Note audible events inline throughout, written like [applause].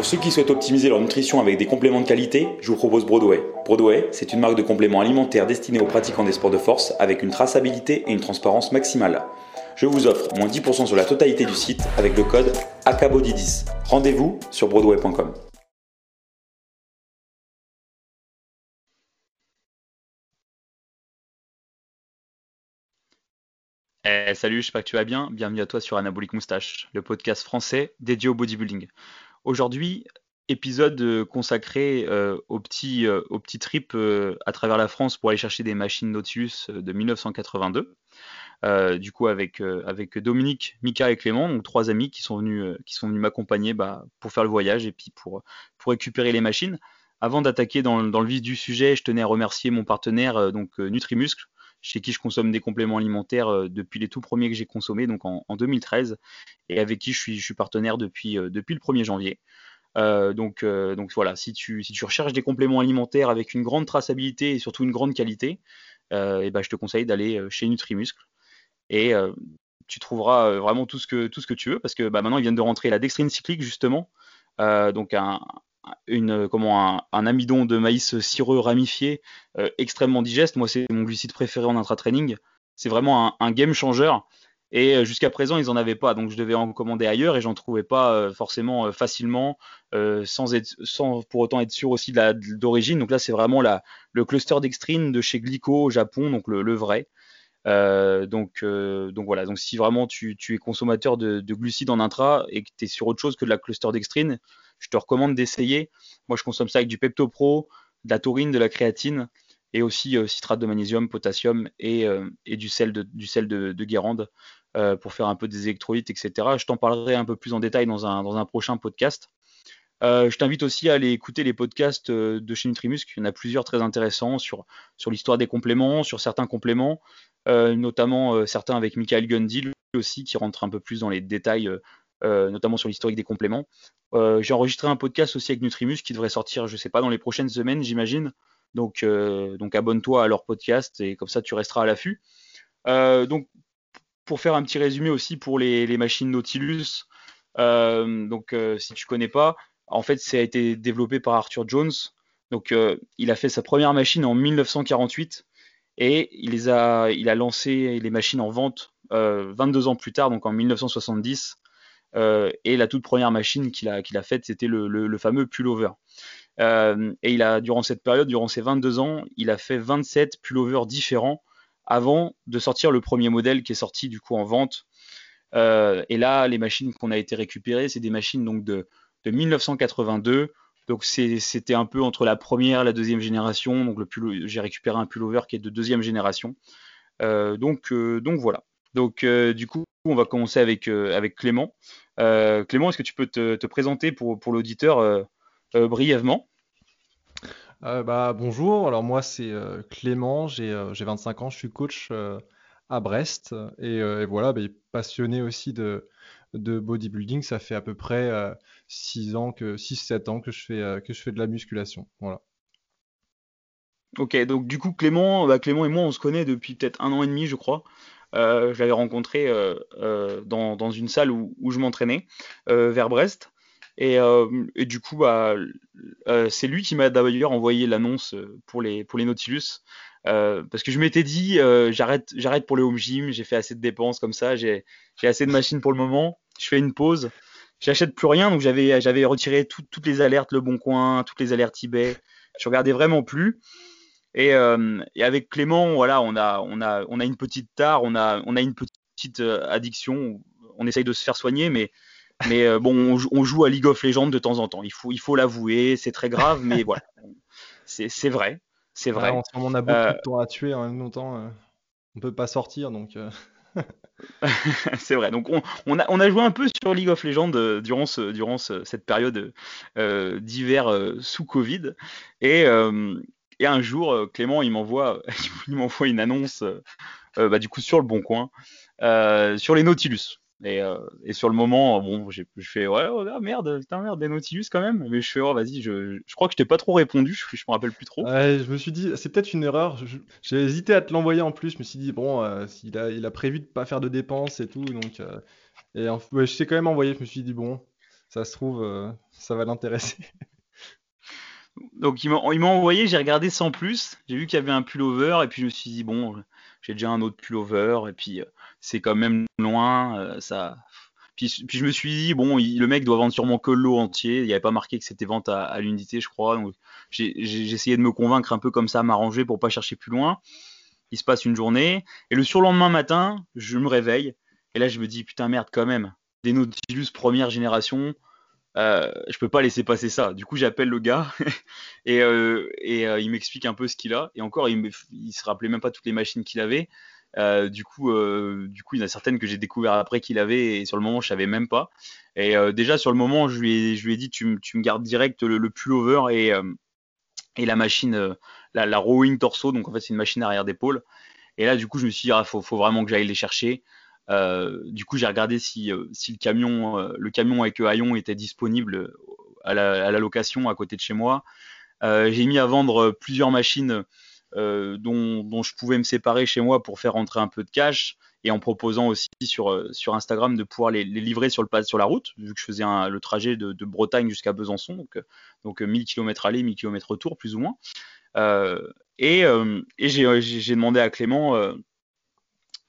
Pour ceux qui souhaitent optimiser leur nutrition avec des compléments de qualité, je vous propose Broadway. Broadway, c'est une marque de compléments alimentaires destinée aux pratiquants des sports de force avec une traçabilité et une transparence maximale. Je vous offre moins 10% sur la totalité du site avec le code ACABODY10. Rendez-vous sur broadway.com. Eh, salut, j'espère que tu vas bien. Bienvenue à toi sur Anabolic Moustache, le podcast français dédié au bodybuilding. Aujourd'hui, épisode euh, consacré euh, au, petit, euh, au petit trip à travers la France pour aller chercher des machines Nautilus de 1982. du coup, avec, Dominique, Mika et Clément, donc trois amis qui sont venus, m'accompagner bah, pour faire le voyage et puis pour, récupérer les machines. Avant d'attaquer dans, dans, le vif du sujet, je tenais à remercier mon partenaire, donc Nutrimuscle, chez qui je consomme des compléments alimentaires depuis les tout premiers que j'ai consommés, donc en, 2013, et avec qui je suis, partenaire depuis, depuis le 1er janvier. donc, donc voilà, si tu, si tu recherches des compléments alimentaires avec une grande traçabilité et surtout une grande qualité, et ben, je te conseille d'aller chez Nutrimuscle. Et tu trouveras vraiment tout ce, que, tout ce que tu veux, parce que bah, maintenant ils viennent de rentrer la dextrine cyclique justement, donc un, une, comment, un, amidon de maïs cireux ramifié euh, extrêmement digeste. Moi, c'est mon glucide préféré en intra-training. C'est vraiment un, game changer. Et euh, jusqu'à présent, ils n'en avaient pas. Donc, je devais en commander ailleurs et j'en trouvais pas euh, forcément facilement, sans, être, sans pour autant être sûr aussi d'origine. Donc là, c'est vraiment la, le cluster dextrine de chez Glico au Japon, donc le, vrai. Donc, donc voilà. Donc si vraiment tu, es consommateur de, de, glucides en intra et que tu es sur autre chose que de la cluster dextrine, je te recommande d'essayer. Moi, je consomme ça avec du Pepto Pro, de la taurine, de la créatine et aussi euh, citrate de magnésium, potassium et, euh, du sel de, du sel de, Guérande euh, pour faire un peu des électrolytes, etc. Je t'en parlerai un peu plus en détail dans un prochain podcast. Je t'invite aussi à aller écouter les podcasts de chez Nutrimusc. Il y en a plusieurs très intéressants sur, l'histoire des compléments, sur certains compléments, notamment certains avec Michael Gundil aussi, qui rentre un peu plus dans les détails euh, notamment sur l'historique des compléments. Euh, j'ai enregistré un podcast aussi avec Nutrimus qui devrait sortir, je sais pas, dans les prochaines semaines, j'imagine. Donc, euh, donc abonne-toi à leur podcast et comme ça tu resteras à l'affût. donc, pour faire un petit résumé aussi pour les, machines Nautilus, donc si tu connais pas, en fait, ça a été développé par Arthur Jones. Donc, il a fait sa première machine en 1948 et il, les a, il a lancé les machines en vente 22 ans plus tard, donc en 1970, euh, et la toute première machine qu'il a, a faite, c'était le, le, fameux pullover. Euh, et il a, durant cette période, durant ses 22 ans, il a fait 27 pullovers différents avant de sortir le premier modèle qui est sorti du coup en vente. Euh, et là, les machines qu'on a été récupérées, c'est des machines donc de, de 1982. Donc c'était un peu entre la première et la deuxième génération. Donc j'ai récupéré un pullover qui est de deuxième génération. donc, donc voilà. Donc du coup, on va commencer avec, euh, avec Clément. Euh, Clément, est-ce que tu peux te, présenter pour, pour l'auditeur euh, brièvement? Bah, bonjour, alors moi c'est Clément, j'ai 25 ans, je suis coach à Brest et, voilà, bah, passionné aussi de, de bodybuilding, ça fait à peu près 6 ans que 6-7 ans que je fais que je fais de la musculation. Voilà. Ok, donc du coup Clément, bah, Clément et moi on se connaît depuis peut-être un an et demi je crois. Euh, je l'avais rencontré euh, euh, dans, dans, une salle où, où je m'entraînais vers Brest. Et, et, du coup, bah, c'est lui qui m'a d'ailleurs envoyé l'annonce pour les, pour les Nautilus. Parce que je m'étais dit, j'arrête, j'arrête pour le home gym, j'ai fait assez de dépenses comme ça, j'ai, assez de machines pour le moment, je fais une pause, j'achète plus rien, donc j'avais, retiré toutes les alertes Le Bon Coin, toutes les alertes eBay, je regardais vraiment plus. Et, euh, avec Clément, voilà, on a, une petite tare, on a, une petite euh, addiction. On essaye de se faire soigner, mais, euh, bon, on, joue à League of Legends de temps en temps. Il faut l'avouer, c'est très grave, mais voilà, c'est vrai, c'est vrai. on a beaucoup de temps à tuer en même temps. on peut pas sortir, donc. [laughs] c'est vrai. Donc on, on, a, on, a, joué un peu sur League of Legends durant, ce, durant cette période d'hiver sous Covid. Et, et un jour, euh, Clément, il m'envoie, [laughs] il m'envoie une annonce, euh, euh, bah, du coup, sur le Bon Coin, sur les Nautilus. Et, et, sur le moment, bon, j'ai fais ouais, oh, ah, merde, putain merde, des Nautilus quand même. Mais je fais oh vas-y, je, je, crois que je t'ai pas trop répondu, je, je me rappelle plus trop. Ouais, je me suis dit, c'est peut-être une erreur. J'ai hésité à te l'envoyer en plus. Je me suis dit bon, il a, il a prévu de pas faire de dépenses et tout, donc. et je t'ai quand même envoyé. Je me suis dit bon, ça se trouve, ça va l'intéresser. [laughs] Donc il m'a envoyé, j'ai regardé sans plus, j'ai vu qu'il y avait un pullover et puis je me suis dit bon, j'ai déjà un autre pullover et puis c'est quand même loin, ça. Puis, je me suis dit bon, le mec doit vendre sûrement que l'eau entier, il n'y avait pas marqué que c'était vente à, l'unité, je crois. Donc j'ai essayé de me convaincre un peu comme ça, m'arranger pour pas chercher plus loin. Il se passe une journée et le surlendemain matin, je me réveille et là je me dis putain merde quand même, des Nautilus première génération, euh, je peux pas laisser passer ça. Du coup, j'appelle le gars [laughs] et, euh, euh, il m'explique un peu ce qu'il a. Et encore, il, il se rappelait même pas toutes les machines qu'il avait. Du coup, du coup, il y en a certaines que j'ai découvert après qu'il avait et sur le moment, je savais même pas. Et déjà sur le moment, je lui ai, dit, tu, me gardes direct le, pullover et la machine, la, rowing torso. Donc en fait, c'est une machine arrière d'épaule. Et là, du coup, je me suis dit, il ah, faut, faut, vraiment que j'aille les chercher. Euh, du coup, j'ai regardé si, euh, le euh, le camion avec haillon était disponible à la, location à côté de chez moi. j'ai mis à vendre plusieurs machines dont, je pouvais me séparer chez moi pour faire rentrer un peu de cash et en proposant aussi sur, Instagram de pouvoir les, livrer sur, le, la route, vu que je faisais le trajet de, Bretagne jusqu'à Besançon, donc, donc 1000 km aller, 1000 km retour, plus ou moins. et j'ai demandé à Clément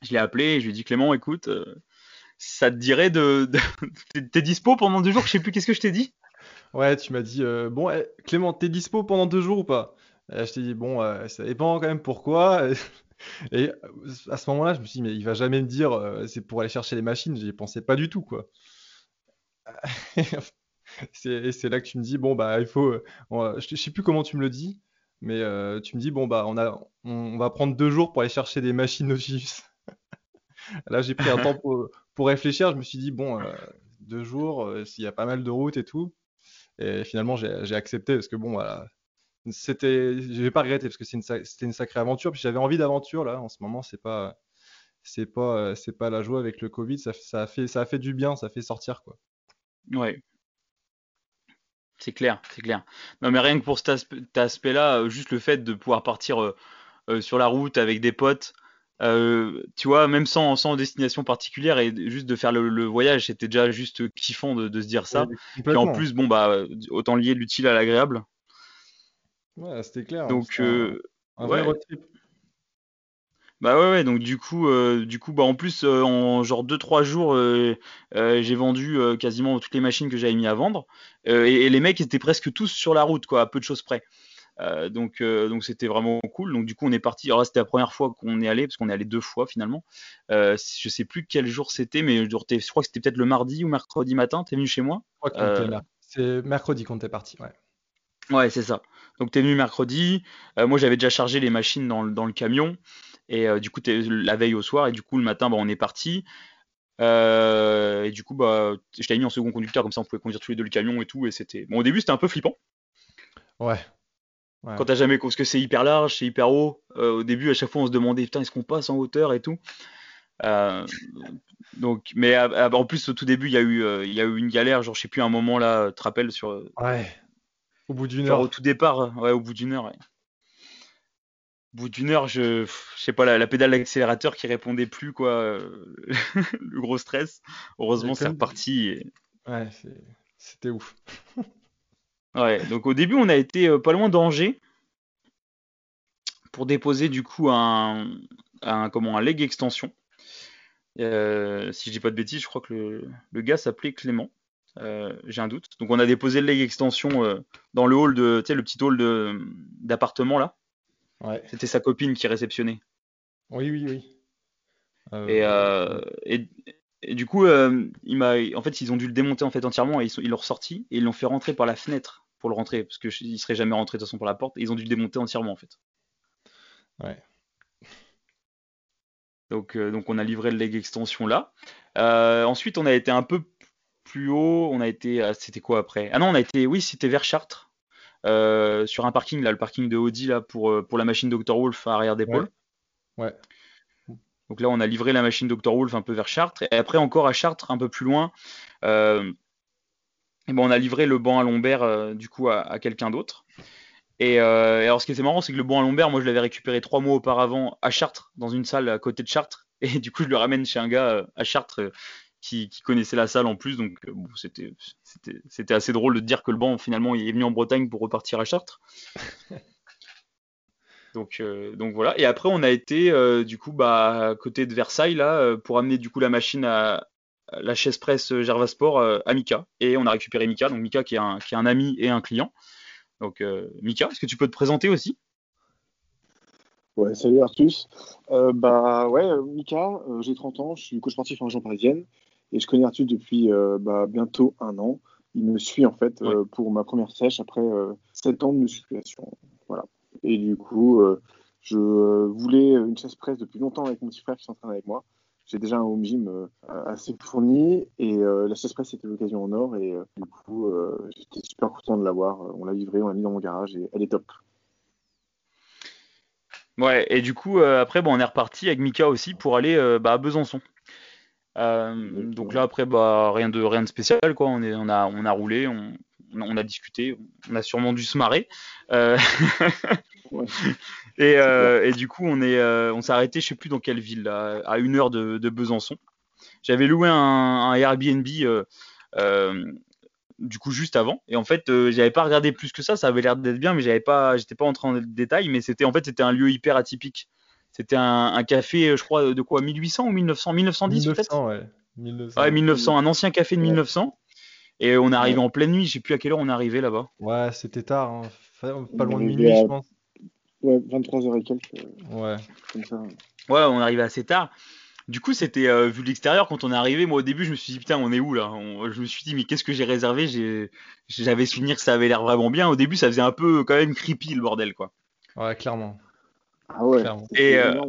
je l'ai appelé et je lui ai dit Clément, écoute, euh, ça te dirait de. [laughs] t'es dispo pendant deux jours? Je sais plus qu'est-ce que je t'ai dit? Ouais, tu m'as dit euh, bon, eh, Clément, t'es dispo pendant deux jours ou pas? Je t'ai dit bon, euh, ça dépend quand même pourquoi. [laughs] Et à ce moment-là, je me suis dit mais il va jamais me dire c'est pour aller chercher les machines. J'y pensais pas du tout quoi. [laughs] Et c'est là que tu me dis bon bah il faut. je sais plus comment tu me le dis, mais tu me dis bon bah on a on, va prendre deux jours pour aller chercher des machines Nautilus. Là, j'ai pris un temps [laughs] pour, réfléchir. Je me suis dit, bon, euh, deux jours, euh, s'il y a pas mal de routes et tout. Et finalement, j'ai accepté parce que, bon, voilà. C'était, je vais pas regretter parce que c'était une, sacrée aventure. Puis j'avais envie d'aventure là. En ce moment, c'est pas, c'est pas, c'est pas la joie avec le Covid. Ça, a fait, ça a fait du bien. Ça fait sortir quoi. Ouais. C'est clair, c'est clair. Non, mais rien que pour cet, aspect-là, euh, juste le fait de pouvoir partir sur la route avec des potes, euh, tu vois, même sans, sans, destination particulière et juste de faire le, voyage, c'était déjà juste kiffant de, de se dire ça. et en plus, bon, bah, autant lier l'utile à l'agréable. Ouais, c'était clair. Donc, euh, un, vrai road trip. Bah ouais, ouais, donc du coup, euh, du coup, bah en plus, en genre 2-3 jours, j'ai vendu quasiment toutes les machines que j'avais mis à vendre. Et, et, les mecs étaient presque tous sur la route, quoi, à peu de choses près. Euh, donc euh, donc c'était vraiment cool. Donc du coup on est parti. Alors c'était la première fois qu'on est allé parce qu'on est allé deux fois finalement. Euh, je sais plus quel jour c'était, mais je crois que c'était peut-être le mardi ou mercredi matin. T'es venu chez moi C'est mercredi qu'on était parti. Ouais. Ouais, c'est ça. Donc t'es venu mercredi. moi j'avais déjà chargé les machines dans, le camion. Et du coup, es, la veille au soir, et du coup, le matin, bah, on est parti. et du coup, bah, je t'avais mis en second conducteur, comme ça on pouvait conduire tous les deux le camion et tout. Et c'était. Bon, au début, c'était un peu flippant. Ouais, quand t'as jamais, parce que c'est hyper large, c'est hyper haut. Euh, au début, à chaque fois, on se demandait, putain, est-ce qu'on passe en hauteur et tout. Euh, donc, mais en plus, au tout début, il y a eu, euh, il y a eu une galère. Genre, je sais plus, un moment là, tu te rappelles sur. Ouais. Au bout d'une heure. Au tout départ, ouais, au bout d'une heure. Ouais. Au bout d'une heure, je, je sais pas, la, pédale d'accélérateur qui répondait plus, quoi. [laughs] le gros stress. Heureusement, c'est reparti. Ouais, c'était ouf. [laughs] Ouais, donc au début, on a été euh, pas loin d'Angers pour déposer du coup un, un, comment, un leg extension. Euh, si je dis pas de bêtises, je crois que le, le gars s'appelait Clément. Euh, j'ai un doute. Donc on a déposé le leg extension dans le hall de, tu sais, le petit hall de, d'appartement là. Ouais. C'était sa copine qui réceptionnait. Oui, oui, oui. et, et, et, du coup, il m'a, en fait, ils ont dû le démonter en fait entièrement et ils, ils l'ont ressorti et ils l'ont fait rentrer par la fenêtre pour le rentrer, parce qu'il serait jamais rentré de toute façon par la porte, et ils ont dû le démonter entièrement en fait. Ouais. Donc, euh, donc on a livré le leg extension là. Euh, ensuite, on a été un peu plus haut. On a été, ah, c'était quoi après? Ah non, on a été, oui, c'était vers Chartres, euh, sur un parking là, le parking de Audi là pour pour la machine Dr Wolf à arrière d'épaule. Ouais. Donc là, on a livré la machine Dr Wolf un peu vers Chartres, et après encore à Chartres, un peu plus loin. Et ben, on a livré le banc à lombaire euh, du coup à, quelqu'un d'autre. Euh, et, alors ce qui était marrant, c'est que le banc à lombaire, moi je l'avais récupéré trois mois auparavant à Chartres, dans une salle à côté de Chartres. [laughs] Et du coup, je le ramène chez un gars euh, à Chartres qui, connaissait la salle en plus, donc c'était assez drôle de dire que le banc finalement il est venu en Bretagne pour repartir à Chartres. [laughs] Donc, donc voilà. Et après, on a été du coup bah, à côté de Versailles là pour amener du coup la machine à, la chaise presse Gervasport à Mika. Et on a récupéré Mika, donc Mika qui est un, qui est un ami et un client. Donc Mika, est-ce que tu peux te présenter aussi? Ouais, salut Artus. Euh, bah ouais, euh, Mika, euh, j'ai 30 ans, je suis coach sportif en région parisienne et je connais Artus depuis bah, bientôt un an. Il me suit en fait pour ma première sèche après 7 ans de musculation. Voilà. Et du coup, je voulais une chaise presse depuis longtemps avec mon petit frère qui s'entraîne avec moi. J'ai déjà un home gym assez fourni et la chaise presse c'était l'occasion en or et du coup j'étais super content de l'avoir. On l'a livrée, on l'a mis dans mon garage et elle est top. Ouais, et du coup, euh, après, bon, on est reparti avec Mika aussi pour aller euh, bah, à Besançon. Euh, donc là, après, bah, rien de rien de spécial, quoi. On, est, on a on a roulé, on, on a discuté, on a sûrement dû se marrer. [laughs] et, et, du coup, on est on s'est arrêté, je sais plus dans quelle ville, là, à une heure de, de Besançon. J'avais loué un, un Airbnb du coup juste avant. Et en fait euh, j'avais pas regardé plus que ça. Ça avait l'air d'être bien mais j'avais pas j'étais pas entré en détail. Mais c'était en fait c'était un lieu hyper atypique. C'était un, café euh, je crois de quoi 1800 ou 1900 1910 1900 ouais. 1900, ouais 1900 un ancien café de 1900 et on est arrivé en pleine nuit je sais plus à quelle heure on est arrivé là-bas ouais c'était tard hein. pas loin de minuit je pense ouais 23h et quelques ouais comme ça ouais on est arrivé assez tard du coup, c'était euh, vu de l'extérieur quand on est arrivé. Moi, au début, je me suis dit putain, on est où là? Je me suis dit mais qu'est-ce que j'ai réservé? J'avais souvenir que ça avait l'air vraiment bien. Au début, ça faisait un peu quand même creepy le bordel quoi. Ouais, clairement. Ah ouais. Et euh,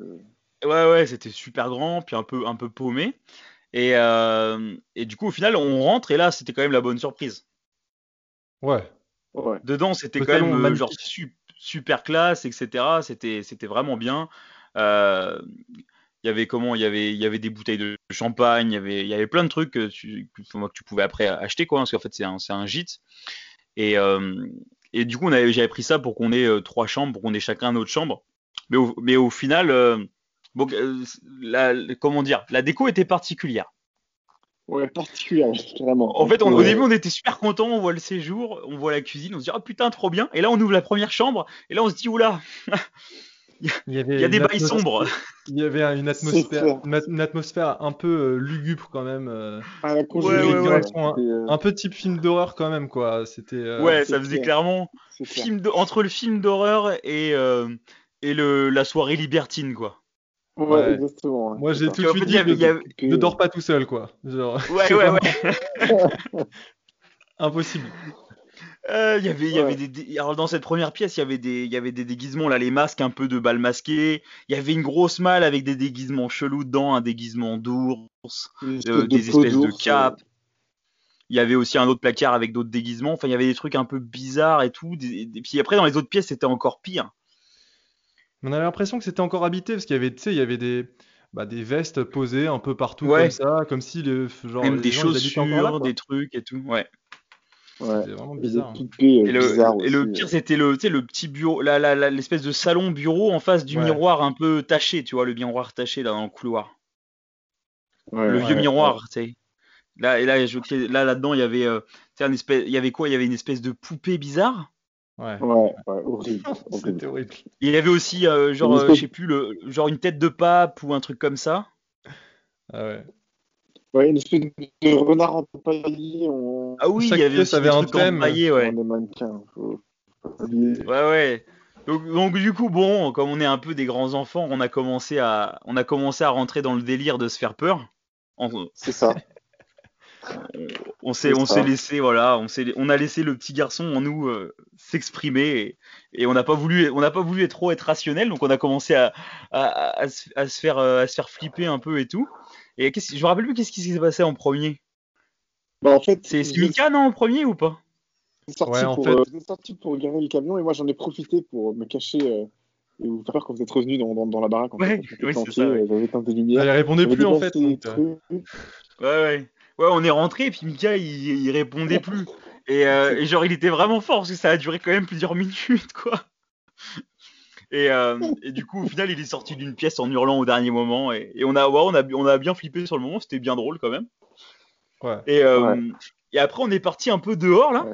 euh. ouais, ouais, c'était super grand, puis un peu un peu paumé. Et, et du coup, au final, on rentre et là, c'était quand même la bonne surprise. Ouais. ouais. Dedans, c'était quand même genre super classe, etc. C'était c'était vraiment bien. Euh, il y avait comment il y avait il y avait des bouteilles de champagne il y avait il y avait plein de trucs que tu, que tu pouvais après acheter quoi parce qu'en fait c'est un c'est un gîte et euh, et du coup j'avais pris ça pour qu'on ait euh, trois chambres pour qu'on ait chacun notre chambre mais au, mais au final euh, bon la, comment dire la déco était particulière Ouais, particulière, vraiment. En fait, au début, on était super contents, on voit le séjour, on voit la cuisine, on se dit, oh putain, trop bien. Et là, on ouvre la première chambre, et là, on se dit, oula, il y, a des bails sombres. [laughs] Il y avait une atmosphère, une atmosphère un peu euh, lugubre quand même. Euh, ah, un, euh, un, peu type film d'horreur quand même quoi. C'était. ouais, ça faisait clairement film entre le film d'horreur et et le la soirée libertine quoi. Ouais, exactement. Moi j'ai tout de suite dit, ne dors pas tout seul quoi. Genre, ouais, [laughs] ouais, ouais. [laughs] Impossible. Euh, y avait, y avait des, alors dans cette première pièce, il y avait des, il y avait des déguisements là, les masques un peu de balles masquées. Il y avait une grosse malle avec des déguisements chelous dedans, un déguisement d'ours, euh, des espèces de capes. Il y avait aussi un autre placard avec d'autres déguisements. Enfin, il y avait des trucs un peu bizarres et tout. Et puis après, dans les autres pièces, c'était encore pire. On avait l'impression que c'était encore habité parce qu'il y avait, tu sais, il y avait des, bah, des vestes posées un peu partout comme ça, comme si le genre Même des chaussures, des trucs et tout. Ouais. Ouais. vraiment bizarre. Hein. Et, le, pire, c'était le, le petit bureau, l'espèce de salon bureau en face du miroir un peu taché, tu vois, le miroir taché là dans le couloir. le vieux miroir, tu sais. Là, et là, là, là-dedans, il y avait, euh, un espèce, il y avait quoi? Il y avait une espèce de poupée bizarre. Ouais. Ouais, horrible. [laughs] C'était horrible. Il y avait aussi, euh, genre, euh, je sais plus, le, genre une tête de pape ou un truc comme ça. Ah ouais. Ouais, une espèce de renard empaillé. On... Ah oui, il y avait aussi avait un thème. Empaillé, ouais. Ouais, ouais. Donc, donc, du coup, bon, comme on est un peu des grands enfants, on a commencé à, on a commencé à rentrer dans le délire de se faire peur. C'est ça. [laughs] on s'est, on s'est laissé, voilà, on s'est, on a laissé le petit garçon en nous euh, s'exprimer et, et, on n'a pas voulu, on n'a pas voulu trop être rationnel, donc on a commencé à, à, à, se, à, se, faire, euh, à se faire flipper un peu et tout. Et je me rappelle plus qu'est-ce qui s'est passé en premier. Bah en fait, c'est Mika non en premier ou pas? C'est sorti, ouais, pour, euh, sorti pour garer le camion et moi j'en ai profité pour me cacher euh, et vous faire peur quand vous êtes revenu dans, dans, dans la baraque. En ouais, fait, oui, c'est ça. Euh, j'avais éteint des lumières. Elle répondait plus en fait. Donc, ouais, ouais. Ouais, on est rentré et puis Mika il, il répondait plus. Et, euh, [laughs] et, genre il était vraiment fort parce que ça a duré quand même plusieurs minutes quoi. Et, euh, et, du coup, au final, il est sorti d'une pièce en hurlant au dernier moment. Et, et on, a, ouais, on, a, on a bien flippé sur le moment, c'était bien drôle quand même. Ouais. Et, euh, Ouais. et après, on est parti un peu dehors là.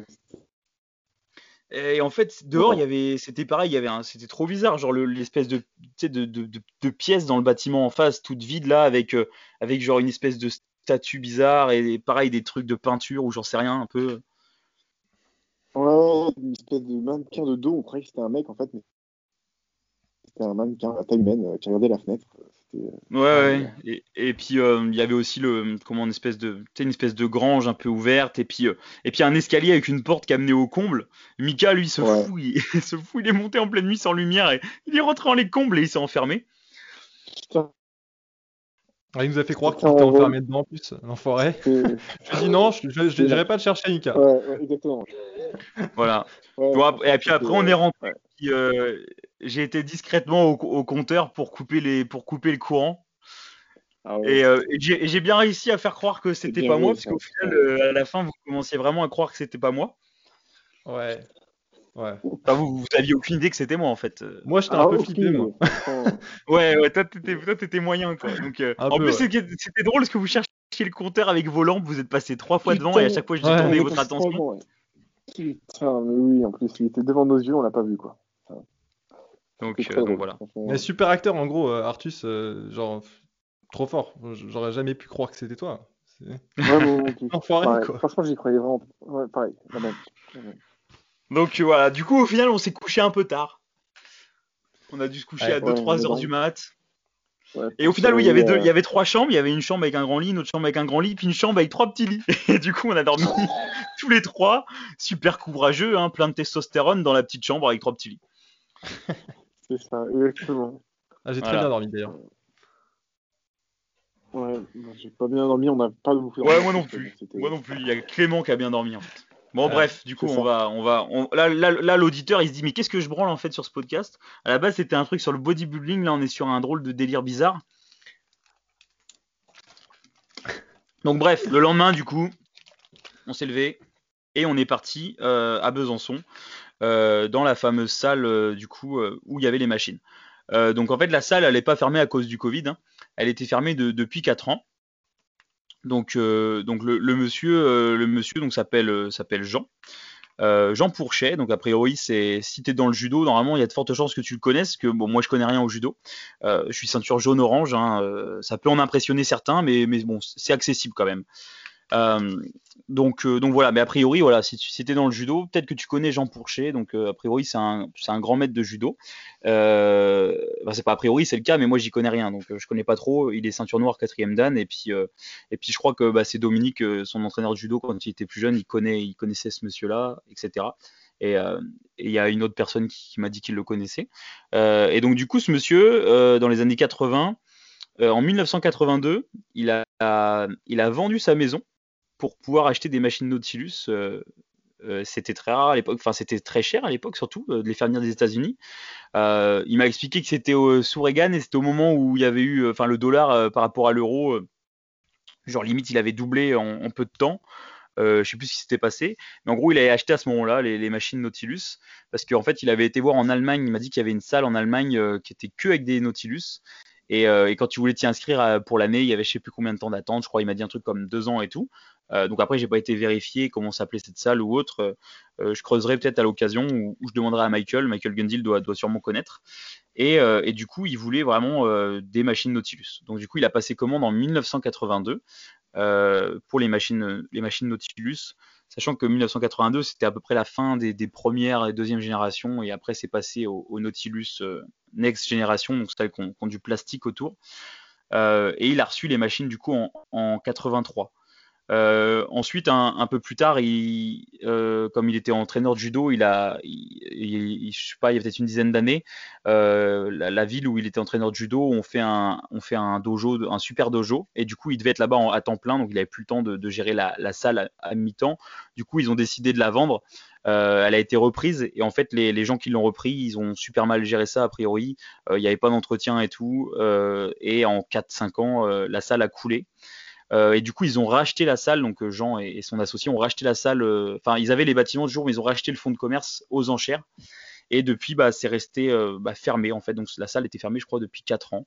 Et en fait, dehors, il y avait, c'était pareil, il y avait un, c'était trop bizarre, genre le- l'espèce de, de, de, de, de pièce dans le bâtiment en face, toute vide là, avec, euh, avec genre une espèce de statue bizarre et pareil des trucs de peinture ou j'en sais rien un peu. Ouais, une espèce de mannequin de dos. On croyait que c'était un mec en fait, mais c'était un mannequin à taille humaine euh, qui regardait la fenêtre. Euh, Ouais, ouais. Et, et puis euh, il y avait aussi le, comment une espèce de, une espèce de grange un peu ouverte et puis, euh, et puis un escalier avec une porte qui amenait au comble. Mika, lui, se Ouais. fout, il, il [laughs] se fout, il est monté en pleine nuit sans lumière et il est rentré dans les combles et il s'est enfermé. Putain, Ah, il nous a fait croire qu'il était enfermé dedans en plus, l'enfoiré. c'est- [laughs] Je lui ai dit non, je j'irai pas te chercher, Nika. ouais, ouais, exactement. Voilà. Ouais, Bon, ap- et puis après, on est rentré. Euh, j'ai été discrètement au, au compteur pour couper les, pour couper le courant. Ah ouais. Et, euh, et j'ai et bien réussi à faire croire que c'était pas moi, parce qu'au final, euh, à la fin, vous commenciez vraiment à croire que c'était pas moi. Ouais. Ouais. Enfin, vous, vous aviez aucune idée que c'était moi, en fait. Moi, j'étais Ah, un peu ok. flippé, moi. Oh. [laughs] Ouais, ouais, toi, t'étais, toi, t'étais moyen, quoi. Donc, euh, en peu, plus, ouais. c'était c'était drôle parce que vous cherchiez le compteur avec vos lampes, vous êtes passé trois fois devant et à chaque fois, j'ai Ouais. Ouais, votre attention. Putain, mais oui, en plus, il était devant nos yeux, on l'a pas vu, quoi. Donc, euh, très donc drôle, voilà. Mais super acteur, en gros, euh, Artus, euh, genre, trop fort. J'aurais jamais pu croire que c'était toi. C'est Ouais, non plus. [laughs] enfoiré, Pareil, quoi. Franchement, j'y croyais vraiment. Ouais, pareil, la même. La même. Donc euh, voilà, du coup au final on s'est couché un peu tard. On a dû se coucher Ouais, à 2-3 ouais, heures du mat. Ouais, Et au final oui, il y avait deux, euh, il y avait trois chambres, il y avait une chambre avec un grand lit, une autre chambre avec un grand lit, puis une chambre avec trois petits lits. [laughs] Et du coup on a dormi [laughs] tous les trois, super courageux, hein, plein de testostérone dans la petite chambre avec trois petits lits. [laughs] C'est ça, exactement. Ah, j'ai très bien dormi d'ailleurs. Ouais, j'ai pas bien dormi, on n'a pas beaucoup dormi. Ouais moi non plus, C'était- moi non plus. Il y a Clément qui a bien dormi en fait. Bon Ouais, bref, du coup on va, on va, on- là l'auditeur il se dit mais qu'est-ce que je branle en fait sur ce podcast? À la base c'était un truc sur le bodybuilding, là on est sur un drôle de délire bizarre. Donc bref, le lendemain du coup, on s'est levé et on est parti euh, à Besançon euh, dans la fameuse salle euh, du coup où il y avait les machines. Donc en fait la salle elle n'est pas fermée à cause du Covid, hein. elle était fermée de- depuis 4 ans. Donc, euh, donc le, monsieur, euh, le monsieur donc s'appelle euh, Jean. Jean Pourchet, donc a priori c'est si t'es dans le judo, normalement il y a de fortes chances que tu le connaisses, que bon moi je connais rien au judo. Je suis ceinture jaune-orange, hein, euh, ça peut en impressionner certains, mais, mais bon c'est accessible quand même. Euh, donc, euh, donc voilà, mais a priori, si tu si t'es dans le judo, peut-être que tu connais Jean Pourchet, donc euh, a priori c'est un, grand maître de judo. C'est pas a priori, c'est le cas, mais moi j'y connais rien, donc je connais pas trop. Il est ceinture noire quatrième dan, et puis je crois que bah, c'est Dominique, son entraîneur de judo quand il était plus jeune, il connaissait ce monsieur-là, etc. Et il y a une autre personne qui, m'a dit qu'il le connaissait. Et donc du coup, ce monsieur, dans les années 80, euh, en 1982, il a, a- il a vendu sa maison pour pouvoir acheter des machines Nautilus. euh, euh, c'était très rare à l'époque, enfin c'était très cher à l'époque surtout euh, de les faire venir des États-Unis. Il m'a expliqué que c'était sous Reagan et c'était au moment où il y avait eu, enfin le dollar par rapport à l'euro, genre limite il avait doublé en, peu de temps. Je sais plus ce qui s'était passé, mais en gros il avait acheté à ce moment-là les, les machines Nautilus parce qu'en fait il avait été voir en Allemagne, il m'a dit qu'il y avait une salle en Allemagne qui était que avec des Nautilus et, euh, et quand tu voulais t'y inscrire euh, pour l'année, il y avait je sais plus combien de temps d'attente, je crois il m'a dit un truc comme deux ans et tout. Euh, donc après j'ai pas été vérifié comment s'appelait cette salle ou autre. Je creuserai peut-être à l'occasion ou, je demanderai à Michael. Michael Gundil doit, sûrement connaître. Et, et du coup il voulait vraiment des machines Nautilus. Donc du coup il a passé commande en 1982 euh, pour les machines, les machines Nautilus, sachant que 1982 c'était à peu près la fin des, premières et deuxième générations et après c'est passé au, au Nautilus euh, Next Generation, donc celles qui ont du plastique autour. Euh, et il a reçu les machines du coup en, en 83. Euh, ensuite, un, peu plus tard, euh, comme il était entraîneur de judo, il a, je sais pas, il y a peut-être une dizaine d'années, euh, la, ville où il était entraîneur de judo, on fait un, on fait un dojo, un super dojo, et du coup, il devait être là-bas à temps plein, donc il avait plus le temps de, gérer la, salle à, mi-temps. Du coup, ils ont décidé de la vendre. Elle a été reprise, et en fait, les, gens qui l'ont repris, ils ont super mal géré ça a priori. Il n'y avait pas d'entretien et tout, et en 4-5 ans, la salle a coulé. Euh, et du coup, ils ont racheté la salle. Donc, euh, Jean et, son associé ont racheté la salle. euh, Enfin, ils avaient les bâtiments de jour, mais ils ont racheté le fonds de commerce aux enchères. Et depuis, bah, c'est resté bah, fermé en fait. Donc la salle était fermée, je crois, depuis 4 ans.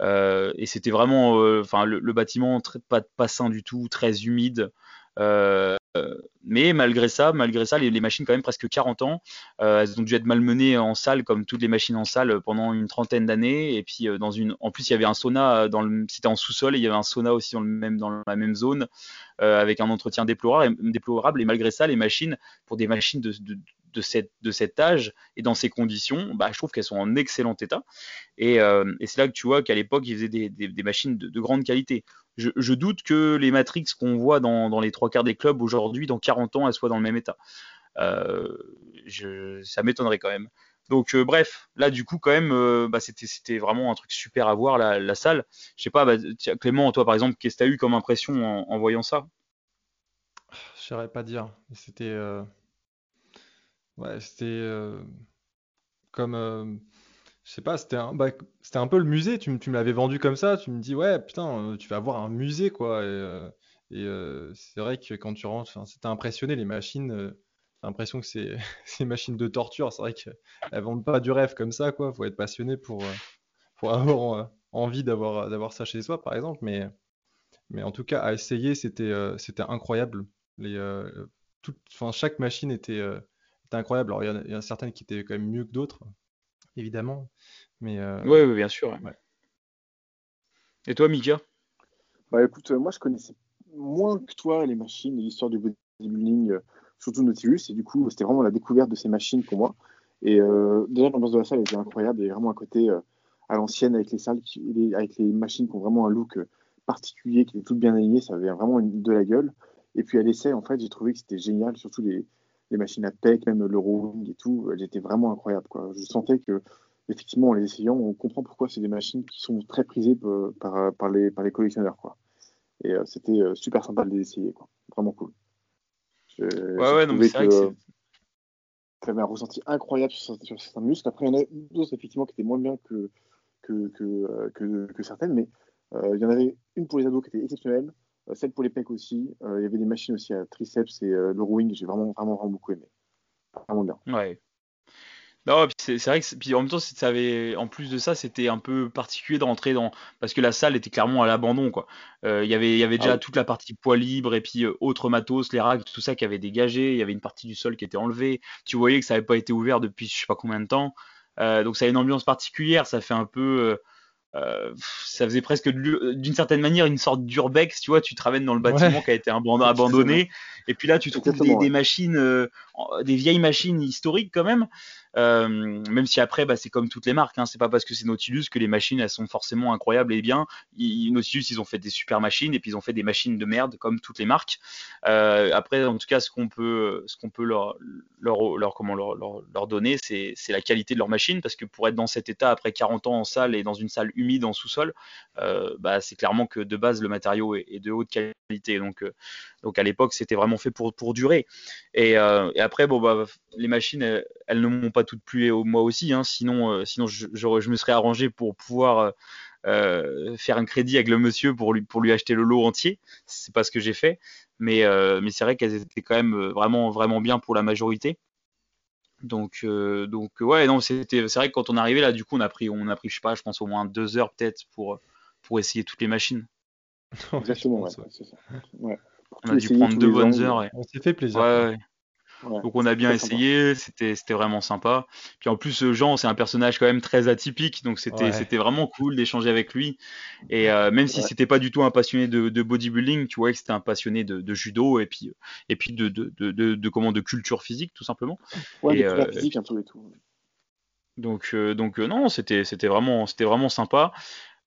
et c'était vraiment, enfin, le, bâtiment pas sain du tout, très humide. Euh, mais malgré ça, malgré ça, les, machines quand même presque 40 ans, euh, elles ont dû être malmenées en salle comme toutes les machines en salle pendant une trentaine d'années. Et puis euh, en plus il y avait un sauna c'était en sous-sol et il y avait un sauna aussi dans le même dans la même zone avec un entretien déplorable. Et malgré ça, les machines pour des machines de de, cette, de cet âge et dans ces conditions, bah, je trouve qu'elles sont en excellent état. Et, et c'est là que tu vois qu'à l'époque, ils faisaient des, des, machines de, de, grande qualité je, doute que les Matrix qu'on voit dans, les trois quarts des clubs aujourd'hui, dans 40 ans, elles soient dans le même état. Euh, ça m'étonnerait quand même. Donc euh, bref, là du coup quand même, euh, bah, c'était vraiment un truc super à voir la, salle. Je sais pas, bah, Clément, toi par exemple, qu'est-ce que tu as eu comme impression en, voyant ça? Je saurais pas dire. C'était, ouais, c'était comme je sais pas, c'était un, bah, c'était un peu le musée. Tu, tu me l'avais vendu comme ça. Tu me dis, ouais, putain, euh, tu vas avoir un musée, quoi. Et, euh, euh, c'est vrai que quand tu rentres, c'était impressionné, les machines. j'ai l'impression que c'est [laughs] des machines de torture. C'est vrai qu'elles vendent pas du rêve comme ça, quoi. Faut être passionné pour, pour [laughs] avoir envie d'avoir, ça chez soi, par exemple. Mais, mais en tout cas, à essayer, c'était, incroyable. Les, chaque machine était, était incroyable. Alors, il y, y, en a certaines qui étaient quand même mieux que d'autres évidemment. Mais euh, Oui, bien sûr. Et toi, Mika? Bah écoute, euh, moi je connaissais moins que toi les machines et l'histoire du bodybuilding, euh, surtout Nautilus, et du coup c'était vraiment la découverte de ces machines pour moi. Et déjà l'ambiance de la salle était incroyable, il y vraiment un côté à l'ancienne avec les salles, avec les machines qui ont vraiment un look particulier, qui étaient toutes bien alignées, ça avait vraiment une, de la gueule. Et puis à l'essai, en fait, j'ai trouvé que c'était génial, surtout les, les machines à PEC, même le rowing et tout, elles étaient vraiment incroyables. Quoi. Je sentais que, effectivement, en les essayant, on comprend pourquoi c'est des machines qui sont très prisées par, par, les, par les collectionneurs. Quoi. Et euh, c'était euh, super sympa de les essayer. Quoi. Vraiment cool. ouais, ouais, non, mais c'est vrai que tu avais un ressenti incroyable sur, certains muscles. Après, il y en a d'autres, effectivement, qui étaient moins bien que, que, que, euh, que, certaines, mais il y en avait une pour les ados qui était exceptionnelle. Euh, celle pour les pecs aussi. Euh, il y avait des machines aussi à triceps et euh, le rowing. J'ai vraiment, vraiment, vraiment beaucoup aimé. Vraiment bien. Ouais. Non, c'est vrai que puis en même temps, ça avait, en plus de ça, c'était un peu particulier de rentrer dans parce que la salle était clairement à l'abandon quoi. Il y avait, il y avait déjà ah toute la partie poids libre et puis autres matos, les racks, tout ça qui avait dégagé. Il y avait une partie du sol qui était enlevée. Tu voyais que ça n'avait pas été ouvert depuis je sais pas combien de temps. donc ça a une ambiance particulière. Ça fait un peu euh, ça faisait presque d'une certaine manière une sorte d'urbex, tu vois, tu te ramènes dans le bâtiment qui a été [laughs] abandonné, et puis là tu trouves des, des, machines, euh, des vieilles machines historiques quand même, euh, même si après, bah, c'est comme toutes les marques. Hein, c'est pas parce que c'est Nautilus que les machines elles sont forcément incroyables et bien. Nautilus, ils ont fait des super machines et puis ils ont fait des machines de merde comme toutes les marques. Euh, après, en tout cas, ce qu'on peut, ce qu'on peut leur, leur, leur, donner, c'est, la qualité de leur machine parce que pour être dans cet état après 40 ans en salle et dans une salle humide en sous-sol, euh, bah, c'est clairement que de base le matériau est, de haute qualité. Donc, euh, donc à l'époque, c'était vraiment fait pour, pour durer. Et, euh, et après, bon, bah, les machines, elles, ne m'ont pas toutes plu et moi aussi. Hein, sinon, euh, sinon je, je, me serais arrangé pour pouvoir euh, euh, faire un crédit avec le monsieur pour lui, pour lui acheter le lot entier. C'est pas ce que j'ai fait. Mais, euh, mais c'est vrai qu'elles étaient quand même vraiment, vraiment bien pour la majorité. Donc, euh, donc ouais, non, c'était, c'est vrai que quand on est arrivé là, du coup, on a pris, on a pris, je sais pas, je pense au moins deux heures peut-être pour, pour essayer toutes les machines. Exactement, ouais, c'est ça. Ouais. On a dû prendre deux bonnes heures. On s'est fait plaisir. Ouais, Donc on a bien essayé, c'était c'était vraiment sympa. Puis en plus Jean c'est un personnage quand même très atypique, donc c'était c'était vraiment cool d'échanger avec lui. Et euh, même si c'était pas du tout un passionné de, de bodybuilding, tu vois que c'était un passionné de, de, judo et puis et puis de de, de, de, comment de culture physique tout simplement. Ouais, et, euh, physique un peu et tout. Donc euh, donc non c'était c'était vraiment c'était vraiment sympa.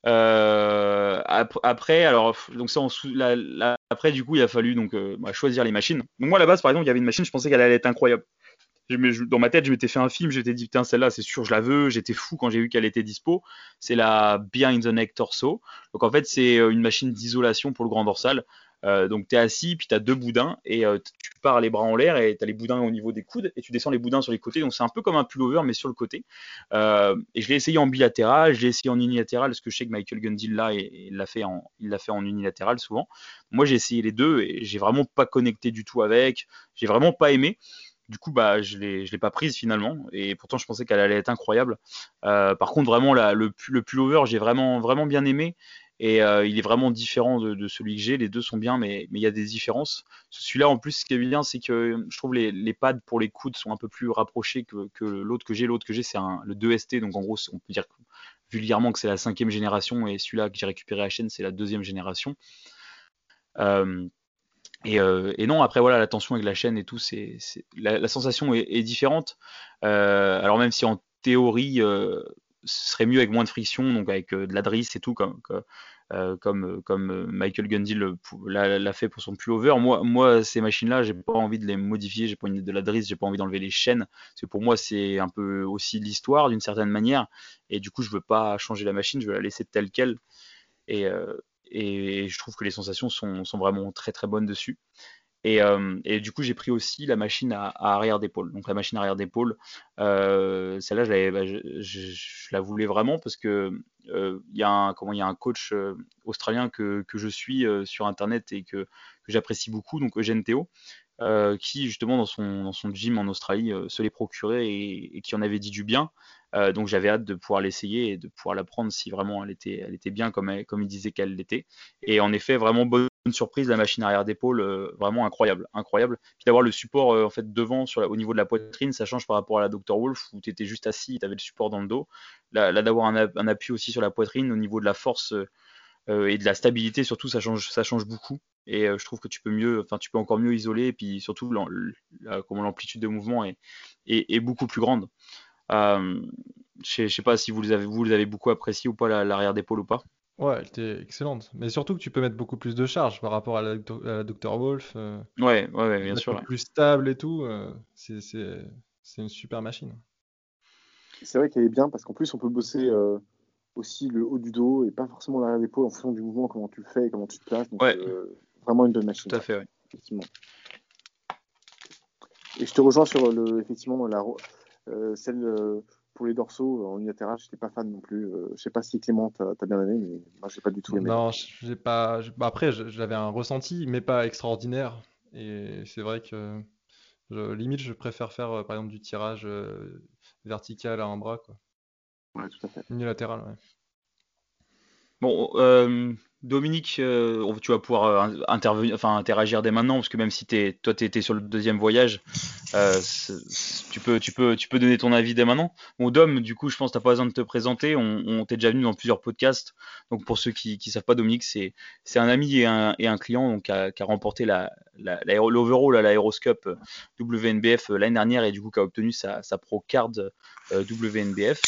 Euh, après, alors donc ça, après du coup, il a fallu donc euh, bah, choisir les machines. Donc moi à la base, par exemple, il y avait une machine, je pensais qu'elle allait être incroyable. Dans ma tête, je m'étais fait un film, j'étais dit putain celle-là, c'est sûr, je la veux. J'étais fou quand j'ai vu qu'elle était dispo. C'est la Behind the Neck Torso. Donc en fait, c'est euh, une machine d'isolation pour le grand dorsal. Euh, donc tu es assis, puis tu as deux boudins, et euh, tu pars les bras en l'air, et tu as les boudins au niveau des coudes, et tu descends les boudins sur les côtés. Donc c'est un peu comme un pullover, mais sur le côté. Euh, et je l'ai essayé en bilatéral, je l'ai essayé en unilatéral, parce que je sais que Michael Gundil là, et, il l'a fait, en, unilatéral souvent. Moi j'ai essayé les deux, et j'ai vraiment pas connecté du tout avec, j'ai vraiment pas aimé. du coup, bah, je je l'ai pas prise finalement. Et pourtant, je pensais qu'elle allait être incroyable. par contre, vraiment, le, le pullover, j'ai vraiment, vraiment bien aimé. Et il est vraiment différent de, celui que j'ai. Les deux sont bien, mais il y a des différences. Celui-là, en plus, ce qui est bien, c'est que je trouve les, pads pour les coudes sont un peu plus rapprochés que, l'autre que j'ai. L'autre que j'ai, c'est le 2ST. Donc, en gros, on peut dire vulgairement que c'est la cinquième génération. Et celui-là que j'ai récupéré à la chaîne, c'est la deuxième génération. Et, et, non, après voilà, la tension avec la chaîne et tout, c'est la, sensation est, différente. Euh, alors même si en théorie, euh, ce serait mieux avec moins de friction, donc avec de la drisse et tout, comme, euh, comme, comme Michael Gundy l'a fait pour son pullover. Moi, moi ces machines-là, j'ai pas envie de les modifier, j'ai pas envie de la drisse, j'ai pas envie d'enlever les chaînes, parce que pour moi, c'est un peu aussi l'histoire d'une certaine manière, et du coup, je veux pas changer la machine, je veux la laisser telle qu'elle. Et, et je trouve que les sensations sont, sont vraiment très très bonnes dessus. Et, euh, du coup, j'ai pris aussi la machine à, à arrière d'épaule. Donc la machine arrière d'épaule, euh, celle-là, je, bah, je, je, la voulais vraiment parce que euh, il y a un comment il y a un coach euh, australien que, que je suis euh, sur internet et que, que j'apprécie beaucoup, donc Eugène Théo, qui justement dans son dans son gym en Australie se les procurait et, et, qui en avait dit du bien. donc j'avais hâte de pouvoir l'essayer et de pouvoir la prendre si vraiment elle était elle était bien comme comme il disait qu'elle l'était. Et en effet, vraiment bonne une surprise, la machine arrière d'épaule, euh, vraiment incroyable, incroyable. Puis d'avoir le support euh, fait devant au niveau de la poitrine, ça change par rapport à la Dr Wolf où tu étais juste assis, tu avais le support dans le dos. Là, d'avoir un, appui aussi sur la poitrine au niveau de la force euh, et de la stabilité, surtout, ça change, beaucoup. Et je trouve que tu peux mieux, enfin, tu peux encore mieux isoler. Et puis surtout, l'amplitude de mouvement est, beaucoup plus grande. je sais pas si vous les avez, vous les avez beaucoup apprécié ou pas l'arrière d'épaule ou pas. Ouais, elle était excellente. Mais surtout que tu peux mettre beaucoup plus de charge par rapport à la, Dr Wolf. Euh, ouais, ouais, bien sûr. Plus stable et tout. Euh, c'est une super machine. C'est vrai qu'elle est bien parce qu'en plus, on peut bosser euh, aussi le haut du dos et pas forcément l'arrière d'épaule en fonction du mouvement, comment tu le fais et comment tu te places. Donc, ouais. vraiment une bonne machine. Tout à fait, oui. Effectivement. Et je te rejoins sur le, effectivement la, celle pour les dorsaux en unilatéral, je n'étais pas fan non plus. Je euh, je sais pas si Clément t'as as bien aimé, mais moi j'ai pas du tout aimé. Non, j'ai pas. Bah, après, j'avais un ressenti, mais pas extraordinaire. Et c'est vrai que limite, je préfère faire euh, par exemple du tirage euh, vertical à un bras, quoi. Ouais, tout à fait. Unilatéral, ouais. Bon, Dominique, euh, tu vas pouvoir euh, intervenir, enfin interagir dès maintenant, parce que même si es, toi tu étais sur le deuxième voyage, euh, tu peux, tu tu donner ton avis dès maintenant. Bon, Dom, du coup, je pense que t'as pas besoin de te présenter. On, t'est déjà venu dans plusieurs podcasts. Donc pour ceux qui, qui savent pas, Dominique, c'est, un ami et un, client qui a, remporté la, la, l'overall à l'Aeroscope WNBF l'année dernière et du coup qui a obtenu sa, sa pro WNBF.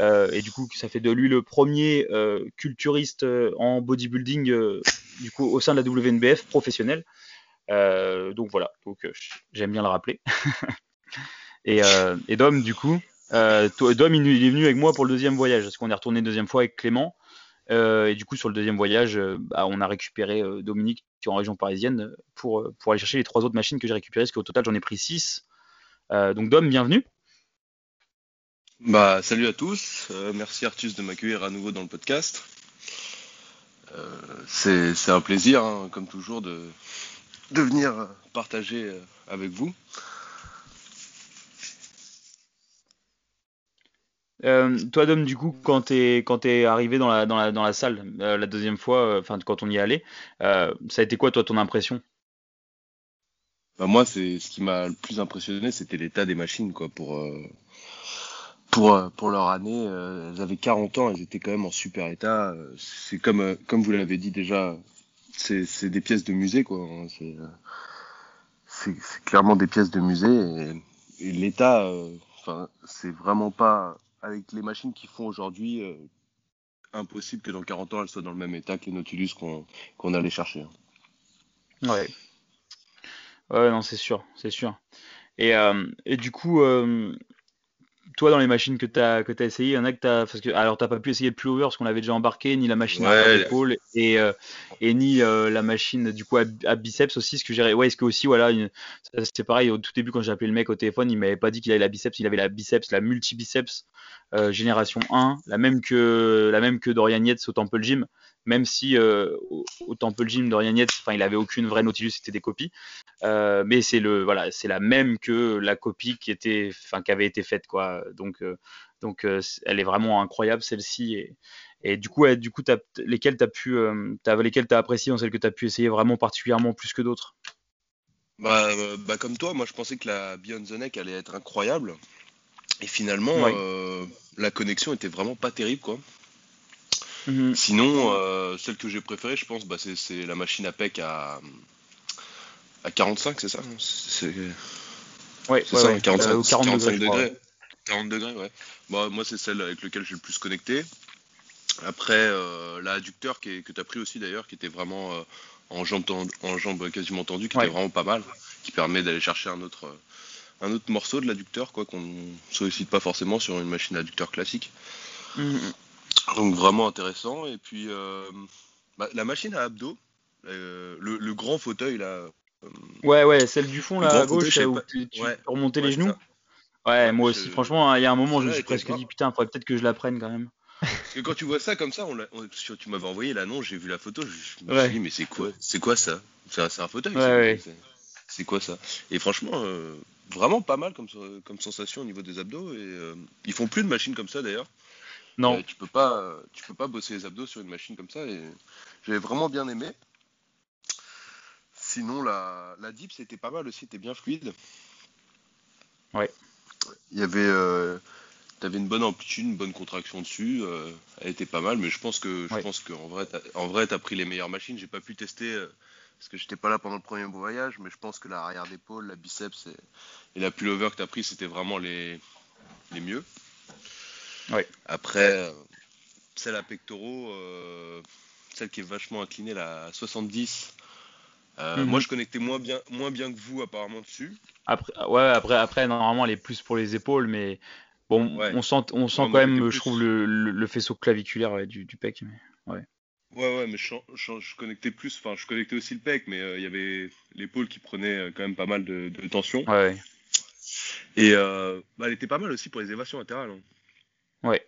Euh, et du coup, ça fait de lui le premier euh, culturiste euh, en bodybuilding du coup au sein de la WNBF professionnel. donc voilà, donc j'aime bien le rappeler. [laughs] et, Dom, du coup, Dom il, est venu avec moi pour le deuxième voyage, parce qu'on est retourné deuxième fois avec Clément. et du coup, sur le deuxième voyage, bah, on a récupéré Dominique qui est en région parisienne pour, pour aller chercher les trois autres machines que j'ai récupérées, parce qu'au total, j'en ai pris six. donc Dom, bienvenue. Bah, salut à tous. Euh, merci Artus de m'accueillir à nouveau dans le podcast. Euh, c'est un plaisir, hein, comme toujours, de, de venir partager euh, avec vous. toi, Dom, du coup, quand t'es quand es arrivé dans la, dans la, dans la salle la deuxième fois, enfin quand on y est allé, ça a été quoi toi ton impression? Bah, Moi, c'est ce qui m'a le plus impressionné, c'était l'état des machines, quoi, pour pour, euh, pour leur année. Euh, elles avaient 40 ans, elles étaient quand même en super état. C'est comme, euh, comme vous l'avez dit déjà, c'est des pièces de musée, quoi. Hein. C'est clairement des pièces de musée. Et, l'état, enfin, c'est vraiment pas avec les machines qu'ils font aujourd'hui impossible que dans 40 ans elles soient dans le même état que les Nautilus qu'on allait chercher. Hein. Ouais. Ouais, non, c'est sûr, c'est sûr. Et, et du coup, toi, dans les machines que tu as, que as essayé, il y en a que tu as. Parce que, alors, tu pas pu essayer le pullover parce qu'on l'avait déjà embarqué, ni la machine à l'épaule, et, euh, et ni euh, la machine du coup à, biceps aussi. Ce que j'ai. Ouais, est-ce que aussi, voilà, c'est pareil, au tout début, quand j'ai appelé le mec au téléphone, il m'avait pas dit qu'il avait la biceps, il avait la biceps, la multi-biceps euh, génération 1, la même que, la même que Dorian Yates au Temple Gym. Même si euh, au, au Temple Gym de Ryan Yates, enfin, il avait aucune vraie Nautilus, c'était des copies. Euh, mais c'est le, voilà, c'est la même que la copie qui était, enfin, qui avait été faite, quoi. Donc, euh, donc, euh, elle est vraiment incroyable celle-ci. Et, et du coup, ouais, du coup, lesquelles t'as pu, t'as, lesquelles t'as apprécié, dans celles que t'as pu essayer vraiment particulièrement plus que d'autres? Bah, bah, comme toi, moi je pensais que la Beyond the Neck allait être incroyable. Et finalement, Ouais. euh, la connexion était vraiment pas terrible, quoi. Mhm. Sinon, euh, celle que j'ai préférée, je pense, bah, c'est, la machine à PEC à, à 45, c'est ça? C'est Ouais, ça, ouais. 45, Euh, au 40 45 degrés, je crois, degrés. 40 degrés, ouais. Bah, moi, c'est celle avec laquelle j'ai le plus connecté. Après, euh, la adducteur qui est- que tu as pris aussi d'ailleurs, qui était vraiment euh, en, jambe tend- en jambe quasiment tendue, qui Ouais. était vraiment pas mal, qui permet d'aller chercher un autre, euh, un autre morceau de l'adducteur, quoi, qu'on sollicite pas forcément sur une machine adducteur classique. Mhm. Donc vraiment intéressant. Et puis, euh, bah, la machine à abdos, euh, le, le grand fauteuil là. euh, Ouais, ouais, celle du fond là à fauteuil, gauche sais où tu, tu ouais, ouais, les genoux. ça. Ouais, moi aussi, franchement, il y a un moment, je me suis presque dit, putain, faudrait peut-être que je la prenne quand même. [laughs] Parce que quand tu vois ça comme ça, on on- tu m'avais envoyé l'annonce, j'ai vu la photo, je, me Ouais. suis dit mais c'est quoi, c'est quoi ça? C'est un, fauteuil Ouais, c'est- ouais. c'est- C'est quoi ça? Et franchement, euh, vraiment pas mal comme, comme sensation au niveau des abdos. Et euh, ils font plus de machines comme ça d'ailleurs. Non, Euh, tu peux pas, euh, tu peux pas bosser les abdos sur une machine comme ça. Et j'avais vraiment bien aimé. Sinon, la, la dip c'était pas mal aussi, c'était bien fluide. Ouais. Il y avait, euh, t'avais une bonne amplitude, une bonne contraction dessus. euh, elle était pas mal, mais je pense que, je Ouais. pense qu'en vrai, t'as, en vrai, t'as pris les meilleures machines. J'ai pas pu tester euh, parce que j'étais pas là pendant le premier voyage, mais je pense que la arrière d'épaule, la biceps et, et la pullover que t'as pris, c'était vraiment les, les mieux. Ouais. Après, euh, celle à pectoraux, euh, celle qui est vachement inclinée, la 70. euh, Mhm. Moi, je connectais moins bien, moins bien que vous apparemment dessus. après, ouais, après, après, normalement, elle est plus pour les épaules, mais bon, Ouais. on sent, on sent Ouais, quand même, je trouve, le, le, le faisceau claviculaire ouais, du, du pec. mais- Ouais, ouais, mais je, je- je connectais plus, enfin, je connectais aussi le pec, mais euh, il y avait l'épaule qui prenait quand même pas mal de, de tension. Ouais, ouais. Et euh, bah, elle était pas mal aussi pour les évasions latérales. hein. Ouais.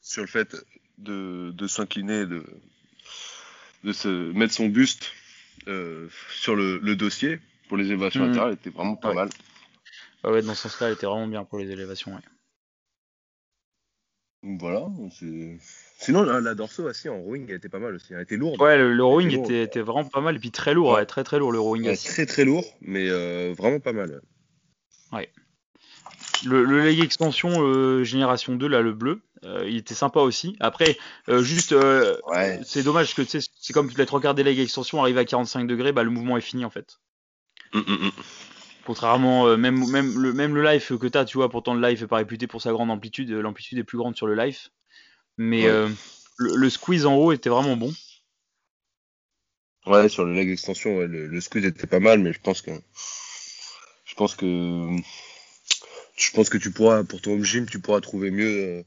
Sur le fait de, de s'incliner, de, de se mettre son buste euh, sur le, le dossier pour les latérales, elle était vraiment pas Ouais. mal. Ouais, ouais, dans ce sens-là, elle était vraiment bien pour les élévations. Ouais. Voilà. Sinon, la, la dorso assis en rowing, elle était pas mal aussi. Elle était lourde. Ouais, le, le rowing était, était vraiment pas mal, et puis très lourd, Ouais. ouais, très très lourd le rowing. Ouais, très très lourd, mais euh, vraiment pas mal. Le, le leg extension euh, génération 2, là, le bleu, euh, il était sympa aussi. Après, euh, juste, Ouais. c'est dommage que tu sais, c'est comme les trois quarts des leg extension arrivent à 45 degrés, bah, le mouvement est fini en fait. Hum, hum, hum. Contrairement, même, même, le, même le live que tu as, tu vois, pourtant le live est pas réputé pour sa grande amplitude, l'amplitude est plus grande sur le live. Mais Ouais. le, le squeeze en haut était vraiment bon. Ouais, sur le leg extension, ouais, le, le squeeze était pas mal, mais je pense que je pense que je pense que tu pourras pour ton home gym, tu pourras trouver mieux euh,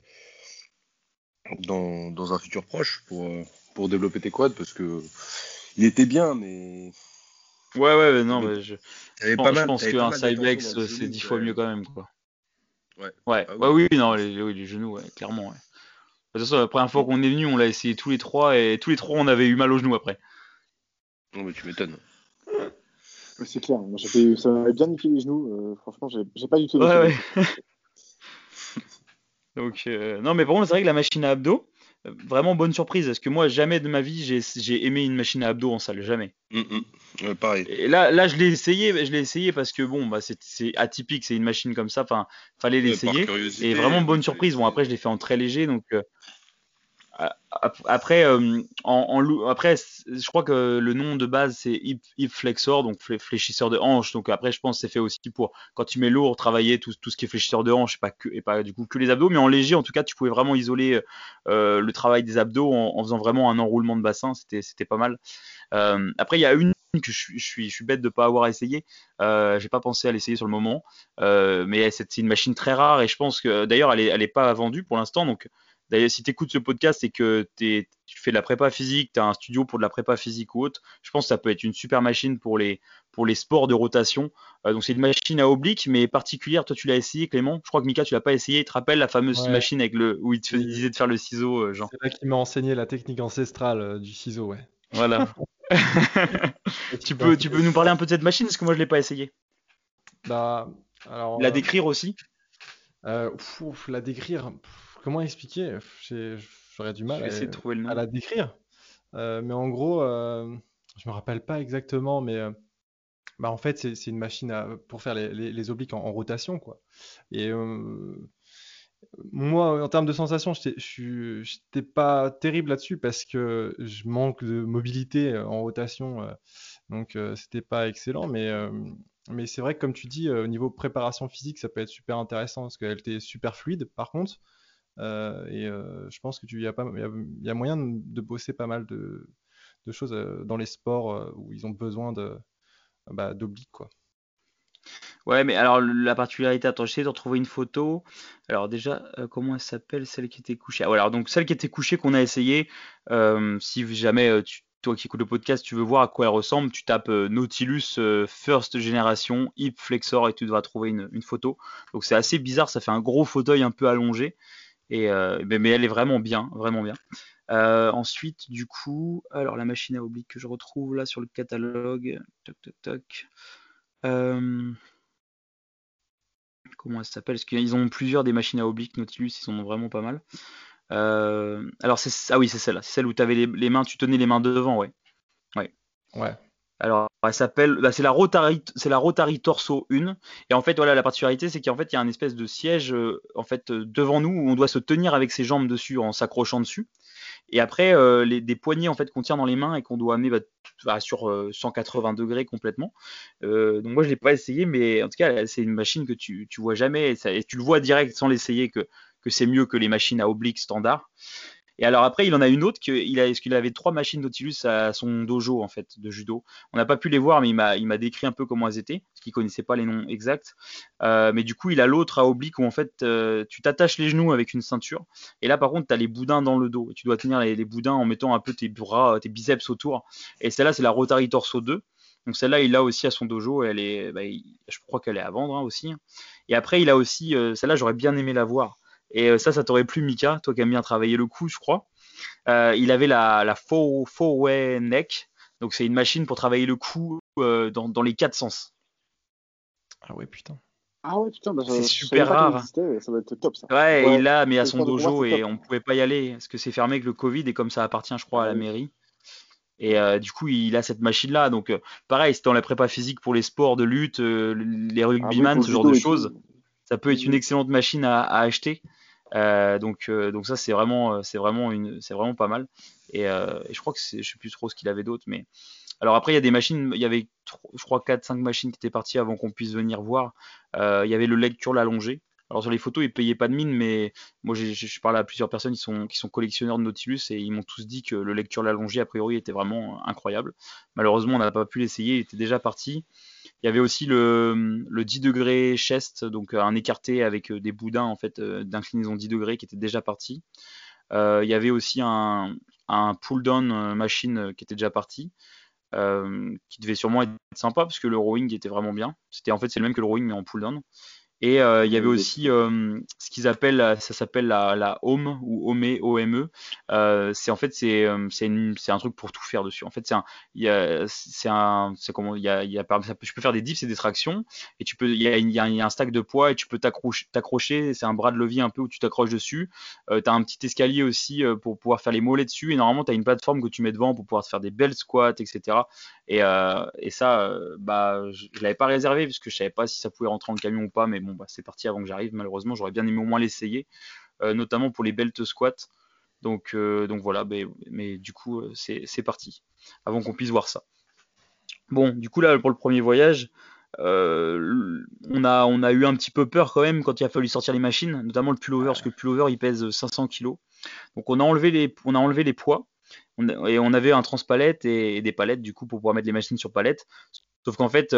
dans, dans un futur proche pour euh, pour développer tes quads parce que il était bien, mais Ouais, ouais, ouais, non, Mais mais je, je pense, qu'un Cybex, le c'est genou, 10 quand fois mieux quand même, quoi. Ouais. Ouais, Ah ouais, oui. oui, non, les, oui, les genoux, ouais, clairement, ouais. De toute façon, la première fois qu'on est venu, on l'a essayé tous les trois, et tous les trois, on avait eu mal aux genoux après. Non, mais tu m'étonnes. Ouais, C'est clair, moi, j'avais- ça m'avait bien niqué les genoux. euh, franchement, j'ai j'ai pas du tout. Ouais, ouais. [laughs] Donc, euh, non, mais par contre, c'est vrai que la machine à abdos, euh, vraiment bonne surprise, parce que moi, jamais de ma vie, j'ai j'ai aimé une machine à abdos en salle, jamais. Hum. Ouais, pareil. Et là, là, je l'ai essayé, je l'ai essayé parce que bon, bah, c'est c'est atypique, c'est une machine comme ça, enfin, fallait l'essayer. Et vraiment bonne surprise. Bon, après, je l'ai fait en très léger, donc euh, après, euh, après, je crois que le nom de base c'est hip, flexor, donc flé- fléchisseur de hanche. Donc après, je pense c'est fait aussi pour quand tu mets lourd, travailler tout, ce qui est fléchisseur de hanche, et pas que du coup que les abdos, mais en léger, en tout cas, tu pouvais vraiment isoler euh, le travail des abdos en, faisant vraiment un enroulement de bassin. C'était pas mal. Euh, après, il y a une que je suis, bête de pas avoir essayé. Euh, j'ai pas pensé à l'essayer sur le moment, mais c'est une machine très rare et je pense que d'ailleurs elle est, elle est pas vendue pour l'instant. Donc D'ailleurs, si tu écoutes ce podcast et que tu fais de la prépa physique, tu as un studio pour de la prépa physique ou autre, je pense que ça peut être une super machine pour les, pour les sports de rotation. Euh, donc c'est une machine à oblique, mais particulière. Toi, tu l'as essayé, Clément? Je crois que Mika, tu l'as pas essayé. Tu te rappelles la fameuse machine avec le où il te disait de faire le ciseau, euh, C'est là qui m'a enseigné la technique ancestrale euh, du ciseau, ouais. Voilà. [laughs] [laughs] tu peux, tu peux nous parler un peu de cette machine? Parce que moi je l'ai pas essayé. Bah, alors. La décrire aussi? la décrire comment expliquer? J'aurais du mal à, la décrire. Euh, mais en gros, euh, je me rappelle pas exactement, mais euh, bah, en fait, c'est une machine pour faire les, obliques en, rotation. Quoi. Et moi, en termes de sensation, je n'étais pas terrible là-dessus parce que je manque de mobilité en rotation. donc, c'était pas excellent. Mais, mais c'est vrai que, comme tu dis, au niveau préparation physique, ça peut être super intéressant parce qu'elle était super fluide. Par contre, euh, et euh, je pense tu y y a, moyen de bosser pas mal de, choses euh, dans les sports où ils ont besoin de bah. Ouais, mais alors la particularité, attends, j'essaie de retrouver une photo. Alors déjà, comment elle s'appelle celle qui était couchée? Ah, voilà, donc celle qui était couchée qu'on a essayé. si jamais toi qui écoutes le podcast, tu veux voir à quoi elle ressemble, tu tapes Nautilus First Generation Hip Flexor et tu devras trouver une, une photo. Donc c'est assez bizarre, ça fait un gros fauteuil un peu allongé. Euh, mais, elle est vraiment bien, vraiment bien. Euh, ensuite, du coup, alors la machine à oblique que je retrouve là sur le catalogue. Toc, toc. Euh, comment elle s'appelle? Parce qu'ils ont plusieurs des machines à oblique Nautilus, ils en ont vraiment pas mal. alors, ah oui, c'est celle-là. C'est celle où tu avais les, les, mains, tu tenais les mains devant, ouais. Ouais. Ouais. Alors, elle s'appelle, bah, c'est la Rotary, c'est la Torso 1. Et en fait, voilà, la particularité, c'est qu'en fait, il y a un espèce de siège, euh, en fait, euh, devant nous où on doit se tenir avec ses jambes dessus en s'accrochant dessus. Et après, euh, des poignées en fait qu'on tient dans les mains et qu'on doit amener bah, bah sur 180 degrés complètement. donc moi, je l'ai pas essayé, mais en tout cas, c'est une machine que tu, vois jamais et tu le vois direct sans l'essayer que que c'est mieux que les machines à oblique standard. Et alors après, il en a une autre qu'il a, qu'il avait trois machines Nautilus à son dojo en fait de judo. On n'a pas pu les voir, mais il m'a, décrit un peu comment elles étaient, parce qu'il connaissait pas les noms exacts. Euh, mais du coup, il a l'autre à oblique où en fait, euh, tu t'attaches les genoux avec une ceinture. Et là, par contre, tu as les boudins dans le dos. Et tu dois tenir les, boudins en mettant un peu tes bras, tes biceps autour. Et celle-là, c'est la Rotary Torso 2. Donc celle-là, il l'a aussi à son dojo. Elle est, bah, je crois qu'elle est à vendre hein, aussi. Et après, il a aussi, euh, celle-là, j'aurais bien aimé la voir. Et euh, ça, ça t'aurait plu, Mika, toi qui aimes bien travailler le cou, je crois. Euh, il avait la, la four, way neck. Donc c'est une machine pour travailler le cou euh, dans, dans, les quatre sens. Ah ouais, putain. Ah ouais, putain, bah, c'est super rare. Ça va être top ça. Ouais, il l'a, mais à son dojo et on pouvait pas y aller parce que c'est fermé avec le Covid et comme ça appartient, je crois, à la mairie. Et euh, du coup, il a cette machine-là. Donc, pareil, c'est dans la prépa physique pour les sports de lutte, les ah rugbyman, ce genre de choses. Ça peut être une excellente machine à, à acheter. Euh, donc, euh, donc ça c'est vraiment, euh, c'est vraiment une, c'est vraiment pas mal. Et, je crois que c'est, je sais plus trop ce qu'il avait d'autre, mais alors après il y a des machines, il y avait je crois 4-5 machines qui étaient parties avant qu'on puisse venir voir. il y avait le lecture allongé. Alors sur les photos, ils payaient pas de mine, mais moi je parlé à plusieurs personnes qui sont, qui sont collectionneurs de Nautilus et ils m'ont tous dit que le lecture allongé a priori était vraiment incroyable. Malheureusement, on n'a pas pu l'essayer, il était déjà parti. Il y avait aussi le, 10 degrés chest, donc euh, un écarté avec euh, des boudins en fait euh, d'inclinaison 10 degrés qui était déjà parti. il y avait aussi un, pull down machine qui était déjà parti. qui devait sûrement être sympa parce que le rowing était vraiment bien. C'était en fait c'est le même que le rowing mais en pull down. Et euh, il y avait aussi euh, ce qu'ils appellent, ça s'appelle la, la Home ou Home, OME. Euh, c'est en fait c'est c'est un truc pour tout faire dessus. En fait c'est un il y a c'est un c'est comment il y a il y a je peux faire des dips et des tractions et tu peux il y a, il y a, un stack de poids et tu peux t'accrocher t'accrocher. C'est un bras de levier un peu où tu t'accroches dessus. Tu as un petit escalier aussi pour pouvoir faire les mollets dessus et normalement tu as une plateforme que tu mets devant pour pouvoir faire des belles squats etc. Et, et ça bah je, je l'avais pas réservé parce que je savais pas si ça pouvait rentrer en camion ou pas mais bon, bah, c'est parti avant que j'arrive. Malheureusement, j'aurais bien aimé au moins l'essayer, euh, notamment pour les belt squats. Donc, euh, voilà, mais, du coup, euh, c'est parti, avant qu'on puisse voir ça. Bon, du coup, là, pour le premier voyage, on, a, eu un petit peu peur quand même quand il a fallu sortir les machines, notamment le pullover, parce que le pullover, il pèse 500 kg. Donc, on a enlevé les, poids. et on avait un transpalette et, et, des palettes du coup pour pouvoir mettre les machines sur palette. Sauf qu'en fait,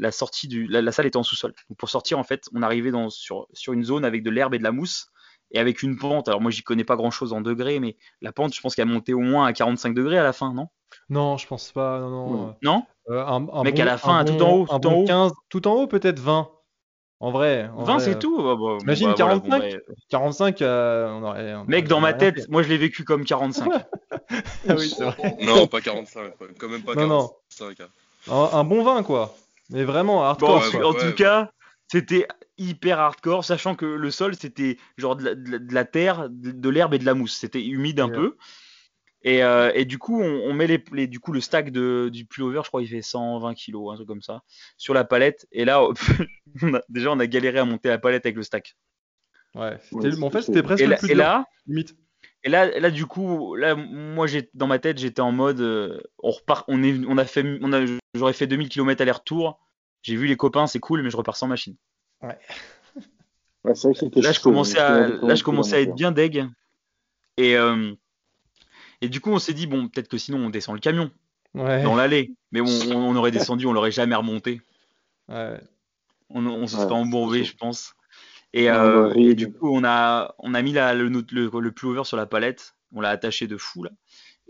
la sortie du, la, salle était en sous-sol. Donc pour sortir, en fait, on arrivait dans, sur, sur une zone avec de l'herbe et de la mousse. et avec une pente. Alors moi, j'y connais pas grand chose en degrés, mais la pente, je pense qu'elle a monté au moins à 45 degrés à la fin, non? Non, je pense pas. Non, non. Ouais. Non? Euh, un, un Mec, bon- à la fin, un tout bon- en haut, un tout en haut. 15, tout en haut, peut-être 20. En vrai. en 20, vrai, c'est euh, tout? Bah, bah, Imagine bah, voilà, bon, 45. bah, 45, euh, on aurait. on Mec, aurait dans ma tête, fait. moi, je l'ai vécu comme 45. [laughs] Ah oui, c'est vrai. Non, pas 45, quoi. quand même pas Non, non. 45. hein. Un, un bon 20, quoi. Mais vraiment hardcore, en, ouais, tout- quoi. en ouais, tout ouais. cas, c'était hyper hardcore, sachant que le sol, c'était genre de la, de la- de la terre, de, de l'herbe et de la mousse. C'était humide un Ouais. peu. Et, euh, et du coup, on, on met les, les- du coup le stack de, du pullover, je crois, il fait 120 kilos, un truc comme ça, sur la palette. Et là, [laughs] on a- déjà, on a galéré à monter la palette avec le stack. Ouais, c'était- en fait, c'était presque Et le là, plus et là, limite. Et là, là, du coup, là, moi, j'ai dans ma tête, j'étais en mode, euh, on repart, on est, on a fait, on a, j'aurais fait 2000 km aller-retour. J'ai vu les copains, c'est cool, mais je repars sans machine. Ouais, [laughs] c'est vrai que c'était Là, je commençais hein, à, là, je commençais à être vraiment bien deg. Et, euh, et du coup, on s'est dit, bon, peut-être que sinon, on descend le camion Ouais. dans l'allée. Mais on, on- on aurait descendu, on l'aurait jamais remonté. ouais. On, on se Ouais, serait embourbé, je pense. Et, euh, et du coup, on a, on a mis la, le, le, le pullover sur la palette. On l'a attaché de fou, là.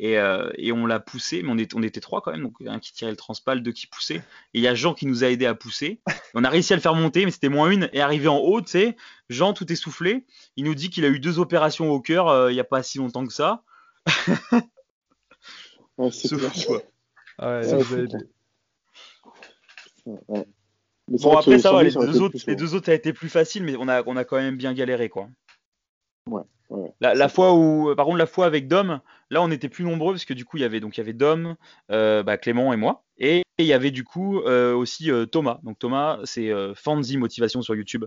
Et, euh, et on l'a poussé, mais on, est, on était trois quand même, donc un qui tirait le transpal, deux qui poussaient. Et il y a Jean qui nous a aidé à pousser. On a réussi à le faire monter, mais c'était moins une. Et arrivé en haut, tu sais, Jean tout essoufflé, il nous dit qu'il a eu deux opérations au cœur euh, il n'y a pas si longtemps que ça. Ouais, c'est fou, quoi. Ouais, Ouais, ça vous c'est a clair. aidé. Ouais. Mais Bon, après, ça va, les deux, autres, les deux autres, ça a été plus facile, mais on a, on a quand même bien galéré, quoi. Ouais, ouais. La, la fois où, par contre, la fois avec Dom, là, on était plus nombreux parce que du coup, il y avait donc il y avait Dom, euh, bah, Clément et moi, et il y avait du coup euh, aussi euh, Thomas. Donc Thomas, c'est Fanzi Motivation sur YouTube.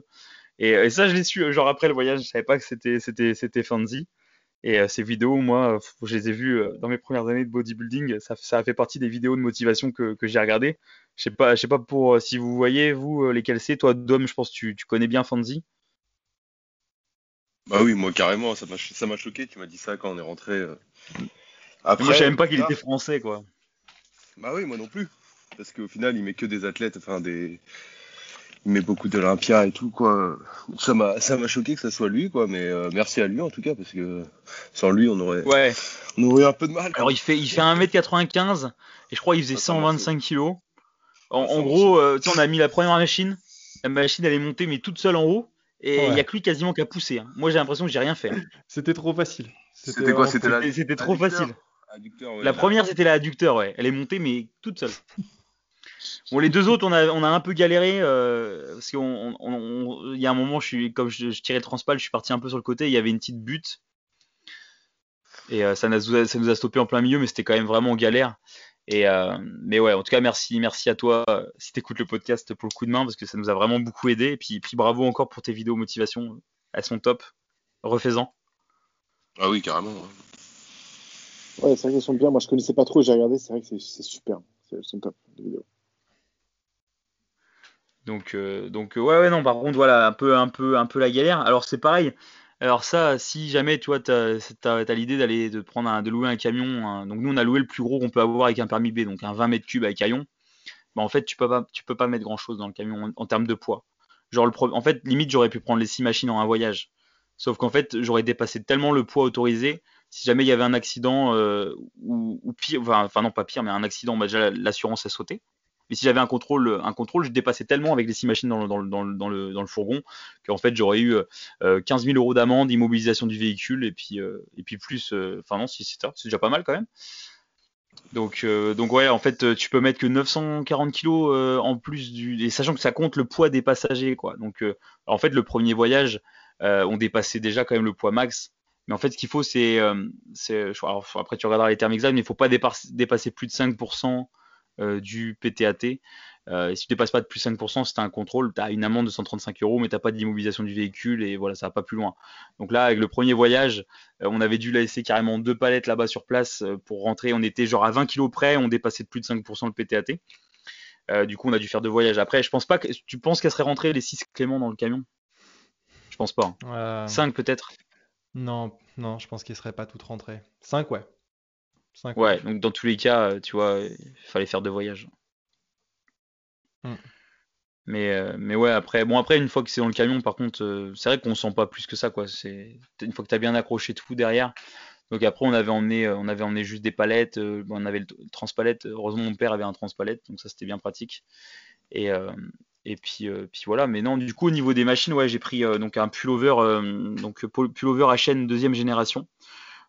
Et, et ça, je l'ai su genre après le voyage, je savais pas que c'était c'était c'était Fanzi. Et euh, ces vidéos, moi, euh, je les ai vues euh, dans mes premières années de bodybuilding. Ça, ça a fait partie des vidéos de motivation que, que j'ai regardées. Je sais pas, je sais pas pour euh, si vous voyez vous lesquelles c'est. Toi, Dom, je pense que tu, tu connais bien Fanzi. Bah oui, moi carrément, ça m'a ça m'a choqué, tu m'as dit ça quand on est rentré. Après, moi, je savais même pas qu'il était français, quoi. Bah oui, moi non plus. Parce qu'au final, il met que des athlètes, enfin des. Il met beaucoup d'Olympia et tout, quoi. Ça m'a ça m'a choqué que ça soit lui, quoi. Mais euh, merci à lui en tout cas, parce que sans lui, on aurait, Ouais. on aurait eu un peu de mal. quoi. Alors il fait, il fait 1m95 et je crois qu'il faisait Ah, ça m'a 125 kilos. En, Ah, ça en m'a gros, euh, tu sais, on a mis la première machine. La machine elle est montée mais toute seule en haut et il Ouais. y a que lui quasiment qui a poussé. hein. Moi j'ai l'impression que j'ai rien fait. hein. C'était trop facile. C'était quoi C'était la- trop facile. Adducteur, ouais. La première c'était la adducteur, ouais. Elle est montée mais toute seule. Bon les deux autres on a, on a un peu galéré euh, parce qu'on, on- y a un moment je suis comme je, je tirais le transpal, je suis parti un peu sur le côté. Il y avait une petite butte et euh, ça, nous a, ça nous a stoppé en plein milieu, mais c'était quand même vraiment galère. Et euh, mais ouais, en tout cas, merci, merci à toi si t'écoutes le podcast pour le coup de main parce que ça nous a vraiment beaucoup aidé. Et puis, puis bravo encore pour tes vidéos motivation, elles sont top. Refais-en. Ah oui, carrément. ouais. Ouais, c'est vrai qu'elles sont bien. Moi, je connaissais pas trop, j'ai regardé. C'est vrai que c'est super. C'est- Elles sont top, les vidéos. Donc, euh, donc euh, ouais, ouais, non, par contre, voilà, un peu, un peu, un peu la galère. Alors c'est pareil. Alors ça, si jamais tu vois, t'as, l'idée d'aller de prendre un, de louer un camion. un- donc nous, on a loué le plus gros qu'on peut avoir avec un permis B, donc un 20 mètres cubes avec haillon. Bah, en fait, tu peux pas, tu peux pas mettre grand chose dans le camion en, termes de poids. Genre en fait, limite, j'aurais pu prendre les six machines en un voyage. Sauf qu'en fait, j'aurais dépassé tellement le poids autorisé. Si jamais il y avait un accident euh, ou, pire, enfin, enfin non pas pire, mais un accident, bah, déjà l'assurance a sauté. Mais si j'avais un contrôle, un contrôle, je dépassais tellement avec les six machines dans le, dans le, dans le, dans le, dans le fourgon qu'en fait j'aurais eu euh, 15 000 euros d'amende, immobilisation du véhicule et puis, euh, et puis plus. euh, Enfin non, si c'est déjà pas mal quand même. Donc, euh, donc ouais, en fait, euh, tu peux mettre que 940 kilos euh, en plus du, sachant que ça compte le poids des passagers, quoi. Donc, euh, en fait, le premier voyage, euh, on dépassait déjà quand même le poids max. Mais en fait, ce qu'il faut, c'est, euh, après tu regarderas les termes exacts, mais il faut pas dépasser, plus de 5% euh, du PTAT. Euh, et si tu dépasses pas de plus de 5%, c'est un contrôle, tu as une amende de 135 euros, mais t'as pas d'immobilisation du véhicule et voilà, ça va pas plus loin. Donc là, avec le premier voyage, euh, on avait dû laisser carrément deux palettes là-bas sur place euh, pour rentrer. On était genre à 20 kilos près, on dépassait de plus de 5% le PTAT. Euh, du coup, on a dû faire deux voyages. Après, je pense pas que tu penses qu'elle serait rentrée les 6 Clément dans le camion? Je pense pas. hein. Euh, 5 peut-être? Non, non, je pense qu'ils seraient pas toutes rentrées. 5, ouais. 5, Ouais, donc dans tous les cas, euh, tu vois, il fallait faire deux voyages. Hmm. Mais, euh, mais ouais, après, bon, après, une fois que c'est dans le camion, par contre, euh, c'est vrai qu'on sent pas plus que ça, quoi. C'est une fois que tu as bien accroché tout derrière. Donc après, on avait emmené, on avait emmené juste des palettes. on avait le transpalette. Heureusement, mon père avait un transpalette, donc ça c'était bien pratique. Et, et puis, puis voilà. Mais non, du coup, au niveau des machines, ouais, j'ai pris donc un pullover, donc pullover à chaîne deuxième génération.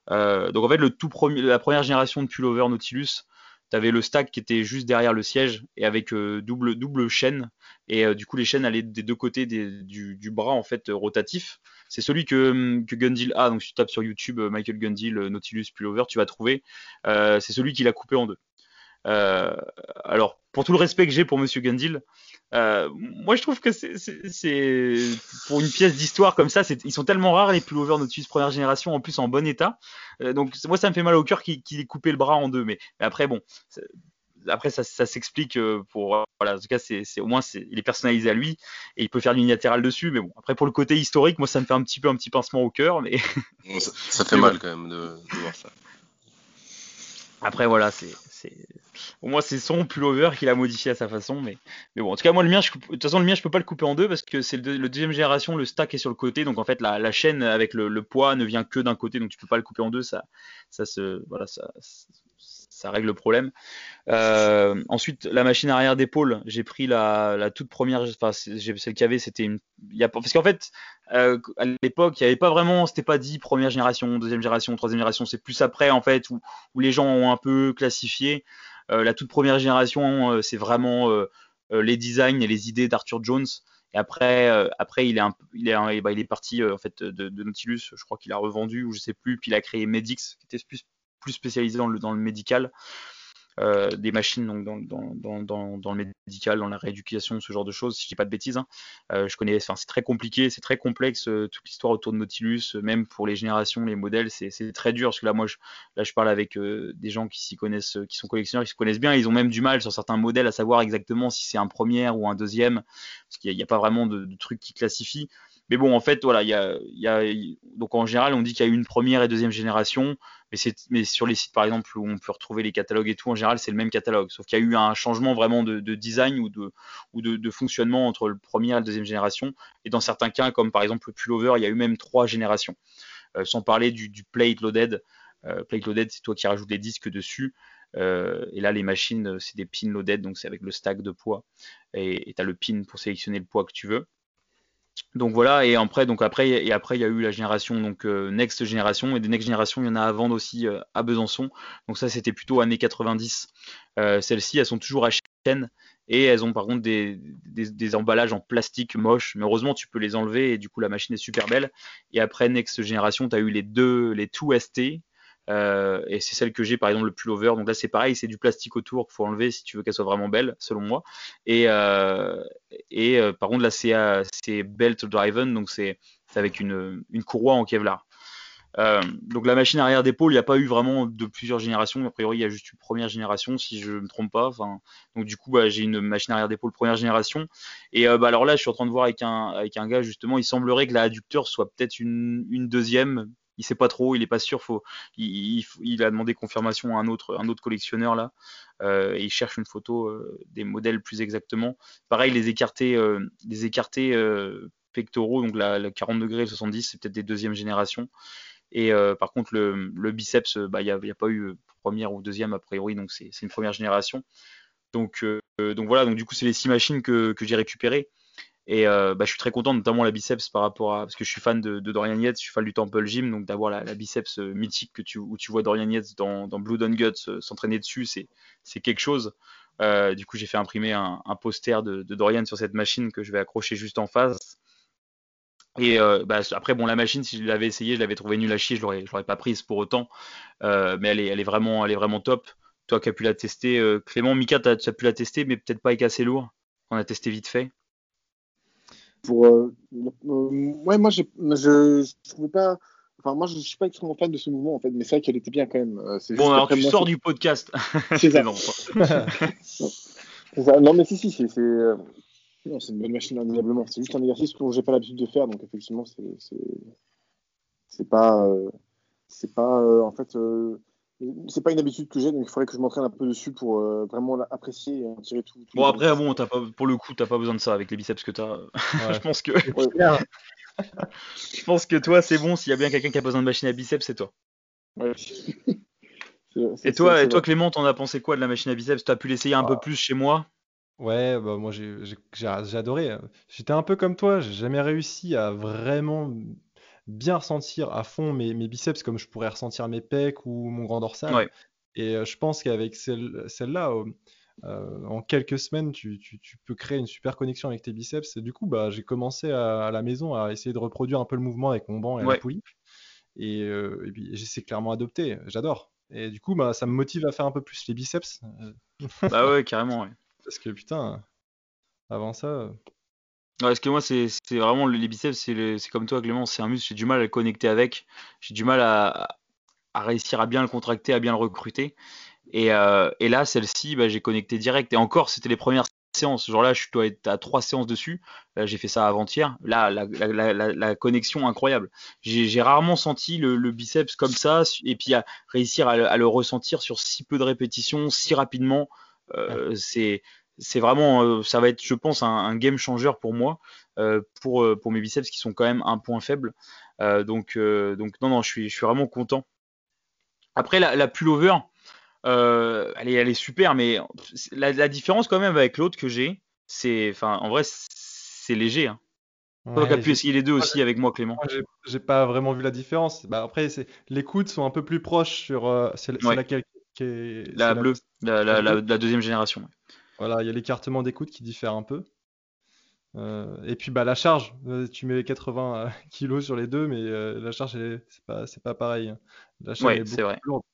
Donc en fait, le tout premier, la première génération de pullover Nautilus, tu avais le stack qui était juste derrière le siège et avec euh, double, double chaîne. Et euh, du coup, les chaînes allaient des deux côtés du, bras en fait rotatif. C'est celui que, hum, que Gundil a. Donc, si tu tapes sur YouTube euh, Michael Gundil Nautilus Pullover, tu vas trouver. c'est celui qui l'a coupé en deux. Alors, pour tout le respect que j'ai pour Monsieur Gundil, euh, moi, je trouve que c'est pour une pièce d'histoire comme ça, ils sont tellement rares les pullovers Nautilus première génération, en plus en bon état. Euh, donc moi, ça me fait mal au cœur qu'il ait coupé le bras en deux. Mais, après, bon, après ça, s'explique euh, pour voilà. En tout cas, c'est au moins il est personnalisé à lui et il peut faire l'unilatéral dessus. Mais bon, après pour le côté historique, moi, ça me fait un petit peu un petit pincement au cœur. Mais ça, [laughs] fait mal quand même de, de voir ça. Après voilà, c'est au moins c'est son pullover qu'il a modifié à sa façon, mais, bon, en tout cas moi le mien, je, de toute façon le mien je peux pas le couper en deux parce que c'est le, deuxième génération, le stack est sur le côté, donc en fait la, chaîne avec le, poids ne vient que d'un côté, donc tu peux pas le couper en deux, ça, ça se, voilà, ça, ça règle le problème. Euh, ensuite, la machine arrière d'épaule, j'ai pris la, toute première, enfin celle qu'il y avait, c'était une, y a, parce qu'en fait, euh, à l'époque, il n'y avait pas vraiment, c'était pas dit première génération, deuxième génération, troisième génération, c'est plus après en fait où, les gens ont un peu classifié. Euh, la toute première génération, c'est vraiment les designs et les idées d'Arthur Jones. Et après, après, il est, un, il est, bah, il est parti en fait de, de Nautilus. Je crois qu'il a revendu ou je sais plus. Puis il a créé Medix, qui était plus plus dans le, dans le médical. Euh, des machines donc dans, dans, dans, dans, le médical, dans la rééducation, ce genre de choses, si je dis pas de bêtises. Hein. Euh, je connais, c'est très compliqué, c'est très complexe euh, toute l'histoire autour de Nautilus, même pour les générations, les modèles, c'est très dur parce que là moi je, là je parle avec des gens qui s'y connaissent, qui sont collectionneurs, qui se connaissent bien, ils ont même du mal sur certains modèles à savoir exactement si c'est un premier ou un deuxième, parce qu'il n'y a, pas vraiment de, de trucs qui classifient. Mais bon, en fait, voilà, il y a, y a, donc en général, on dit qu'il y a une première et deuxième génération, mais, sur les sites, par exemple, où on peut retrouver les catalogues et tout, en général, c'est le même catalogue, sauf qu'il y a eu un changement vraiment de, de design ou, de, ou de, fonctionnement entre le premier et la deuxième génération. Et dans certains cas, comme par exemple le pullover, il y a eu même trois générations. Euh, sans parler du, plate loaded. Euh, plate loaded, c'est toi qui rajoutes des disques dessus. Euh, et là, les machines, c'est des pins loaded, donc c'est avec le stack de poids. Et tu as le pin pour sélectionner le poids que tu veux donc voilà et après donc après et après il y a eu la génération donc euh, next génération et des next génération il y en a à vendre aussi euh, à Besançon. Donc ça c'était plutôt années 90 euh, celles-ci elles sont toujours à chaîne et elles ont par contre des, emballages en plastique moches mais heureusement tu peux les enlever et du coup la machine est super belle. Et après next génération tu as eu les deux les 2 ST euh, et c'est celle que j'ai par exemple le pullover. Donc là c'est pareil, c'est du plastique autour qu'il faut enlever si tu veux qu'elle soit vraiment belle, selon moi. Et, euh, euh, par contre là c'est belt driven, donc c'est avec une, courroie en Kevlar. donc la machine arrière d'épaule, il n'y a pas eu vraiment de plusieurs générations. A priori, il y a juste une première génération, si je ne me trompe pas. Donc du coup, bah, j'ai une machine arrière d'épaule première génération. Et bah, alors là, je suis en train de voir avec un, gars justement. Il semblerait que la adducteur soit peut-être une deuxième, il sait pas trop, il est pas sûr. Il, a demandé confirmation à un autre, un autre collectionneur là, euh, et il cherche une photo euh, des modèles plus exactement. Pareil, les écartés, euh, pectoraux, donc la, 40 degrés, le 70, c'est peut-être des deuxième génération. Et par contre, le, biceps, bah, il n'y a, pas eu première ou deuxième a priori, donc c'est une première génération. Donc, donc voilà, donc du coup, c'est les six machines que j'ai récupérées. Et euh, bah, je suis très content, notamment la biceps par rapport à. Parce que je suis fan de, Dorian Yates, je suis fan du Temple Gym, donc d'avoir la, biceps euh, mythique que tu, où tu vois Dorian Yates dans, dans Blood and Guts euh, s'entraîner dessus, c'est quelque chose. du coup, j'ai fait imprimer un, poster de, Dorian sur cette machine que je vais accrocher juste en face. Et bah, après, bon, la machine, si je l'avais essayé, je l'avais trouvé nulle à chier, je l'aurais, pas prise pour autant. mais elle est, elle est vraiment, elle est vraiment top. Toi qui as pu la tester, Clément, Mika, tu as, pu la tester, mais peut-être pas avec assez lourd. On a testé vite fait pour euh, euh, ouais moi je je, je trouvais pas enfin moi je suis pas extrêmement fan de ce mouvement en fait mais c'est vrai qu'elle était bien quand même. Euh, bon alors tu sors du podcast. [laughs] [laughs] C'est ça. non mais si si c'est c'est une bonne machine indéniablement. C'est juste un exercice que j'ai pas l'habitude de faire donc effectivement c'est c'est c'est pas c'est pas en fait c'est pas une habitude que j'ai, donc il faudrait que je m'entraîne un peu dessus pour euh, vraiment apprécier et en tirer tout. tout Bon, après, bon, t'as pas, pour le coup, t'as pas besoin de ça avec les biceps que t'as. [laughs] Ouais. je pense que, Ouais, [laughs] je pense que toi, c'est bon. S'il y a bien quelqu'un qui a besoin de machine à biceps, c'est toi. ouais. [laughs] Et toi, et toi. Clément, t'en as pensé quoi de la machine à biceps? T'as pu l'essayer un peu Ah. plus chez moi? Ouais, bah moi j'ai adoré. J'étais un peu comme toi, j'ai jamais réussi à vraiment bien ressentir à fond mes, mes biceps comme je pourrais ressentir mes pecs ou mon grand dorsal. Ouais. Et euh, je pense qu'avec celle, celle-là, euh, euh, en quelques semaines, tu, tu- tu peux créer une super connexion avec tes biceps. Et du coup, bah, j'ai commencé à, à la maison à essayer de reproduire un peu le mouvement avec mon banc et Ouais. la poulie. Et, euh, et puis j'essaie clairement adopté, j'adore. Et du coup, bah, ça me motive à faire un peu plus les biceps. Bah ouais, carrément, ouais. [laughs] parce que putain, avant ça. Ouais, parce que moi, c'est vraiment le- les biceps, c'est comme toi, Clément, c'est un muscle, j'ai du mal à le connecter avec. J'ai du mal à, à réussir à bien le contracter, à bien le recruter. Et, euh, et là, celle-ci, bah, j'ai connecté direct. Et encore, c'était les premières séances. Genre là, je dois être à trois séances dessus. Là, j'ai fait ça avant-hier. Là, la, la, la, la- la connexion incroyable. J'ai rarement senti le, le biceps comme ça. Et puis à réussir à, le- à le ressentir sur si peu de répétitions, si rapidement. Euh, c'est c'est vraiment, euh, ça va être, je pense, un, un game changer pour moi, euh, pour, euh, pour mes biceps qui sont quand même un point faible. Donc, donc non, non, je suis, je suis vraiment content. Après, la, la pullover, euh, elle, est, elle est super, mais la, la différence quand même avec l'autre que j'ai, c'est, enfin, en vrai, c'est léger. Hein. Toi qui as ouais, pu j'ai- essayer les deux aussi avec moi, Clément. J'ai pas vraiment vu la différence. Bah, après, c'est les coudes sont un peu plus proches sur. euh, c'est Ouais. laquelle qui est. La bleue, la, la, la la, la deuxième génération. ouais. Voilà, il y a l'écartement des coudes qui diffère un peu. Euh, et puis bah la charge, Euh, tu mets 80 [laughs] kilos sur les deux, mais euh, la charge est- c'est pas c'est pas pareil. hein. La charge Ouais, est c'est beaucoup vrai. plus lourde.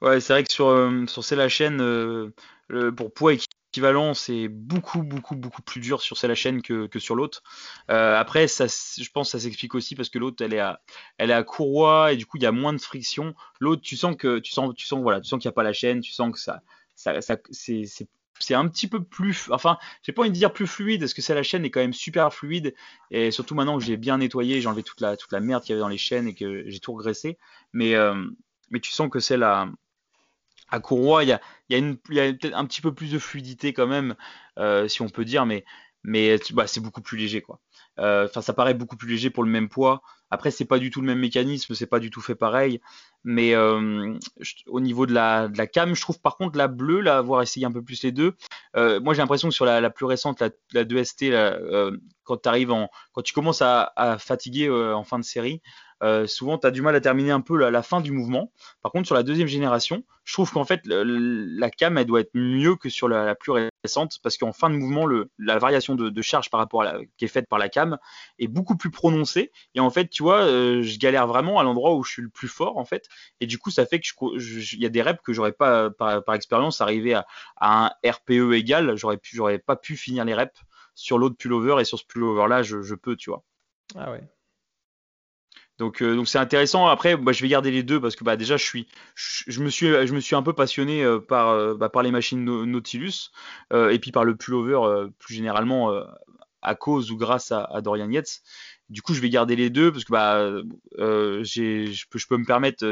Ouais, c'est vrai que sur, euh, sur la chaîne, euh, le- pour poids équivalent, c'est beaucoup, beaucoup, beaucoup plus dur sur celle la chaîne que, que sur l'autre. Euh, après, ça, je pense que ça s'explique aussi parce que l'autre, elle est à, elle est à courroie et du coup, il y a moins de friction. L'autre, tu sens que, tu sens, tu sens, voilà, tu sens qu'il n'y a pas la chaîne, tu sens que ça, ça, ça c'est, un petit peu plus, enfin, j'ai pas envie de dire plus fluide parce que celle la chaîne est quand même super fluide et surtout maintenant que j'ai bien nettoyé, j'ai enlevé toute la, toute la merde qu'il y avait dans les chaînes et que j'ai tout regraissé. Mais, euh, tu sens que celle à, à courroie, il y a, peut-être un petit peu plus de fluidité quand même, euh, si on peut dire, mais, mais bah, c'est beaucoup plus léger, quoi. Euh, Enfin, ça paraît beaucoup plus léger pour le même poids. Après, c'est pas du tout le même mécanisme, c'est pas du tout fait pareil. Mais euh, au niveau de la, cam, je trouve par contre la bleue, là, avoir essayé un peu plus les deux, euh, moi j'ai l'impression que sur la, plus récente, la, la 2ST, là, euh, quand, tu commences à, fatiguer en fin de série, euh, souvent tu as du mal à terminer un peu la, fin du mouvement. Par contre, sur la deuxième génération, je trouve qu'en fait, la cam, elle doit être mieux que sur la, plus récente, parce qu'en fin de mouvement, la variation de, charge par rapport à la, qui est faite par la cam est beaucoup plus prononcée. Et en fait, tu vois, euh, je galère vraiment à l'endroit où je suis le plus fort, en fait. Et du coup, ça fait que il y a des reps que j'aurais pas, par, expérience, arrivé à, un RPE égal, j'aurais pas pu finir les reps sur l'autre pullover, et sur ce pullover-là, je, je peux, tu vois. Ah ouais. Donc, euh, donc c'est intéressant. Après, bah, je vais garder les deux parce que bah, déjà, je suis, je, me suis, je me suis un peu passionné euh, par, euh, bah, par les machines Nautilus et puis par le pullover plus généralement à cause ou grâce à, Dorian Yates. Du coup, je vais garder les deux parce que bah, je peux, peux me permettre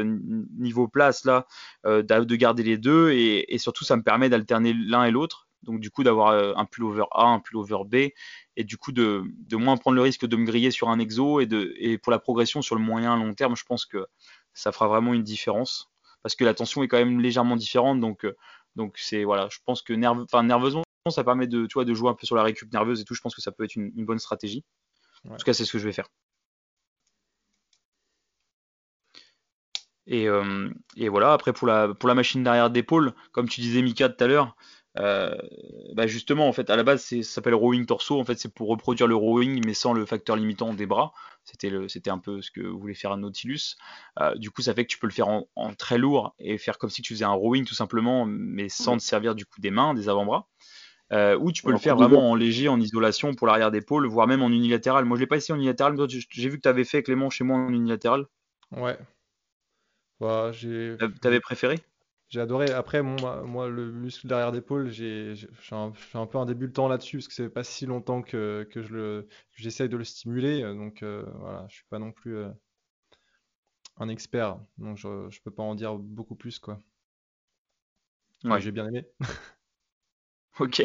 niveau place là de garder les deux et, surtout, ça me permet d'alterner l'un et l'autre. Donc, du coup, d'avoir un pullover A, un pullover B et du coup de, de moins prendre le risque de me griller sur un exo et, de, et pour la progression sur le moyen long terme, je pense que ça fera vraiment une différence parce que la tension est quand même légèrement différente. Donc, euh, donc c'est voilà, je pense que nerve, nerveusement, ça permet de, tu vois, de jouer un peu sur la récup nerveuse et tout. Je pense que ça peut être une, une bonne stratégie. En tout cas, c'est ce que je vais faire. Et, euh, et voilà, après pour la, pour la machine derrière d'épaule, comme tu disais Mika tout à l'heure, euh, bah justement, en fait, à la base, ça s'appelle rowing torso. En fait, c'est pour reproduire le rowing, mais sans le facteur limitant des bras. C'était un peu ce que voulait faire un Nautilus. Euh, du coup, ça fait que tu peux le faire en, en très lourd et faire comme si tu faisais un rowing tout simplement, mais sans te servir du coup des mains, des avant-bras. Euh, ou tu peux le faire vraiment en léger, en isolation pour l'arrière d'épaule, voire même en unilatéral. Moi, je l'ai pas essayé en unilatéral, j'ai vu que tu avais fait Clément chez moi en unilatéral. Ouais. Bah, T'avais préféré? J'ai adoré. Après, mon- moi, moi, le muscle derrière d'épaule, je suis un, un peu un débutant là-dessus parce que c'est pas si longtemps que, que je le, que j'essaye de le stimuler. Donc euh, voilà, je suis pas non plus. euh, un expert, donc je, je peux pas en dire beaucoup plus quoi. Ouais. j'ai bien aimé. [laughs] Ok.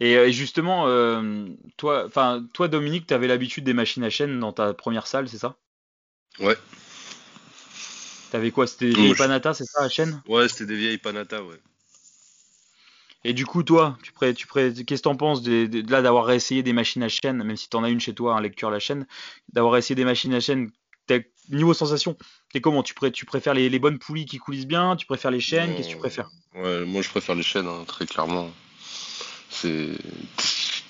Et euh, justement, euh, toi, enfin, toi, Dominique, tu avais l'habitude des machines à chaîne dans ta première salle, c'est ça? Ouais. T'avais quoi? C'était des vieilles je- Panata, c'est ça, à chaîne? Ouais, c'était des vieilles Panata, ouais. Et du coup, toi, tu pré, tu pré, qu'est-ce que t'en penses de là d'avoir réessayé des machines à chaîne, même si t'en as une chez toi, un lecteur la chaîne, d'avoir essayé des machines à chaîne, t'es- niveau sensation, t'es comment? Tu, pré, tu préfères les, les bonnes poulies qui coulissent bien? Tu préfères les chaînes? Qu'est-ce que tu préfères? Ouais, moi je préfère les chaînes, hein, très clairement. C'est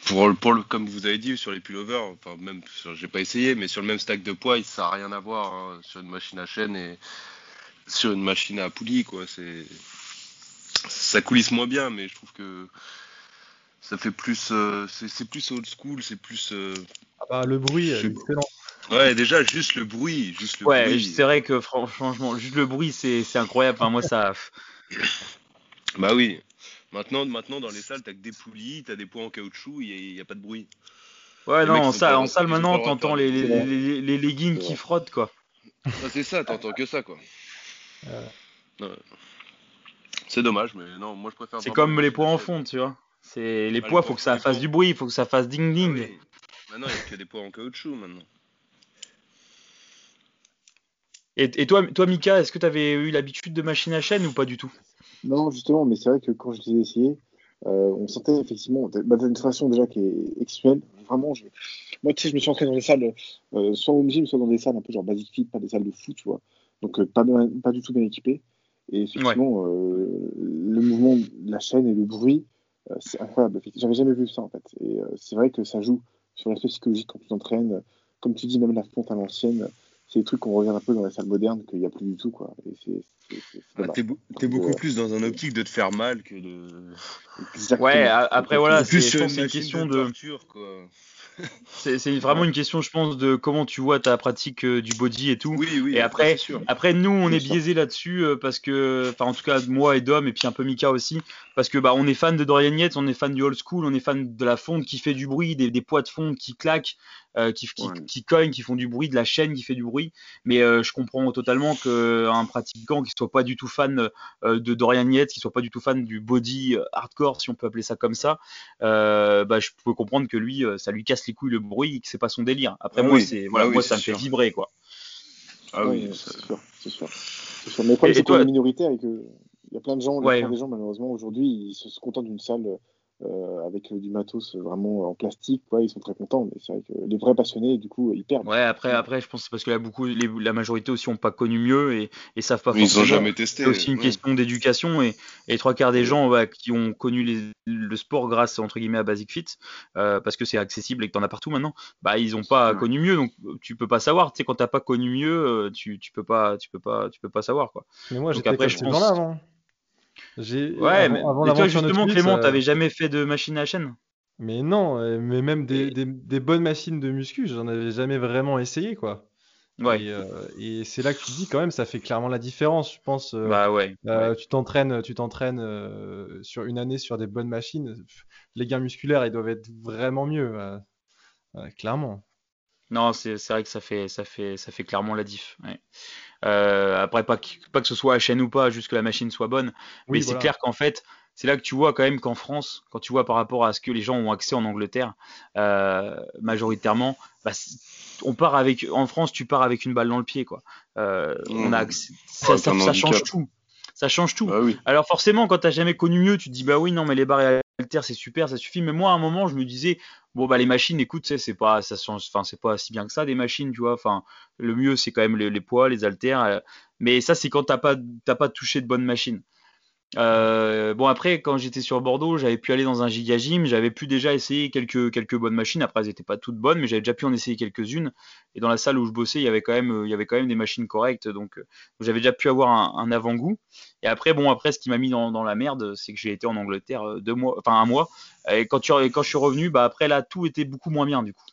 pour, le- pour le, comme vous avez dit sur les pullovers, enfin même, j'ai pas essayé, mais sur le même stack de poids, ça n'a rien à voir hein, sur une machine à chaîne et sur une machine à poulie, quoi. C'est ça coulisse moins bien, mais je trouve que ça fait plus, euh, c'est c'est plus old school, c'est plus. euh, Ah bah, le bruit, excellent. Ouais, déjà juste le bruit, juste le Ouais, bruit. c'est vrai que fran- franchement, juste le bruit, c'est c'est incroyable. Enfin, moi, ça. [coughs] Bah oui. Maintenant, maintenant dans les salles, t'as que des poulies, t'as des poids en caoutchouc, il n'y a, pas de bruit. Ouais, Les non, en salle, en salle maintenant, t'entends les, les, les, les leggings qui frottent, quoi. Ah, c'est ça, t'entends que ça, quoi. Ouais. C'est dommage, mais non, moi je préfère. C'est comme les poids en fonte, tu vois. C'est les Ah, les poids, poids- faut que ça fasse du bruit, faut que ça fasse ding Ah ding. oui. Maintenant, il n'y a que des poids en caoutchouc maintenant. Et, et toi, toi, Mika, est-ce que tu avais eu l'habitude de machine à chaîne ou pas du tout? Non, justement, mais c'est vrai que quand je les ai essayés, euh, on sentait effectivement bah, d'une façon déjà qui est exceptionnelle. Vraiment, je... moi, tu sais, je me suis entraîné dans des salles, euh, soit au gym, soit dans des salles un peu genre basic fit, pas des salles de foot, tu vois. Donc, euh, pas, pas du tout bien équipées. Et effectivement, euh, le mouvement de la chaîne et le bruit, euh, c'est incroyable. J'avais jamais vu ça, en fait. Et euh, c'est vrai que ça joue sur l'aspect psychologique quand tu t'entraînes. Comme tu dis, même la fonte à l'ancienne, c'est des trucs qu'on regarde un peu dans les salles modernes qu'il n'y a plus du tout, quoi. Et Ah, t'es, beaucoup euh, plus dans un optique de te faire mal que de. Exactement. Ouais, après, voilà, c'est- une question de. torture, quoi. [laughs] C'est vraiment une question, je pense, de comment tu vois ta pratique euh, du body et tout. Oui, oui. Et après- sûr. Après, nous, on est biaisé là-dessus euh, parce que, enfin, en tout cas, moi et Dom, et puis un peu Mika aussi, parce que bah, on est fan de Dorian Yates, on est fan du old school, on est fan de la fonte qui fait du bruit, des, des poids de fonte qui claquent, euh, qui, qui, Ouais. qui cognent, qui font du bruit, de la chaîne qui fait du bruit. Mais euh, je comprends totalement qu'un pratiquant qui soit pas du tout fan euh, de Dorian Yates, qui soit pas du tout fan du body euh, hardcore, si on peut appeler ça comme ça, euh, bah, je peux comprendre que lui, euh, ça lui casse les couilles le bruit, et que c'est pas son délire. Après, Ah moi, oui. c'est, voilà, Ah moi, ça me fait vibrer, quoi. Ah oui, c'est sûr, c'est sûr. C'est sûr. Mais le problème, c'est qu'on toi- est minoritaire et y a plein de gens, la Ouais. plupart des gens, malheureusement, aujourd'hui, ils se se contentent d'une salle euh, avec euh, du matos vraiment en plastique. Ouais, ils sont très contents, mais c'est vrai que les vrais passionnés, du coup, ils perdent. Ouais, après, après, je pense que c'est parce que là, beaucoup, les- la majorité aussi ont pas connu mieux et, et savent pas Ils ont forcément. jamais testé. C'est aussi une ouais. question d'éducation et, et les trois quarts des gens bah, qui ont connu les- le sport grâce entre guillemets à Basic Fit euh, parce que c'est accessible et que t'en as partout maintenant, bah ils ont pas Ouais. connu mieux donc euh, tu peux pas savoir. Tu sais quand t'as pas connu mieux, euh, tu, tu peux pas, tu peux pas, tu peux pas savoir quoi. Mais moi, j'étais après, je pense- avant. J'ai Ouais, avant, mais, avant mais toi justement Clément, euh, t'avais jamais fait de machine à chaîne? Mais non, euh, mais même des, Et- des, des bonnes machines de muscu, j'en avais jamais vraiment essayé, quoi. Ouais. Et, euh, et c'est là que tu te dis quand même, ça fait clairement la différence, je pense. euh, Bah ouais. euh, ouais. tu t'entraînes, tu t'entraînes sur une année sur des bonnes machines. Les gains musculaires, ils doivent être vraiment mieux, clairement. Non, c'est c'est vrai que ça fait ça fait ça fait clairement la diff. ouais. Euh, après pas que, pas que ce soit à chaîne ou pas, juste que la machine soit bonne. Mais c'est clair qu'en fait, c'est là que tu vois quand même qu'en France, quand tu vois par rapport à ce que les gens ont accès en Angleterre, euh, majoritairement, bah, on part avec, en France, tu pars avec une balle dans le pied, quoi. Euh, on a Mmh. accès- ça, Ouais, ça, t'as un ça change tout. Ça change tout. Bah oui. Alors forcément, quand t'as jamais connu mieux, tu te dis bah oui, non, mais les barres et haltères c'est super, ça suffit. Mais moi, à un moment, je me disais bon bah les machines, écoute, c'est pas, ça enfin c'est pas si bien que ça des machines, tu vois. Enfin, le mieux c'est quand même les, les poids, les haltères. euh, mais ça, c'est quand t'as pas, t'as pas touché de bonnes machines. Euh, bon après quand j'étais sur Bordeaux j'avais pu aller dans un giga j'avais pu déjà essayer quelques quelques bonnes machines. Après elles étaient pas toutes bonnes mais j'avais déjà pu en essayer quelques-unes. Et dans la salle où je bossais il y avait quand même il y avait quand même des machines correctes. Donc euh, j'avais déjà pu avoir un, un avant-goût. Et après bon après ce qui m'a mis dans, dans la merde c'est que j'ai été en Angleterre euh, deux mois enfin un mois. Et quand tu quand je suis revenu bah après là tout était beaucoup moins bien du coup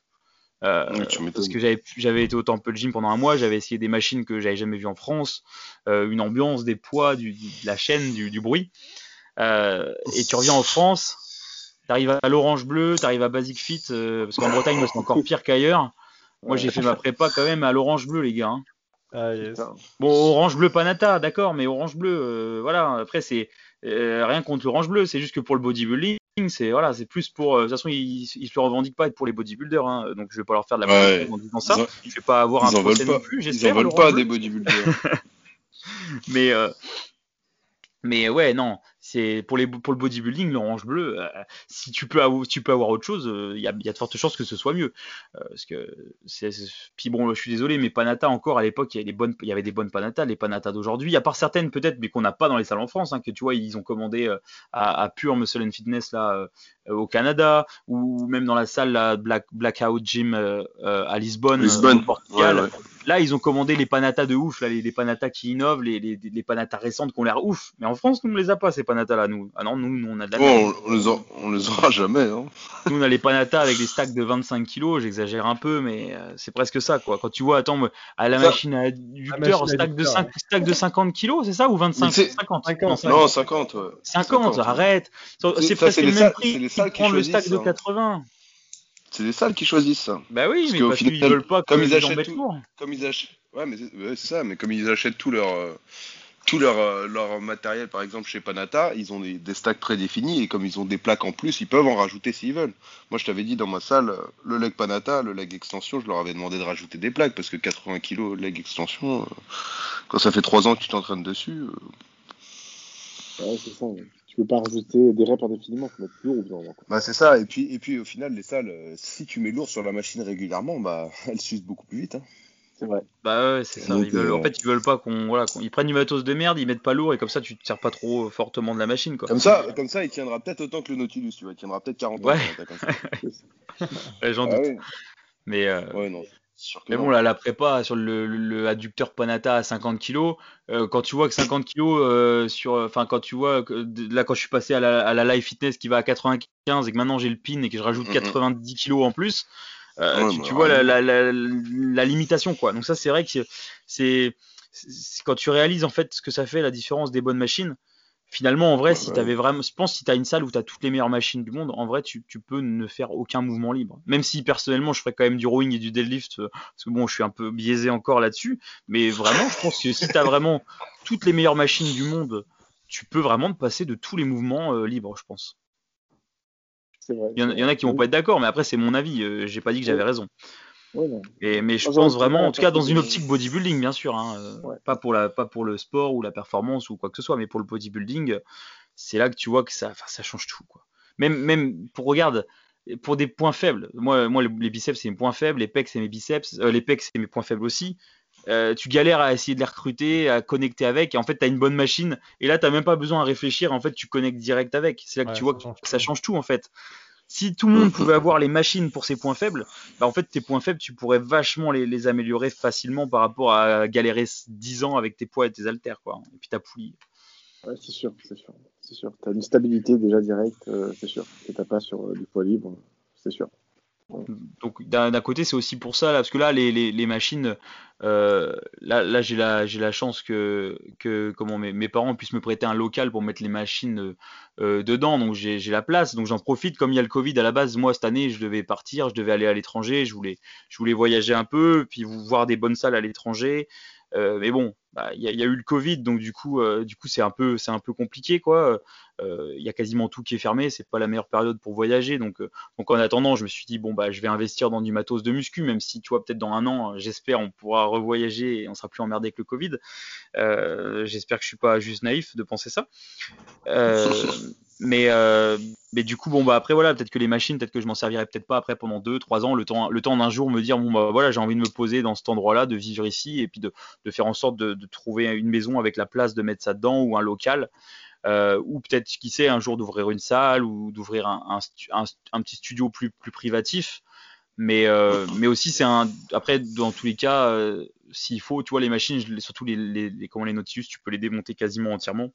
Euh, parce que j'avais j'avais été au Temple Gym pendant un mois, j'avais essayé des machines que j'avais jamais vues en France, euh, une ambiance, des poids, du, du- de la chaîne, du, du bruit. Euh, et tu reviens en France, t'arrives à l'Orange Bleu, t'arrives à Basic Fit, euh, parce qu'en Bretagne c'est encore [laughs] pire qu'ailleurs. Moi j'ai fait ma prépa quand même à l'Orange Bleu les gars. hein. Ah, yes. Bon, orange bleu Panata, d'accord, mais orange bleu, euh, voilà. Après, c'est euh, rien contre l'orange bleu, c'est juste que pour le bodybuilding, c'est voilà, c'est plus pour. euh, de toute façon, ils, ils se le revendiquent pas être pour les bodybuilders, hein, donc je vais pas leur faire de la Ouais. en disant ça. En- Je vais pas avoir Ils un procès non plus, Ils en veulent pas des bodybuilders. [laughs] Mais euh, mais ouais, non, c'est pour les pour le bodybuilding, l'orange bleu. euh, si tu peux avoir, tu peux avoir autre chose, il y, a, y a de fortes chances que ce soit mieux. Euh, parce que c'est c'est- puis bon, je suis désolé, mais Panata encore à l'époque, il y avait des bonnes, Panata, les Panata d'aujourd'hui, à part certaines peut-être, mais qu'on n'a pas dans les salles en France, hein, que tu vois, ils ont commandé euh, à, à Pure Muscle and Fitness là euh, au Canada, ou même dans la salle Black Blackout Gym euh, euh, à Lisbonne, euh, Lisbonne. Portugal. Ouais, ouais. Là, ils ont commandé les panatas de ouf, là, les, les panatas qui innovent, les, les, les panatas récentes qui ont l'air ouf. Mais en France, nous, on les a pas, ces panatas-là, nous. Ah non, nous, nous, on a de la merde. Bon, on, on les aura, on les aura jamais. Hein. [laughs] Nous, on a les panatas avec des stacks de 25 kilos, j'exagère un peu, mais euh, c'est presque ça, quoi. Quand tu vois, attends, à la Ça- machine à adducteur, à stack, de adducteur, 5, stack de 50 kilos, c'est ça, ou 25 Mais c'est- 50, 50, non, Non, 50. Ouais. 50, arrête. C'est presque c'est le même salles- prix c'est les qui prendre le stack choisissent, de hein. 80. C'est les salles qui choisissent ça. Bah oui, Parce mais parce qu'ils veulent pas que comme ils achètent tout-. Comme ils achètent. Ouais, mais c'est ouais, ça. Mais comme ils achètent tout leur. Tout leur, euh, leur matériel, par exemple chez Panata, ils ont des, des stacks prédéfinis et comme ils ont des plaques en plus, ils peuvent en rajouter s'ils veulent. Moi, je t'avais dit dans ma salle, euh, le leg Panata, le leg extension, je leur avais demandé de rajouter des plaques parce que 80 kg leg extension, euh, quand ça fait 3 ans que tu t'entraînes dessus, Ouais, c'est ça. ouais. Tu peux pas rajouter des reps indéfiniment, faut mettre plus lourd au. Bah c'est ça, et puis, et puis au final, les salles, si tu mets lourd sur la machine régulièrement, bah [laughs] elles s'usent beaucoup plus vite. Hein. C'est vrai. Bah ouais, c'est ça. Donc, Ils veulent, euh, En fait, ils veulent pas qu'on, voilà, qu'on- ils prennent du matos de merde, ils mettent pas lourd et comme ça, tu te sers pas trop fortement de la machine, quoi. Comme ça, comme ça, il tiendra peut-être autant que le Nautilus, tu vois, il tiendra peut-être 40 ans. Ouais. ça. [laughs] Ouais, J'en Ah doute. ouais. Mais, euh, ouais, non. c'est sûr que mais non. bon, là, la prépa sur le, le- le adducteur Panata à 50 kg, quand tu vois que 50 kg euh, sur, enfin, quand tu vois que là, quand je suis passé à la, à la Live Fitness qui va à 95 et que maintenant j'ai le pin et que je rajoute Mhm. 90 kg en plus, euh, Ouais, tu, bah, tu vois la, ouais. la, la, la limitation, quoi. Donc ça, c'est vrai que c'est, quand tu réalises en fait ce que ça fait la différence des bonnes machines. Finalement, en vrai, Ouais, si ouais. tu avais vraiment, je pense, si tu as une salle où tu as toutes les meilleures machines du monde, en vrai, tu, tu peux ne faire aucun mouvement libre. Même si personnellement, je ferais quand même du rowing et du deadlift, euh, parce que bon, je suis un peu biaisé encore là-dessus. Mais vraiment, je pense que si tu as vraiment toutes les meilleures machines du monde, tu peux vraiment te passer de tous les mouvements euh, libres, je pense. Vrai. Il y, en, a- il y en a qui vont pas être d'accord, mais après, c'est mon avis. euh, J'ai pas dit que j'avais raison. Ouais, non. Et, mais je pense vraiment, en tout cas, dans une que- optique bodybuilding, bien sûr, hein, euh, Ouais. pas pour la, pas pour le sport ou la performance ou quoi que ce soit, mais pour le bodybuilding, c'est là que tu vois que ça change tout, quoi. Même, même pour regarde, pour des points faibles. Moi, moi, les biceps c'est mes points faibles, les pecs c'est mes biceps, euh, les pecs c'est mes points faibles aussi. Euh, tu galères à essayer de les recruter, à connecter avec, et en fait, tu as une bonne machine, et là, tu même pas besoin à réfléchir, en fait, tu connectes direct avec. C'est là que Ouais, tu vois que ça tout. change tout, en fait. Si tout le monde pouvait avoir les machines pour ses points faibles, bah en fait, tes points faibles, tu pourrais vachement les, les améliorer facilement par rapport à galérer 10 ans avec tes poids et tes haltères, quoi. Et puis ta poulie. Ouais, c'est sûr, c'est sûr. C'est sûr. Tu as une stabilité déjà directe, euh, c'est sûr. Que tu pas sur euh, du poids libre, c'est sûr. Donc d'un côté, c'est aussi pour ça, parce que là, les, les, machines, euh, là, là j'ai la, la chance que, que comment, mes, mes parents puissent me prêter un local pour mettre les machines euh, dedans, donc j'ai j'ai la place, donc j'en profite. Comme il y a le Covid à la base, moi cette année, je devais partir, je devais aller à l'étranger, je voulais, je voulais voyager un peu, puis voir des bonnes salles à l'étranger. Euh, mais bon, bah, il y, a- eu le Covid, donc du coup, euh, du coup, c'est un peu, c'est un peu compliqué, quoi. Euh, Il y a quasiment tout qui est fermé, c'est pas la meilleure période pour voyager, donc, donc en attendant, je me suis dit bon bah, je vais investir dans du matos de muscu, même si tu vois peut-être dans un an, j'espère, on pourra revoyager et on sera plus emmerdé avec le Covid. J'espère que je suis pas juste naïf de penser ça. [laughs] Mais, euh, mais du coup, bon bah après voilà, peut-être que les machines, peut-être que je m'en servirai peut-être pas après pendant deux, trois ans, le temps, le temps d'un jour me dire bon bah voilà, j'ai envie de me poser dans cet endroit-là, de vivre ici et puis de, de faire en sorte de, de trouver une maison avec la place de mettre ça dedans ou un local. Euh, ou peut-être qui sait un jour d'ouvrir une salle ou d'ouvrir un, un, petit studio plus, plus privatif. Mais, euh, mais aussi c'est un après dans tous les cas s'il faut tu vois les machines surtout les, les, les comment les Nautilus tu peux les démonter quasiment entièrement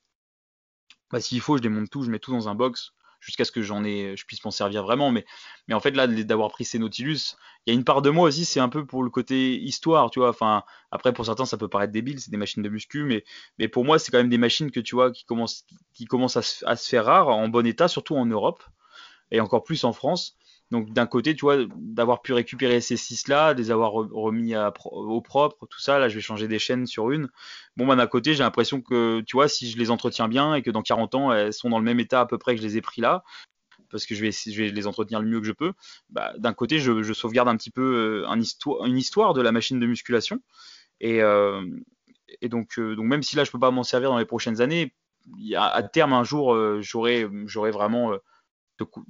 bah, s'il faut, je démonte tout, je mets tout dans un box jusqu'à ce que j'en ai, je puisse m'en servir vraiment. Mais, mais en fait, là, d'avoir pris ces Nautilus, il y a une part de moi aussi, c'est un peu pour le côté histoire, tu vois. Enfin, après, pour certains, ça peut paraître débile, c'est des machines de muscu, mais, mais pour moi, c'est quand même des machines que tu vois qui commencent, qui commencent à se, faire rares, en bon état, surtout en Europe et encore plus en France. Donc d'un côté, tu vois, d'avoir pu récupérer ces six là, de les avoir remis au propre, tout ça, là je vais changer des chaînes sur une. Bon bah d'un côté, j'ai l'impression que tu vois, si je les entretiens bien et que dans 40 ans elles sont dans le même état à peu près que je les ai pris là, parce que je vais, je les entretenir le mieux que je peux, bah, d'un côté je, sauvegarde un petit peu euh, une histoire de la machine de musculation. Et, euh, euh, donc même si là je peux pas m'en servir dans les prochaines années, à terme un jour j'aurai vraiment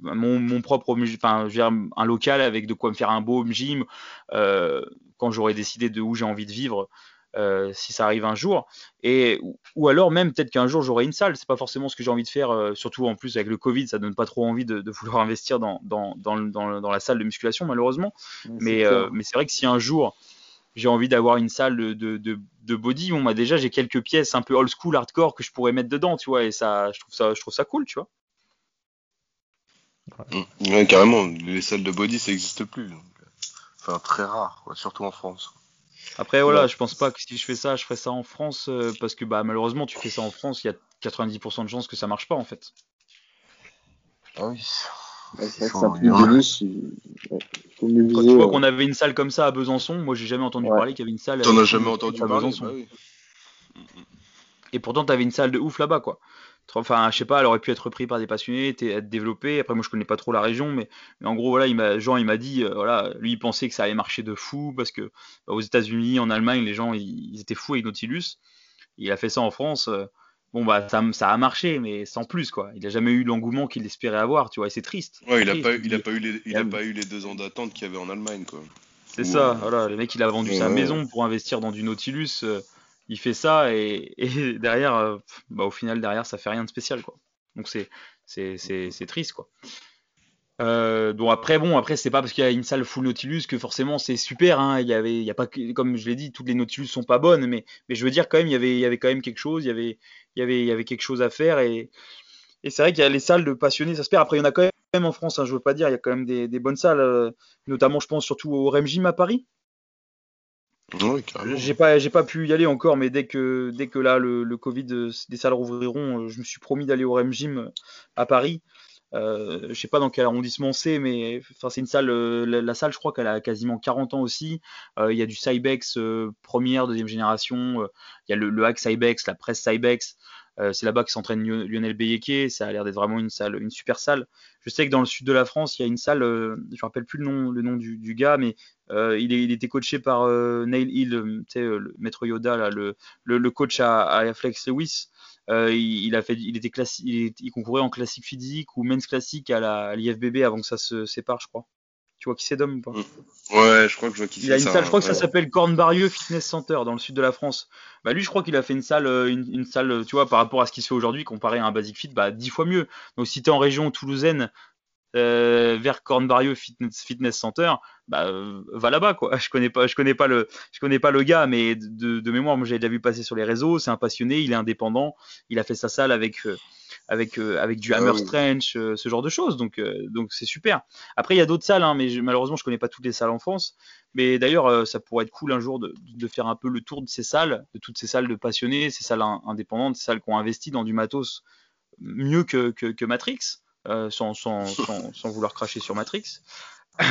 mon, propre, enfin, un local avec de quoi me faire un beau gym euh, quand j'aurai décidé de où j'ai envie de vivre. Euh, si ça arrive un jour, et ou alors même peut-être qu'un jour j'aurai une salle. C'est pas forcément ce que j'ai envie de faire, euh, surtout en plus avec le Covid, ça donne pas trop envie de, vouloir [laughs] investir dans, dans, dans, dans, la salle de musculation malheureusement. mais mais c'est vrai que si un jour j'ai envie d'avoir une salle de, de, de body, bon, bah déjà j'ai quelques pièces un peu old school, hardcore que je pourrais mettre dedans, tu vois, et ça, je trouve ça, je trouve ça cool, tu vois. Ouais. carrément. Les salles de body, ça n'existe plus. Enfin, très rare, surtout en France. Après, voilà, je pense pas que si je fais ça, je ferais ça en France, euh, parce que bah, malheureusement, tu fais ça en France, il y a 90% de chances que ça marche pas en fait. Ah oui. c'est un peu Quand tu vois qu'on avait une salle comme ça à Besançon, moi j'ai jamais entendu parler qu'il y avait une salle. T'en as jamais entendu parler? Bah oui. Et pourtant, t'avais une salle de ouf là-bas, quoi. Enfin, je sais pas, elle aurait pu être reprise par des passionnés, être développée. Après, moi, je connais pas trop la région, mais, en gros, voilà, il m'a, Jean, il m'a dit, euh, voilà, lui, il pensait que ça allait marcher de fou parce que bah, aux États-Unis, en Allemagne, les gens, ils, étaient fous avec Nautilus. Il a fait ça en France. Euh, bon, bah, ça, ça, a marché, mais sans plus, quoi. Il a jamais eu l'engouement qu'il espérait avoir, tu vois, et c'est triste. Ouais, il a pas, il a pas eu les, il a pas eu les deux ans d'attente qu'il y avait en Allemagne, quoi. C'est ça, voilà, le mec, il a vendu sa maison pour investir dans du Nautilus. Euh, il fait ça et, [laughs] derrière, euh, bah, au final, derrière, ça fait rien de spécial, quoi. Donc c'est c'est triste, quoi. Euh, donc après bon après c'est pas parce qu'il y a une salle full Nautilus que forcément c'est super hein. il y avait il y a pas comme je l'ai dit toutes les Nautilus sont pas bonnes mais mais je veux dire quand même il y avait il y avait quand même quelque chose il y avait il y avait il y avait quelque chose à faire et et c'est vrai qu'il y a les salles de passionnés ça se perd après il y en a quand même en France hein, je veux pas dire il y a quand même des, bonnes salles euh, notamment je pense surtout au Rem Gym à Paris j'ai pas, j'ai pas pu y aller encore, mais dès que, dès que là le, le Covid, euh, des salles rouvriront, euh, je me suis promis d'aller au Rem Gym euh, à Paris. Euh, je sais pas dans quel arrondissement c'est, mais enfin c'est une salle, la, salle je crois qu'elle a quasiment 40 ans aussi. Il y a du Cybex première, deuxième génération. Il y a le, le hack Cybex, la presse Cybex. Euh, c'est là-bas que s'entraîne Lionel Beyeke. Ça a l'air d'être vraiment une salle, une super salle. Je sais que dans le sud de la France, il y a une salle, euh, je ne rappelle plus le nom, du, gars, mais euh, il, était coaché par Neil Hill, le maître Yoda, le, coach à, à Flex Lewis. il, il, concourait en classique physique ou men's classique à l'IFBB avant que ça se sépare, je crois. Tu vois qui c'est Dom ou pas mm. Ouais, je crois que je vois qui c'est. Il a une salle, je crois que ça s'appelle Cornbarieux Fitness Center dans le sud de la France. Bah lui, je crois qu'il a fait une salle, euh, une, salle, tu vois, par rapport à ce qui se fait aujourd'hui, comparé à un Basic Fit, bah dix fois mieux. Donc si t'es en région toulousaine, euh, vers Cornbarieux Fitness, Fitness Center, bah euh, va là-bas quoi. [laughs] Je connais pas, je connais pas le, je connais pas le gars, mais de, de mémoire, moi j'ai déjà vu passer sur les réseaux. C'est un passionné, il est indépendant, il a fait sa salle avec avec euh, avec du ah hammer strange, euh, ce genre de choses. Donc euh, donc c'est super. Après il y a d'autres salles, hein, mais malheureusement je connais pas toutes les salles en France. Mais d'ailleurs ça pourrait être cool un jour de, de, faire un peu le tour de ces salles, de toutes ces salles de passionnés, ces salles indépendantes, ces salles qui ont investi dans du matos mieux que, que, que Matrix, sans, sans, [laughs] sans, sans, vouloir cracher sur Matrix. [coughs]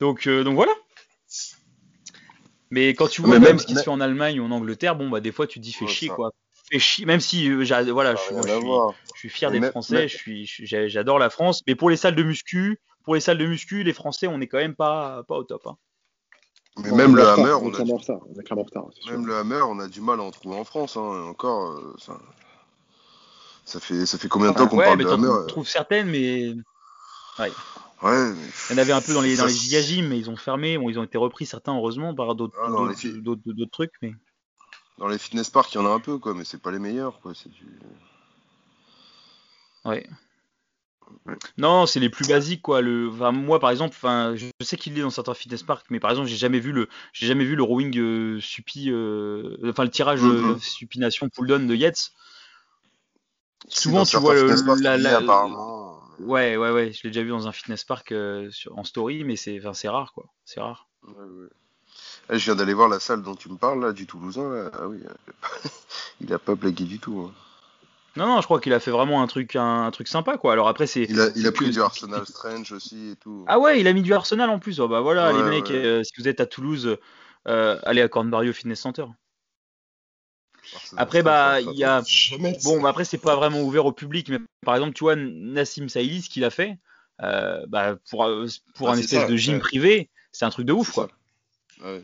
donc donc voilà. Mais quand tu vois même, ce qui se fait en Allemagne ou en Angleterre, bon bah des fois tu te dis fais chier quoi même si euh, voilà, je, suis, fier d'être français, je suis, j'adore la France, mais pour les salles de muscu, pour les salles de muscu, les Français, on est quand même pas, pas au top. Hein. Mais même le Hammer, on, a, même le Hammer, on a du mal à en trouver en France. Hein. Encore, euh, ça... ça, fait, ça fait combien de temps qu'on parle de Hammer On trouve certaines, mais ouais. Ouais, Il y en avait un peu dans les, dans les mais ils ont fermé. Bon, ils ont été repris certains, heureusement, par d'autres ah, trucs. Mais... Dans les fitness parks, il y en a un peu, quoi, mais c'est pas les meilleurs, quoi. C'est du. Ouais. Non, c'est les plus basiques, quoi. Le, enfin, moi, par exemple, enfin, je sais qu'il est dans certains fitness parks, mais par exemple, j'ai jamais vu le, j'ai jamais vu le rowing euh, supi, euh, enfin le tirage euh, supination pull down de Yates. Souvent, tu vois le, la, la, Ouais, ouais, ouais. Je l'ai déjà vu dans un fitness park sur, en story, mais c'est, enfin, c'est rare, quoi. C'est rare. Ouais, ouais. Eh, je viens d'aller voir la salle dont tu me parles, là, du Toulousain. Ah oui, [laughs] il a pas blagué du tout. Hein. Non, non, je crois qu'il a fait vraiment un truc, un, truc sympa, quoi. Alors après, c'est. Il a, il a pris du Arsenal Strange aussi et tout. Ah ouais, il a mis du Arsenal en plus. Oh, bah voilà, les mecs, euh, si vous êtes à Toulouse, euh, allez à Cornbario Fitness Center. Après, bah, il y a. Bon, bah, après, c'est pas vraiment ouvert au public, mais par exemple, tu vois, Nassim Saïli, ce qu'il a fait, euh, bah, pour, pour ah, un espèce de gym privé, c'est un truc de ouf, quoi. Ouais.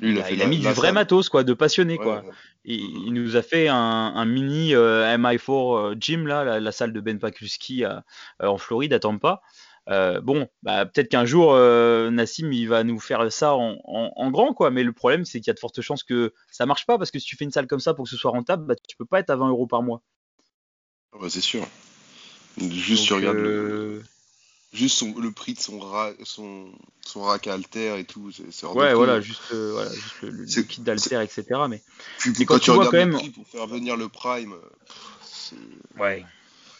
Lui, il, a, il a, mis du vrai matos, quoi, de passionné, quoi. Il, nous a fait un, un mini euh, MI4 euh, gym, là, la, salle de Ben Pakulski euh, en Floride, à Tampa. Euh, bon, bah, peut-être qu'un jour, Nassim, il va nous faire ça en, en, en grand, quoi. Mais le problème, c'est qu'il y a de fortes chances que ça marche pas, parce que si tu fais une salle comme ça pour que ce soit rentable, bah, tu peux pas être à 20 euros par mois. Ah bah, c'est sûr. Juste, tu regardes le Juste le prix de son, son, son rack alter et tout, c'est Ouais, voilà, juste, euh, voilà, juste le, le kit d'alter, etc. Mais, quand, tu, vois quand même. Le pour faire venir le Prime. Ouais.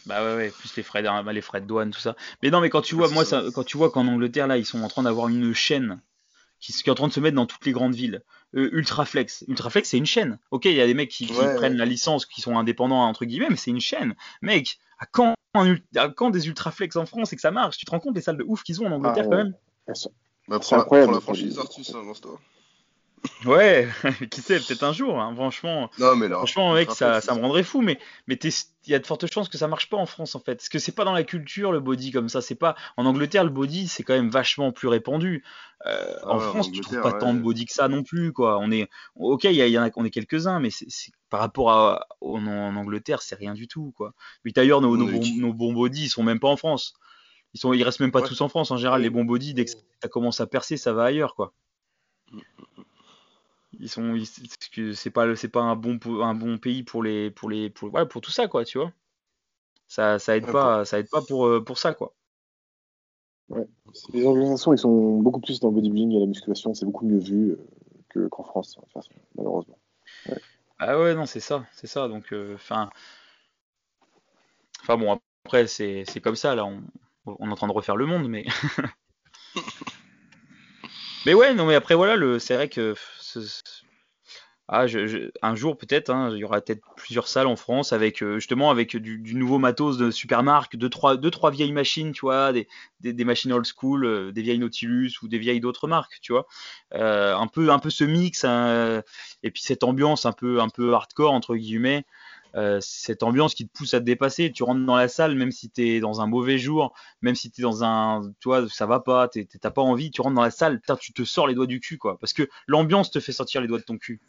Bah ouais, ouais, plus les frais, de, les frais de douane, tout ça. Mais non, mais quand tu vois, moi, ça, quand tu vois qu'en Angleterre, là, ils sont en train d'avoir une chaîne qui, qui, est en train de se mettre dans toutes les grandes villes. Euh, Ultraflex. Ultraflex, c'est une chaîne. Ok, il y a des mecs qui, prennent la licence, qui sont indépendants, entre guillemets, mais c'est une chaîne. Mec, à quand, à quand des Ultraflex en France et que ça marche? Tu te rends compte des salles de ouf qu'ils ont en Angleterre ah, quand même? Bah, prends, incroyable, la franchise Artus, hein, toi Ouais, [laughs] qui sait, peut-être un jour, hein, franchement. Non, mais là, franchement, mec, ça, ça me rendrait fou, mais mais il y a de fortes chances que ça marche pas en France en fait, parce que c'est pas dans la culture le body comme ça, c'est pas en Angleterre le body c'est quand même vachement plus répandu. Euh, ah en France, tu trouves pas tant de body que ça non plus, quoi. On est ok, il y, en a, on est quelques uns, mais c'est par rapport à en, Angleterre, c'est rien du tout, quoi. Mais d'ailleurs, nos, nos, nos, bons body, ils sont même pas en France. Ils sont, ils restent même pas tous en France. En général, les bons body, dès que ça commence à percer, ça va ailleurs, quoi. Ils sont, c'est pas, c'est pas un bon, un bon pays pour les, pour les, pour, ouais, pour tout ça, quoi, tu vois. Ça, ça aide pas, ça aide pas pour, euh, pour ça, quoi. Ouais. Les organisations, ils sont beaucoup plus dans le bodybuilding et la musculation, c'est beaucoup mieux vu euh, qu'en France, de toute façon, malheureusement. Ah ouais, non, c'est ça, c'est ça. Donc, euh, enfin, enfin bon, après, c'est, c'est comme ça, là, on, on est en train de refaire le monde, mais. [laughs] [laughs] mais ouais, non, mais après, voilà, le, c'est vrai que ah, un jour peut-être, hein, il y aura peut-être plusieurs salles en France avec euh, justement avec du, nouveau matos de supermarque, deux trois, deux trois vieilles machines, tu vois, des, des, machines old school, euh, des vieilles Nautilus ou des vieilles d'autres marques, tu vois, euh, un peu un peu ce mix hein, et puis cette ambiance un peu un peu hardcore entre guillemets. Cette ambiance qui te pousse à te dépasser. Tu rentres dans la salle, même si tu es dans un mauvais jour, même si tu es dans un. Tu vois, ça va pas, t'as pas envie, tu rentres dans la salle, tu te sors les doigts du cul, quoi. Parce que l'ambiance te fait sortir les doigts de ton cul.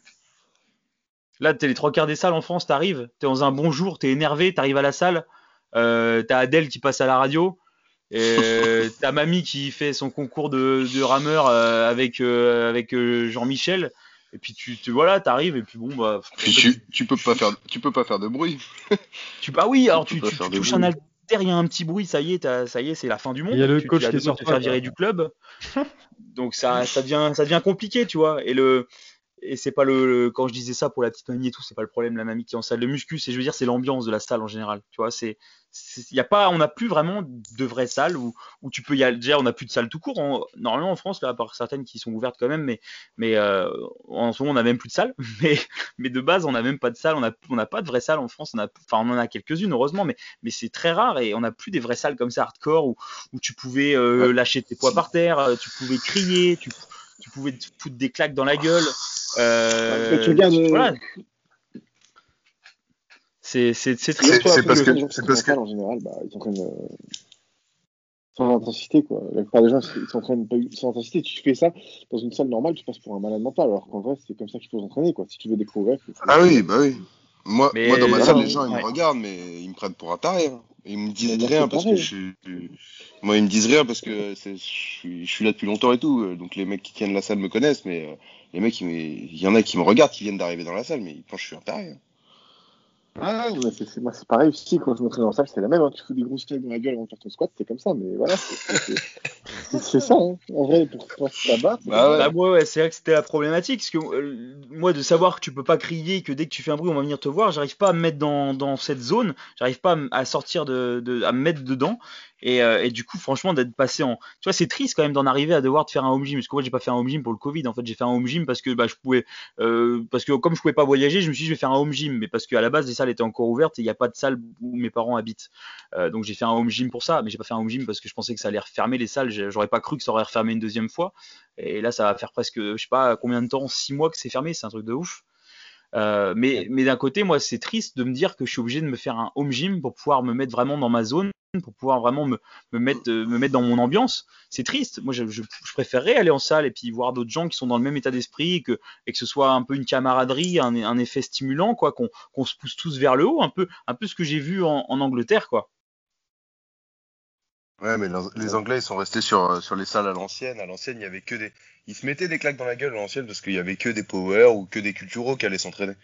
Là, t'es les trois quarts des salles en France, t'arrives, t'es dans un bon jour, t'es énervé, t'arrives à la salle, euh, t'as Adèle qui passe à la radio, et [laughs] t'as mamie qui fait son concours de, rameur euh, avec euh, avec Jean-Michel. Et puis tu, tu voilà, t'arrives et puis bon bah. tu, tu, peux pas faire, tu peux pas faire de bruit. [laughs] tu bah oui, alors tu, tu, touches un alter, il y a un petit bruit, ça y est, ça y est, c'est la fin du monde. Il y a le coach qui est sorti. faire virer du club. [laughs] Donc ça, ça devient, ça devient compliqué, tu vois. Et le, et c'est pas le, quand je disais ça pour la petite mamie et tout, c'est pas le problème la mamie qui est en salle de muscu, c'est je veux dire c'est l'ambiance de la salle en général. Tu vois, c'est il y a pas on n'a plus vraiment de vraies salles où, où tu peux y aller déjà on n'a plus de salles tout court normalement en France là à part certaines qui sont ouvertes quand même mais mais euh, en ce moment on n'a même plus de salles [laughs] mais mais de base on n'a même pas de salle on a on n'a pas de vraies salles en France on a enfin on en a quelques-unes heureusement mais mais c'est très rare et on n'a plus des vraies salles comme ça hardcore où où tu pouvais euh, lâcher tes poids par terre euh, tu pouvais crier tu tu pouvais te foutre des claques dans la gueule euh, tu regardes. Voilà. C'est triste. C'est parce que, c'est parce que en général, bah, ils s'entraînent euh, sans intensité quoi. La plupart des gens ils s'entraînent pas sans intensité. Tu fais ça dans une salle normale, tu passes pour un malade mental. Alors qu'en vrai, c'est comme ça qu'il faut s'entraîner quoi. Si tu veux des progrès. Ah oui, bah oui. Moi, moi dans ma salle, les gens ils me regardent, mais ils me prennent pour un taré. Hein. Ils me disent rien parce que je suis. Moi, ils me disent rien parce que je suis, je suis là depuis longtemps et tout. Donc les mecs qui tiennent la salle me connaissent, mais euh, les mecs, il y en a qui me regardent, qui viennent d'arriver dans la salle, mais ils pensent que je suis un taré. Hein. Ah, mais c'est, moi, c'est pareil aussi, quand je m'entraîne dans la salle, c'est la même. Hein. Tu fous des grosses claques dans la gueule avant de faire ton squat, c'est comme ça, mais voilà. C'est, ça, hein. en vrai, pour toi, là-bas. Bah, ouais. Bah, ouais, c'est vrai que c'était la problématique. Parce que euh, moi, de savoir que tu peux pas crier, que dès que tu fais un bruit, on va venir te voir, j'arrive pas à me mettre dans, dans cette zone, j'arrive pas à, sortir de, de, à me mettre dedans. Et, euh, et du coup, franchement, d'être passé en. Tu vois, c'est triste quand même d'en arriver à devoir te faire un home gym. Parce que moi, j'ai pas fait un home gym pour le Covid. En fait, j'ai fait un home gym parce que bah, je pouvais. Euh, parce que comme je pouvais pas voyager, je me suis dit, je vais faire un home gym. Mais parce qu'à la base, les salles étaient encore ouvertes et il n'y a pas de salle où mes parents habitent. Euh, donc, j'ai fait un home gym pour ça. Mais j'ai pas fait un home gym parce que je pensais que ça allait refermer les salles. J'aurais pas cru que ça aurait refermé une deuxième fois. Et là, ça va faire presque, je sais pas combien de temps, six mois que c'est fermé? C'est un truc de ouf. Euh, mais mais d'un côté, moi, c'est triste de me dire que je suis obligé de me faire un home gym pour pouvoir me mettre vraiment dans ma zone, pour pouvoir vraiment me, me mettre euh, me mettre dans mon ambiance. C'est triste. Moi, je, je, je, préférerais aller en salle et puis voir d'autres gens qui sont dans le même état d'esprit et que et que ce soit un peu une camaraderie, un, effet stimulant, quoi, qu'on se pousse tous vers le haut, un peu un peu ce que j'ai vu en, en Angleterre, quoi. Ouais, mais les Anglais, ils sont restés sur, sur les salles à l'ancienne. À l'ancienne, il y avait que des, ils se mettaient des claques dans la gueule à l'ancienne parce qu'il y avait que des power ou que des culturaux qui allaient s'entraîner.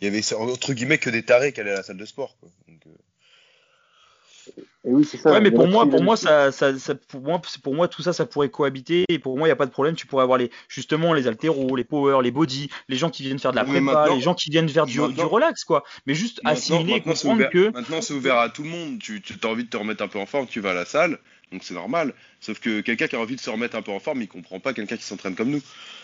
Il y avait, entre guillemets, que des tarés qui allaient à la salle de sport, quoi. Euh... Et oui, c'est ça. Ouais, mais pour moi, pour moi, ça, ça, ça, pour moi, pour moi, tout ça, ça pourrait cohabiter. Et pour moi, il n'y a pas de problème. Tu pourrais avoir les, justement, les altéros, les power, les body, les gens qui viennent faire de la prépa, les gens qui viennent faire du, du relax, quoi. Mais juste assimiler et comprendre ouvert, que. Maintenant, c'est ouvert à tout le monde. Tu, tu as envie de te remettre un peu en forme, tu vas à la salle. Donc c'est normal. Sauf que quelqu'un qui a envie de se remettre un peu en forme, il comprend pas quelqu'un qui s'entraîne comme nous.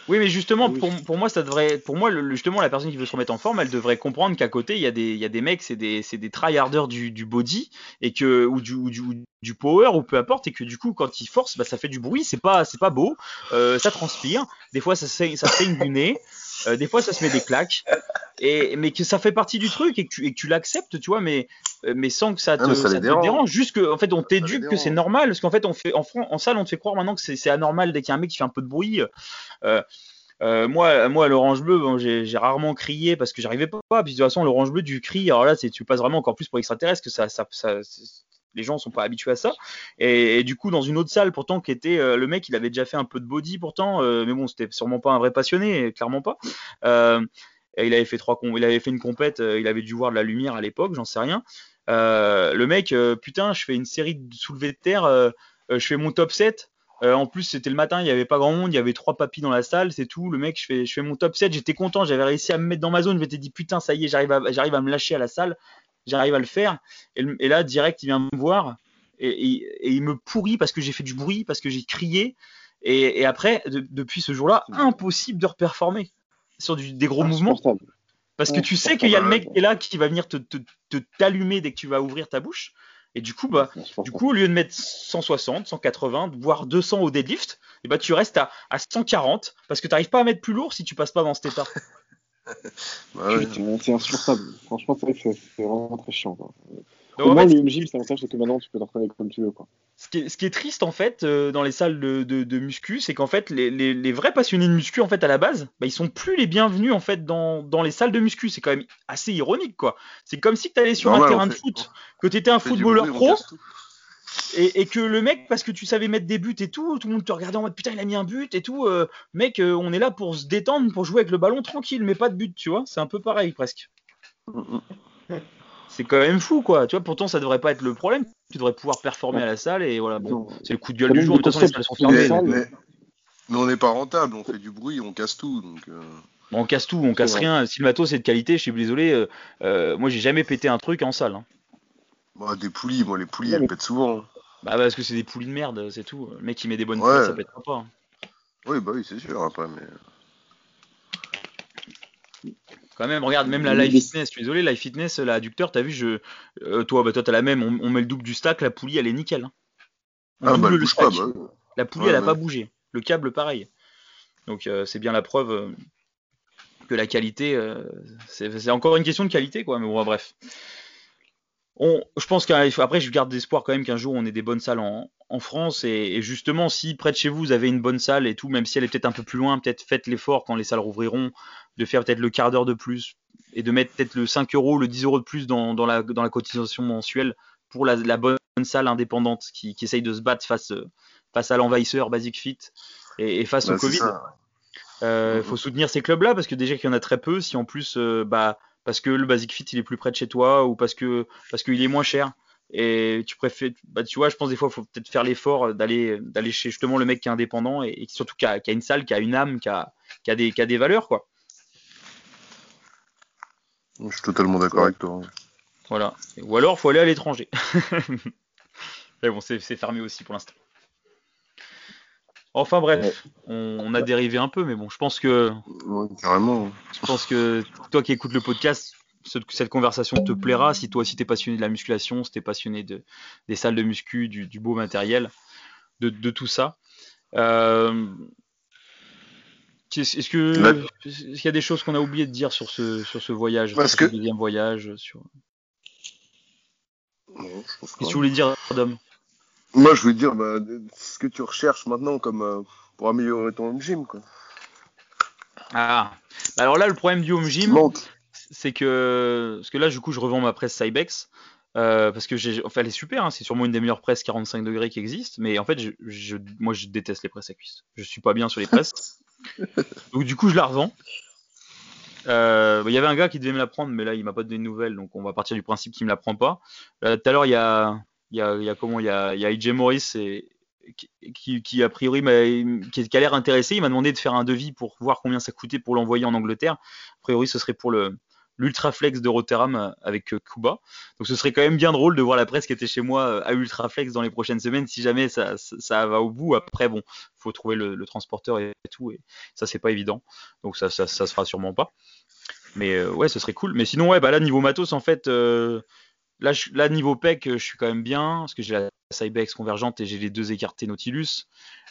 Oui, mais justement, pour, pour moi, ça devrait, pour moi, le, justement, la personne qui veut se remettre en forme, elle devrait comprendre qu'à côté, il y a des, il y a des mecs, c'est des, c'est des tryharders du, du body et que ou du, ou du, du power ou peu importe et que du coup, quand ils forcent, bah, ça fait du bruit, c'est pas, c'est pas beau, euh, ça transpire, des fois, ça, ça saigne du nez. Euh, des fois, ça se met des claques, et mais que ça fait partie du truc et que tu, et que tu l'acceptes, tu vois, mais mais sans que ça te, Ah, ça ça te dérange. dérange. Juste que, en fait, on t'éduque que c'est normal, parce qu'en fait, on fait en, salle, on te fait croire maintenant que c'est anormal dès qu'il y a un mec qui fait un peu de bruit. Euh, euh, moi, moi, l'orange bleu, bon, j'ai rarement crié parce que j'arrivais pas. Puis de toute façon, l'orange bleu du cri, alors là, tu passes vraiment encore plus pour extraterrestre que ça, ça, ça les gens sont pas habitués à ça. Et, et du coup, dans une autre salle, pourtant, qui était euh, le mec, il avait déjà fait un peu de body, pourtant, euh, mais bon, c'était sûrement pas un vrai passionné, clairement pas. Euh, il avait fait une compète, euh, il avait dû voir de la lumière à l'époque, j'en sais rien. Euh, le mec, euh, putain, je fais une série de soulevés de terre, je fais mon top 7. Euh, en plus, c'était le matin, il y avait pas grand monde, il y avait trois papis dans la salle, c'est tout. Le mec, je fais, mon top 7, j'étais content, j'avais réussi à me mettre dans ma zone. Je m'étais dit, putain, ça y est, j'arrive à, me lâcher à la salle, j'arrive à le faire. Et, là, direct, il vient me voir et, il me pourrit parce que j'ai fait du bruit, parce que j'ai crié. Et, après, de- depuis ce jour-là, impossible de reperformer sur du- des gros mouvements. Parce que tu sais qu'il y a le mec qui est là qui va venir te, te, te t'allumer dès que tu vas ouvrir ta bouche. Et du coup, bah, du coup, au lieu de mettre 160, 180, voire 200 au deadlift, et bah, tu restes à, à 140 parce que tu n'arrives pas à mettre plus lourd si tu passes pas dans cet état. [laughs] Bah ouais. C'est insupportable. Franchement, c'est vraiment très chiant. Quoi. Donc, Au en moins, fait, le home gym, c'est l'avantage, c'est que maintenant, tu peux t'entraîner comme tu veux. Quoi. ce qui, est, ce qui est triste en fait euh, dans les salles de, de, de muscu, c'est qu'en fait les, les, les vrais passionnés de muscu en fait à la base, bah, ils sont plus les bienvenus en fait dans, dans les salles de muscu. C'est quand même assez ironique quoi. C'est comme si tu allais sur un terrain on de foot, que tu étais un footballeur bruit, pro. Et, et que le mec, parce que tu savais mettre des buts et tout, tout le monde te regardait en mode putain, il a mis un but et tout. euh, mec, euh, on est là pour se détendre, pour jouer avec le ballon tranquille, mais pas de but, tu vois. C'est un peu pareil presque. C'est quand même fou, quoi. Tu vois, pourtant, ça devrait pas être le problème. Tu devrais pouvoir performer à la salle et voilà. Bon, c'est le coup de gueule du jour. De toute façon, les salles sont fermées. les Mais, mais on n'est pas rentable, on fait du bruit, on casse tout. Donc, euh, On casse tout, on casse vrai. rien. Si le matos est de qualité, je suis désolé. euh, euh, moi, j'ai jamais pété un truc en salle. hein. bah, des poulies, moi les poulies Ouais, elles pètent souvent. hein. Bah, parce que c'est des poulies de merde, c'est tout. Le mec qui met des bonnes Ouais. poulies, ça pètera pas. hein. Oui, bah oui, c'est sûr, après, mais. Quand même, regarde, même la mais- fitness, je suis désolé, live fitness, la adducteur, t'as vu, je, euh, toi, bah, toi, t'as la même, on, on met le double du stack, la poulie, elle est nickel. hein. On Ah, double bah, elle le bouge pas, stack. bah. La poulie, Ouais, elle a ouais. pas bougé. Le câble, pareil. Donc, euh, c'est bien la preuve euh, que la qualité, euh, c'est c'est encore une question de qualité, quoi. Mais bon, bref. On, je pense qu'après, je garde d'espoir quand même qu'un jour on ait des bonnes salles en, en France. Et, et justement, si près de chez vous, vous avez une bonne salle et tout, même si elle est peut-être un peu plus loin, peut-être faites l'effort quand les salles rouvriront de faire peut-être le quart d'heure de plus et de mettre peut-être le 5 euros, le 10 euros de plus dans, dans, la, dans la cotisation mensuelle pour la, la bonne salle indépendante qui, qui essaye de se battre face, face à l'envahisseur Basic Fit et, et face Bah, au c'est Covid. ça. Euh, Mhm. faut soutenir ces clubs-là parce que déjà qu'il y en a très peu, si en plus, euh, bah, parce que le Basic Fit il est plus près de chez toi ou parce que parce qu'il est moins cher et tu préfères, bah, tu vois, je pense des fois il faut peut-être faire l'effort d'aller d'aller chez justement le mec qui est indépendant et, et surtout qui a, qui a une salle, qui a une âme, qui a, qui a des qui a des valeurs quoi. Je suis totalement d'accord avec toi. Voilà. Ou alors faut aller à l'étranger. [laughs] Mais bon, c'est fermé aussi pour l'instant. Enfin bref, on, a dérivé un peu, mais bon, je pense que. carrément. Je pense que toi qui écoutes le podcast, cette conversation te plaira. Si toi aussi t'es passionné de la musculation, si t'es passionné de, des salles de muscu, du, beau matériel, de, tout ça. Euh, est-ce que qu'il y a des choses qu'on a oublié de dire sur ce sur ce voyage, Parce que... ce deuxième voyage, sur. Qu'est-ce que tu voulais dire, Adam? Moi, je voulais dire bah, ce que tu recherches maintenant comme euh, pour améliorer ton home gym, quoi. Ah, bah, alors là, le problème du home gym, c'est que parce que là, du coup, je revends ma presse Cybex. Euh, parce que j'ai, enfin, elle est super, hein, c'est sûrement une des meilleures presses 45 degrés qui existent, mais en fait, je, moi, je déteste les presses à cuisse. Je suis pas bien sur les presses. [laughs] [laughs] donc, du coup, je la revends. Euh, il y avait un gars qui devait me la prendre, mais là, il m'a pas donné de nouvelles, donc on va partir du principe qu'il me la prend pas. Euh, tout à l'heure, il y a, y y a comment, il y a, y a AJ Morris qui, a priori qui a l'air intéressé. Il m'a demandé de faire un devis pour voir combien ça coûtait pour l'envoyer en Angleterre. A priori, ce serait pour le, l'Ultraflex de Rotterdam avec euh, Kuba. Donc ce serait quand même bien drôle de voir la presse qui était chez moi euh, à Ultraflex dans les prochaines semaines si jamais ça, ça, va au bout. Après, bon, faut trouver le, transporteur et, tout, et ça c'est pas évident. Donc ça, ça, ça se fera sûrement pas. Mais euh, ouais, ce serait cool. Mais sinon, ouais, bah là niveau matos en fait. Là, niveau PEC, je suis quand même bien, parce que j'ai la Cybex convergente et j'ai les deux écartés Nautilus.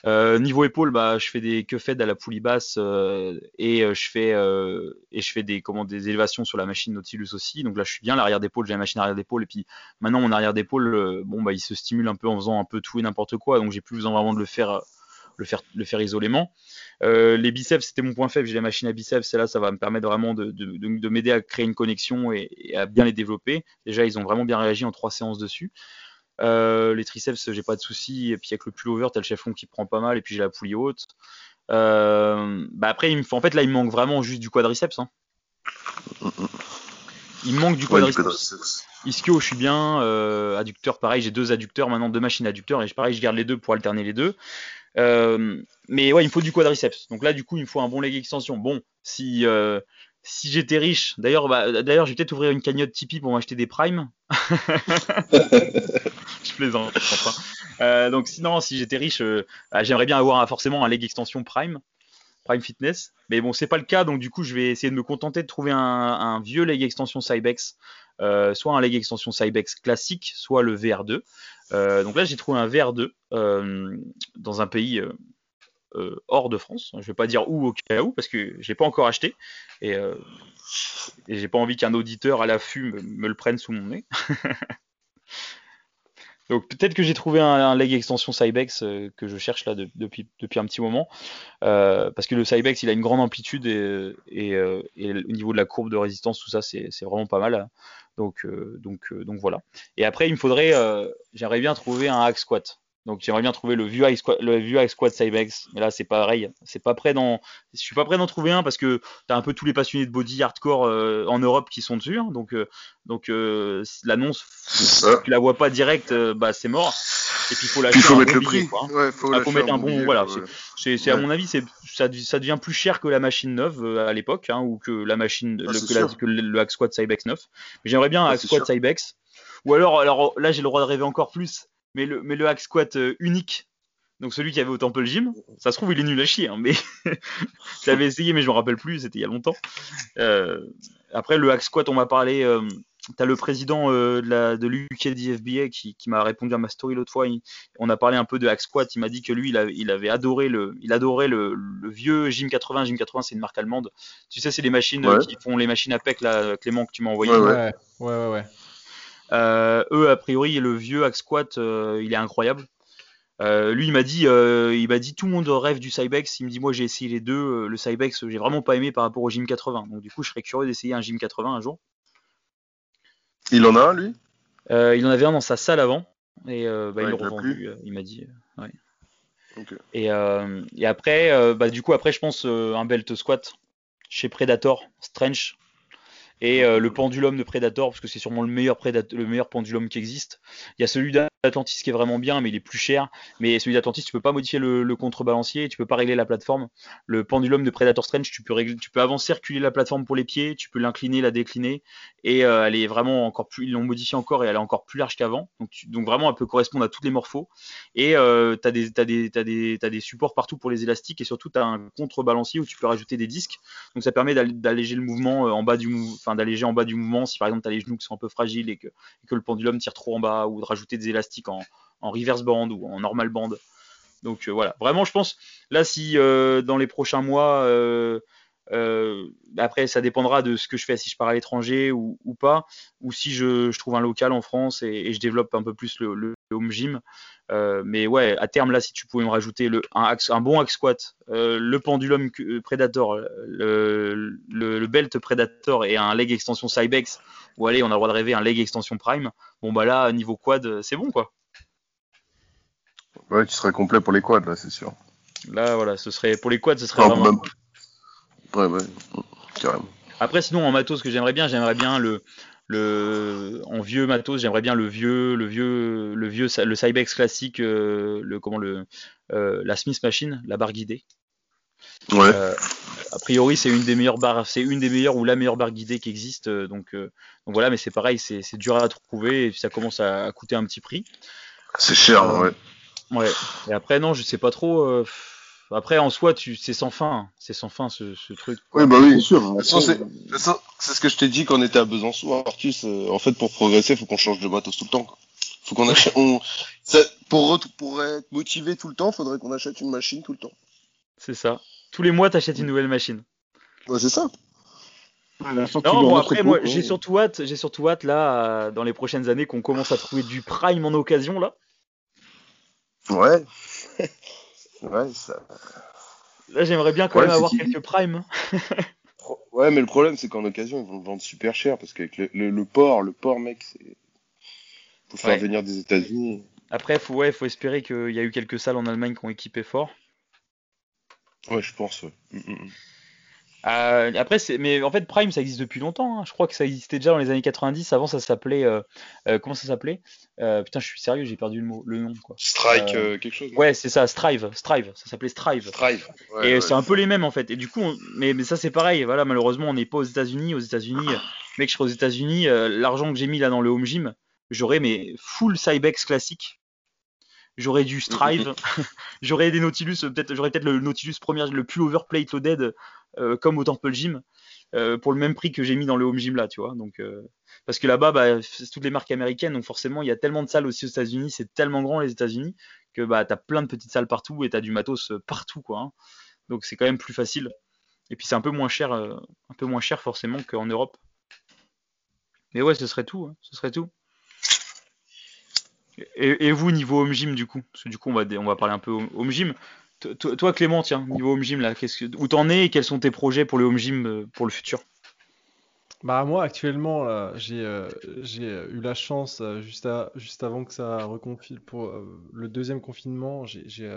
Euh, niveau épaule, bah, je fais des fed à la poulie basse euh, et euh, je fais et je fais des comment des élévations sur la machine Nautilus aussi. Donc là, je suis bien l'arrière d'épaule, j'ai la machine arrière d'épaule et puis maintenant mon arrière d'épaule, bon bah, il se stimule un peu en faisant un peu tout et n'importe quoi, donc j'ai plus besoin vraiment de le faire le faire, le faire isolément. Euh, les biceps, c'était mon point faible. J'ai la machine à biceps, et là, ça va me permettre vraiment de, de, de, m'aider à créer une connexion et, à bien les développer. Déjà, ils ont vraiment bien réagi en trois séances dessus. Euh, les triceps, j'ai pas de soucis. Et puis avec le pullover, t'as le cheffon qui prend pas mal. Et puis j'ai la poulie haute. Euh, bah après, il me, en fait, là, il me manque vraiment juste du quadriceps. Hein. Il me manque du quadriceps. Ischio, je suis bien. Euh, adducteur, pareil, j'ai deux adducteurs maintenant, deux machines adducteurs. Et pareil, je garde les deux pour alterner les deux. Euh, mais ouais, il me faut du quadriceps. Donc là, du coup, il me faut un bon leg extension. Bon, si euh, si j'étais riche, d'ailleurs, bah, d'ailleurs, je vais peut-être ouvrir une cagnotte Tipeee pour m'acheter des primes. [laughs] je plaisante. Euh, donc sinon, si j'étais riche, bah, j'aimerais bien avoir forcément un leg extension prime. Prime Fitness. Mais bon, c'est pas le cas, donc du coup, je vais essayer de me contenter de trouver un, vieux leg extension Cybex, euh, soit un leg extension Cybex classique, soit le VR2. Euh, donc là, j'ai trouvé un VR2 euh, dans un pays hors de France. Je vais pas dire où au cas où, parce que j'ai pas encore acheté et, et j'ai pas envie qu'un auditeur à l'affût me, me le prenne sous mon nez. [laughs] Donc peut-être que j'ai trouvé un, leg extension Cybex euh, que je cherche là depuis, un petit moment. Euh, parce que le Cybex il a une grande amplitude euh, et, au niveau de la courbe de résistance, tout ça c'est vraiment pas mal. Donc, donc, donc voilà. Et après il me faudrait, j'aimerais bien trouver un hack squat. Donc j'aimerais bien trouver le Vue High le Cybex, mais là c'est pareil, c'est pas prêt d'en, je suis pas prêt d'en trouver un parce que tu as un peu tous les passionnés de body hardcore euh, en Europe qui sont dessus, hein. donc euh, donc euh, l'annonce, si tu la vois pas direct, bah c'est mort. Et puis il faut lâcher faut mettre le prix, quoi, hein. faut, ah, mettre un bon, voilà, c'est à mon avis c'est ça, ça, devient plus cher que la machine neuve à l'époque, hein, ou que la machine, ah, le, que, le, Hack Squad Cybex 9. Mais j'aimerais bien un ah, Hack Squad Cybex. Ou alors, alors là j'ai le droit de rêver encore plus mais le, mais le hack squat euh, unique, donc celui qui avait au Temple Gym, ça se trouve il est nul à chier, hein, mais [laughs] j'avais essayé mais je me rappelle plus, c'était il y a longtemps. Euh, après le hack squat, on m'a parlé, euh, t'as le président euh, de, la, de l'UKDFBA qui, qui m'a répondu à ma story l'autre fois, on a parlé un peu de hack squat, il m'a dit que lui il, il avait adoré le, il adorait le, le, vieux Gym 80, Gym 80 c'est une marque allemande, tu sais c'est les machines qui font les machines à PEC là, Clément que tu m'as envoyé. Ouais ouais ouais ouais. ouais. Euh, eux, a priori, le vieux Hack Squat, euh, il est incroyable. Euh, lui, il m'a dit, il m'a dit, tout le monde rêve du Cybex. Il me dit, moi, j'ai essayé les deux. Le Cybex, j'ai vraiment pas aimé par rapport au Gym 80. Donc, du coup, je serais curieux d'essayer un Gym 80 un jour. Il en a un, lui? Il en avait un dans sa salle avant. Et bah, il l'a revendu, il m'a dit. Ouais. Et, et, après, bah, du coup, après, je pense un belt squat chez Predator, Strange, et euh, le pendulum de Predator, parce que c'est sûrement le meilleur, le pendulum qui existe. Il y a celui d'Atlantis qui est vraiment bien, mais il est plus cher. Mais celui d'Atlantis, tu peux pas modifier le, contrebalancier, tu peux pas régler la plateforme. Le pendulum de Predator Strange, tu peux régler, tu peux avancer, reculer la plateforme pour les pieds, tu peux l'incliner, la décliner, et euh, elle est vraiment encore plus, ils l'ont modifié encore et elle est encore plus large qu'avant. Donc, donc vraiment, elle peut correspondre à toutes les morphos. Et euh, t'as des, des, des, des supports partout pour les élastiques et surtout t'as un contrebalancier où tu peux rajouter des disques. Donc ça permet d'all- d'alléger le mouvement euh, en bas du, mou- enfin d'alléger en bas du mouvement si par exemple t'as les genoux qui sont un peu fragiles et que, et que le pendulum tire trop en bas ou de rajouter des élastiques en, reverse band ou en normal band. Donc euh, voilà, vraiment je pense là si euh, dans les prochains mois, euh, euh, après ça dépendra de ce que je fais si je pars à l'étranger ou, ou pas, ou si je, je trouve un local en France et, et je développe un peu plus le, le home gym. Euh, mais ouais, à terme là, si tu pouvais me rajouter le, un, axe- un bon axe squat, euh, le pendulum euh, Predator, le, le, le belt Predator et un leg extension Cybex, ou allez, on a le droit de rêver un leg extension Prime. Bon bah là, niveau quad, c'est bon quoi. Ouais, tu serais complet pour les quads, là, c'est sûr. Là voilà, ce serait pour les quads, ce serait vraiment. même- Ouais, ouais, carrément. Après, sinon, en matos, ce que j'aimerais bien, j'aimerais bien le, le, en vieux matos, j'aimerais bien le vieux, le vieux, le vieux, le Cybex classique, euh, le, comment le, euh, la Smith Machine, la barre guidée. Ouais. Euh, a priori, c'est une des meilleures barres, c'est une des meilleures ou la meilleure barre guidée qui existe. donc, donc voilà, mais c'est pareil, c'est dur à trouver et ça commence à, à coûter un petit prix. C'est cher, ouais. Ouais. Et après, non, je sais pas trop. Après, en soi, tu, c'est sans fin, hein. c'est sans fin ce, ce truc. Oui, bah C'est oui. sûr. Après, façon, c'est- ce que je t'ai dit quand on était à Besançon, Artus. euh, en fait, pour progresser, faut qu'on change de matos tout le temps. quoi. Faut qu'on achète. On... ça- pour, être motivé tout le temps, faudrait qu'on achète une machine tout le temps. C'est ça. Tous les mois, t'achètes une nouvelle machine. Ouais, c'est ça. sortie Non, bon, après, moi, ouais. j'ai surtout hâte, j'ai surtout hâte là, euh, dans les prochaines années, qu'on commence à trouver du prime en occasion là. Ouais. [laughs] ouais, ça. Là, j'aimerais bien quand Ouais, même avoir quelques primes. [laughs] Ouais, mais le problème, c'est qu'en occasion, ils vont le vendre super cher parce qu'avec le, le, le port, le port, mec, c'est. Faut faire Ouais. venir des États-Unis. Après, faut, ouais, faut espérer qu'il y a eu quelques salles en Allemagne qui ont équipé fort. Ouais, je pense. ouais. Mm, mm, mm. Euh, après, c'est, mais en fait, Prime, ça existe depuis longtemps. hein. Je crois que ça existait déjà dans les années 90. Avant, ça s'appelait, euh, euh, comment ça s'appelait? Euh, Putain, je suis sérieux, j'ai perdu le mot, le nom quoi. Strike, quelque chose. Ouais, c'est ça, Strive, Strive. Ça s'appelait Strive. Strive. Ouais, et ouais. c'est un peu les mêmes en fait. Et du coup, on- mais, mais ça c'est pareil. Voilà, malheureusement, on n'est pas aux États-Unis. Aux États-Unis, mec, je serais aux États-Unis. L'argent que j'ai mis là dans le home gym, j'aurais mes full Cybex classique. J'aurais du Strive. [laughs] j'aurais des Nautilus. Peut-être, j'aurais peut-être le Nautilus premier, le plus overplate loaded euh, comme au Temple Gym. euh, pour le même prix que j'ai mis dans le home gym là, tu vois. Donc, euh, parce que là-bas, bah, c'est toutes les marques américaines, donc forcément, il y a tellement de salles aussi aux États-Unis, c'est tellement grand les États-Unis que bah, t'as plein de petites salles partout et t'as du matos euh, partout, quoi. hein. Donc c'est quand même plus facile. Et puis c'est un peu moins cher, un peu moins cher forcément qu'en Europe. Mais ouais, ce serait tout, hein, ce serait tout. Et, et vous niveau home gym du coup, parce que du coup on va on va parler un peu home home gym. Toi- Clément, tiens, niveau home gym là, qu'est-ce que, où t'en es et quels sont tes projets pour le home gym euh, pour le futur? Bah moi actuellement j'ai euh, euh, eu la chance euh, juste à, juste avant que ça reconfine pour euh, le deuxième confinement, j'ai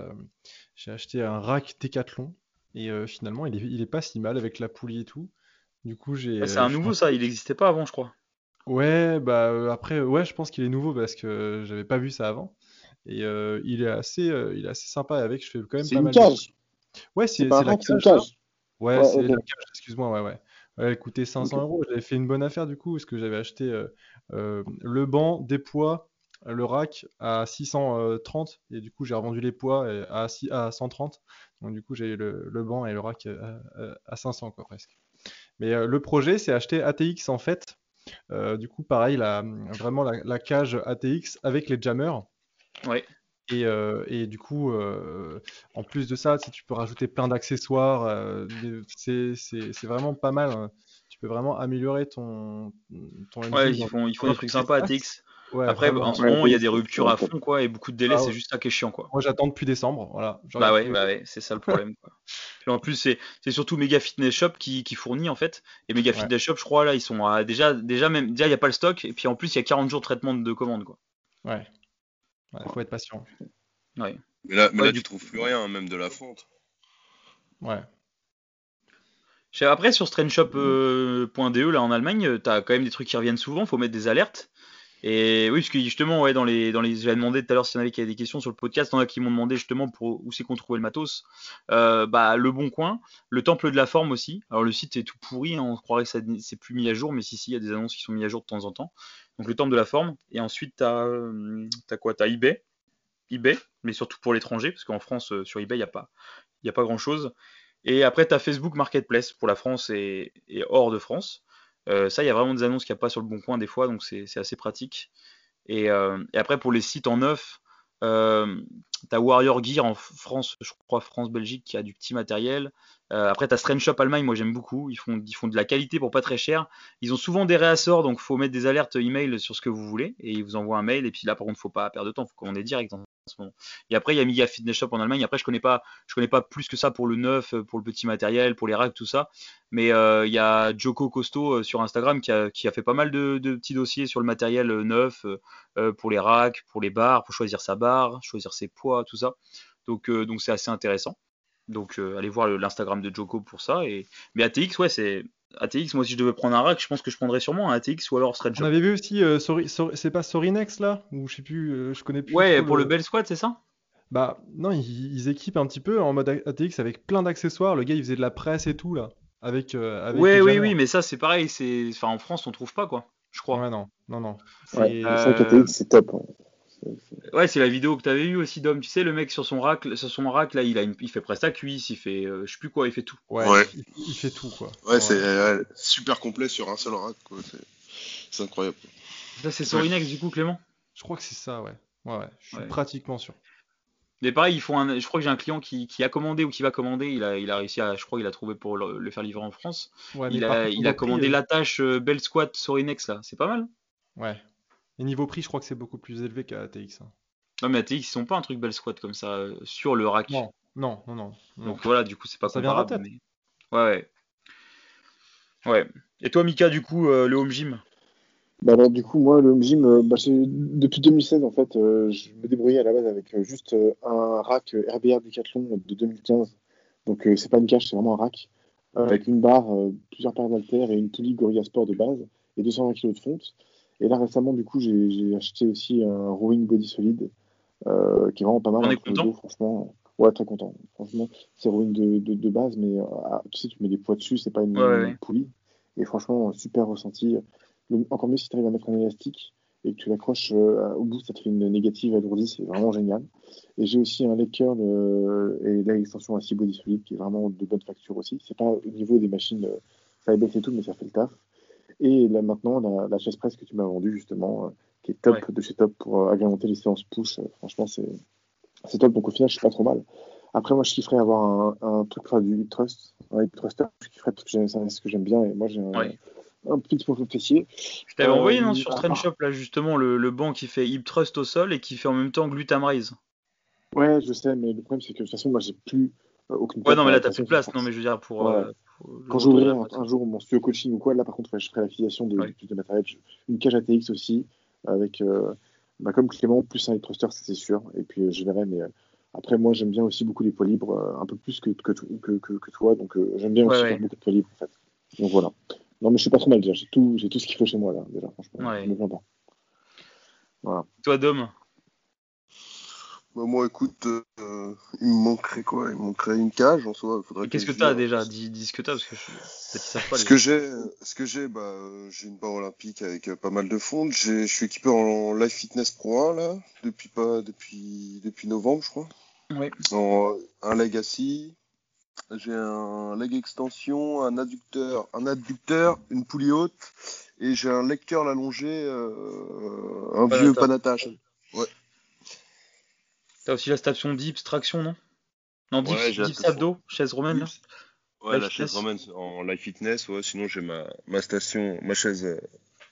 acheté un rack Decathlon et finalement il est il est pas si mal avec la poulie et tout. Du coup j'ai Ah, C'est un nouveau pense- ça, il n'existait pas avant, je crois. Ouais bah euh, après euh, ouais je pense qu'il est nouveau parce que j'avais pas vu ça avant et euh, il est assez euh, il est assez sympa avec. Je fais quand même C'est pas une mal de- cage. Ouais C'est c'est pas c'est un la rack, c'est une cage. cage. Ouais, Ouais, c'est ok. la cage, excuse-moi, ouais, ouais. Ouais, elle coûtait 500 Ok. euros. J'avais fait une bonne affaire du coup, parce que j'avais acheté euh, euh, le banc, des poids, le rack à 630, et du coup j'ai revendu les poids euh, à, six- à 130. Donc du coup j'ai eu le, le banc et le rack euh, à, à 500 quoi presque. Mais euh, le projet c'est acheter ATX en fait. Euh, du coup pareil, la, vraiment la, la cage ATX avec les jammers. Ouais. Et, euh, et du coup, euh, en plus de ça, si tu peux rajouter plein d'accessoires, euh, c'est vraiment pas mal. hein. Tu peux vraiment améliorer ton, ton Ouais, ils font, ils font dans des trucs sympas à stats. TX. Ouais, Après, vraiment. en ce moment, il y a des ruptures à fond, quoi, et beaucoup de délais, Ah c'est ouais. juste ça qui est chiant, quoi. Moi, j'attends depuis décembre. Voilà. Bah ouais, bah ouais, c'est ça le [laughs] problème, quoi. Puis en plus, c'est c'est surtout Mega Fitness Shop qui, qui fournit, en fait. Et Mega Ouais. Fitness Shop, je crois, là, ils sont à, déjà, déjà, même, déjà, il n'y a pas le stock, et puis en plus, il y a 40 jours de traitement de commande, quoi. Ouais. Ouais, faut être patient. Ouais. Mais là, mais là du tu trouves plus rien, même de la fonte. Ouais. Après, sur strandshop.de, là, en Allemagne, euh, t'as quand même des trucs qui reviennent souvent, faut mettre des alertes. Et oui, parce que justement, ouais, dans les, dans les, j'avais demandé tout à l'heure s'il y en avait qui avaient des questions sur le podcast, il y en a qui m'ont demandé justement pour où c'est qu'on trouvait le matos. Euh, bah, le Bon Coin, le Temple de la Forme aussi. Alors le site est tout pourri, hein, on croirait que ça c'est plus mis à jour, mais si si, il y a des annonces qui sont mises à jour de temps en temps. Donc le Temple de la Forme. Et ensuite t'as, euh, t'as quoi? T'as eBay, eBay, mais surtout pour l'étranger, parce qu'en France euh, sur eBay il y a pas, y a pas grand chose. Et après t'as Facebook Marketplace pour la France et hors de France. Euh, ça, il y a vraiment des annonces qu'il n'y a pas sur le bon coin des fois, donc c'est assez pratique. Et, euh, et, après, pour les sites en neuf, euh, tu as Warrior Gear en France, je crois France-Belgique, qui a du petit matériel. Euh, après, tu as Strange Shop Allemagne, moi j'aime beaucoup. Ils font, ils font de la qualité pour pas très cher. Ils ont souvent des réassorts, donc faut mettre des alertes email sur ce que vous voulez. Et ils vous envoient un mail. Et puis là, par contre, faut pas perdre de temps, faut commander direct en ce moment. Et après, il y a Miga Fitness Shop en Allemagne. Après, je connais pas, je connais pas plus que ça pour le neuf, pour le petit matériel, pour les racks, tout ça. Mais euh, il y a Joko Costo euh, sur Instagram qui a, qui a, fait pas mal de, petits dossiers sur le matériel neuf, pour les racks, pour les barres, pour choisir sa barre, choisir ses poids, tout ça. Donc, donc c'est assez intéressant. Donc euh, allez voir l'Instagram de Joko pour ça. Et... Mais ATX, ouais, c'est. ATX, moi si je devais prendre un rack, je pense que je prendrais sûrement un ATX ou alors Stretch. On avait vu aussi, euh, sorry, sorry, c'est pas Sorinex là? Ou je sais plus, euh, je connais plus. Ouais, pour le... le Bell Squad, c'est ça? Bah non, ils, ils, équipent un petit peu en mode ATX avec plein d'accessoires. Le gars il faisait de la presse et tout là. Avec, euh, avec ouais, oui, oui, mais ça c'est pareil. C'est... Enfin, en France on trouve pas quoi, je crois. Ouais, non, non, non. Ouais, c'est vrai qu'ATX c'est top. Ouais, c'est la vidéo que tu avais eu aussi, Dom. Tu sais, le mec sur son rack, sur son rack là, il, a une, il fait presta cuisse, il fait, euh, je sais plus quoi, il fait tout. Ouais, Ouais. Il, il fait tout quoi. Ouais, c'est super complet sur un seul rack, quoi. C'est- C'est incroyable. Ça, c'est Sorinex du coup, Clément? Je crois que c'est ça, ouais. Ouais, ouais. Je suis Ouais. pratiquement sûr. Mais pareil, ils font un, je crois que j'ai un client qui, qui a commandé ou qui va commander. Il a, il a réussi à, je crois qu'il a trouvé pour le, le faire livrer en France. Ouais, il a, contre, il niveau a prix, commandé euh, l'attache euh, Bell Squat Sorinex là. C'est pas mal. Ouais. Et niveau prix, je crois que c'est beaucoup plus élevé qu'à ATX. hein. Non, mais ATX, ils sont pas un truc Bell Squat comme ça euh, sur le rack. Non, non, non, non. non. Donc voilà, du coup, c'est pas Ça comparable. mais- Ouais, ouais. Ouais. Et toi, Mika, du coup, euh, le home gym? Bah alors du coup moi le home gym euh, bah, depuis 2016 en fait euh, je me débrouillais à la base avec euh, juste euh, un rack RBR Decathlon de 2015 donc euh, c'est pas une cage c'est vraiment un rack euh, avec une barre euh, plusieurs paires d'haltères et une Tully Gorilla Sport de base et 220 kg de fonte et là récemment du coup j'ai acheté aussi un rowing body solide euh, qui est vraiment pas mal On est hein, content dos, franchement ouais très content franchement c'est rowing de, de, de base mais euh, ah, tu sais tu mets des poids dessus c'est pas une, Ouais, ouais. poulie et franchement super ressenti le- encore mieux si tu arrives à mettre un élastique et que tu l'accroches euh, au bout, ça te fait une négative alourdie, c'est vraiment génial. Et j'ai aussi un leg curl euh, et l'extension à 6 body solide qui est vraiment de bonne facture aussi. C'est pas au niveau des machines, ça baisse et tout, mais ça fait le taf. Et là maintenant, la, la chaise presse que tu m'as vendue justement, euh, qui est top Ouais. de chez top pour euh, agrémenter les séances push, euh, franchement c'est c'est top. Donc au final, je suis pas trop mal. Après, moi, je kifferais avoir un, un truc du hip thrust, un hip thruster, je kifferais parce que c'est ce que j'aime bien et moi j'ai un, Ouais. un petit profil fessier. Je t'avais Euh, envoyé non, sur à Trend Shop là justement le, le banc qui fait hip thrust au sol et qui fait en même temps glutam raise. Ouais, je sais, mais le problème c'est que de toute façon, moi j'ai plus euh, aucune Ouais place non mais là t'as plus de place. Non mais je veux dire pour. Ouais. euh, Quand j'ouvrirai un, jour mon studio coaching ou quoi, là par contre, je ferai l'affiliation de, Ouais. de, matériel. Une cage ATX aussi, avec euh, bah, comme Clément, plus un thruster, c'est sûr. Et puis euh, je verrai, mais euh, après, moi j'aime bien aussi beaucoup les poids libres, un peu plus que, que, que, toi, donc j'aime bien Ouais, aussi ouais. faire beaucoup de poids libres en fait. Donc voilà. Non, mais je suis pas trop mal déjà, j'ai tout, j'ai tout ce qu'il faut chez moi là, déjà, franchement. Je me plains pas. Voilà. Toi Dom? Bah, moi, écoute, euh, il me manquerait quoi? Il me manquerait une cage en soi. Faudrait Qu'est-ce que t'as déjà? Dis, dis ce que t'as parce que je... pas. Ce que j'ai, ce que j'ai, bah, euh, j'ai une barre olympique avec euh, pas mal de fonds. J'ai, je suis équipé en Life Fitness Pro 1 là, depuis pas, depuis, depuis novembre, je crois. Ouais. En, un leg assis. J'ai un leg extension, un adducteur, un adducteur, une poulie haute, et j'ai un leg curl allongé, euh, un Panata. vieux Panatage. T'as aussi la station dips traction non? Non dips, Ouais, dips abdos chaise romaine là. Ouais, Life la chaise romaine en live fitness, ouais. Sinon, j'ai ma, ma station, ma chaise euh,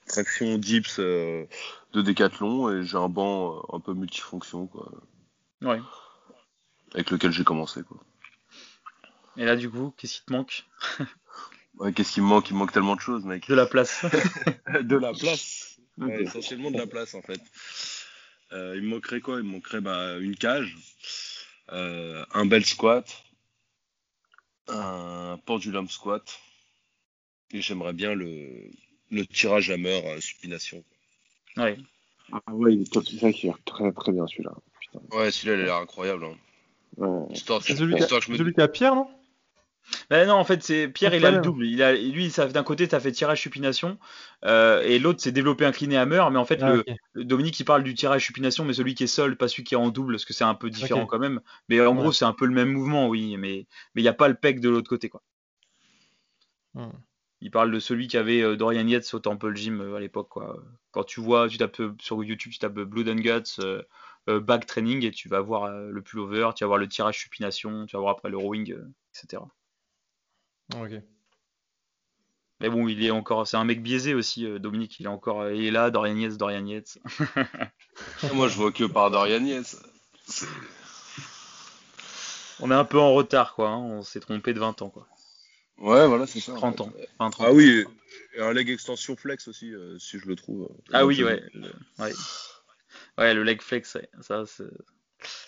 traction dips euh, de Décathlon et j'ai un banc euh, un peu multifonction, quoi, Ouais. avec lequel j'ai commencé, quoi. Et là du coup qu'est-ce qui te manque? Ouais, qu'est-ce qui me manque? Il me manque tellement de choses, mec. De la place. [laughs] de la [laughs] place. Ouais, essentiellement de la place, en fait. Euh, il me manquerait quoi? Il me manquerait bah, une cage, euh, un bel squat, un pendulum squat, et j'aimerais bien le, le tirage hammer euh, supination. ouais. Ah ouais, il est top. C'est ça qui est très très bien celui-là. Ouais, celui-là, il a l'air incroyable. Hein. Ouais. Histoire, C'est celui, qui histoire a- que je me celui qui a Pierre, non? Ben non, en fait, c'est Pierre, il a le double. Il a, lui, ça, d'un côté, t'as fait tirage supination, euh, et l'autre, c'est développé incliné hammer. Mais en fait, Ah, le, Dominique, il parle du tirage supination, mais celui qui est seul, pas celui qui est en double, parce que c'est un peu différent quand même. Mais en Ouais. gros, c'est un peu le même mouvement, oui, mais mais il n'y a pas le pec de l'autre côté, quoi. Hmm. Il parle de celui qui avait euh, Dorian Yates au Temple Gym euh, à l'époque, quoi. Quand tu vois, tu tapes sur YouTube, tu tapes Blood and Guts, back training, et tu vas voir le pullover, tu vas voir le tirage supination, tu vas voir après le rowing, etc. Ok. Mais bon, il est encore, c'est un mec biaisé aussi, euh, Dominique. Il est encore, euh, il est là, Dorian Yates, Dorian Yates. [laughs] Moi, je vois que par Dorian Yates. C'est- On est un peu en retard, quoi. hein. On s'est trompé de 20 ans, quoi. Ouais, voilà, c'est ça. 30 ans. 20, 30 Ah ans. oui, et un leg extension flex aussi, euh, si je le trouve. euh, Ah oui, ouais. Le, ouais. Ouais, le leg flex, ouais. Ça, c'est-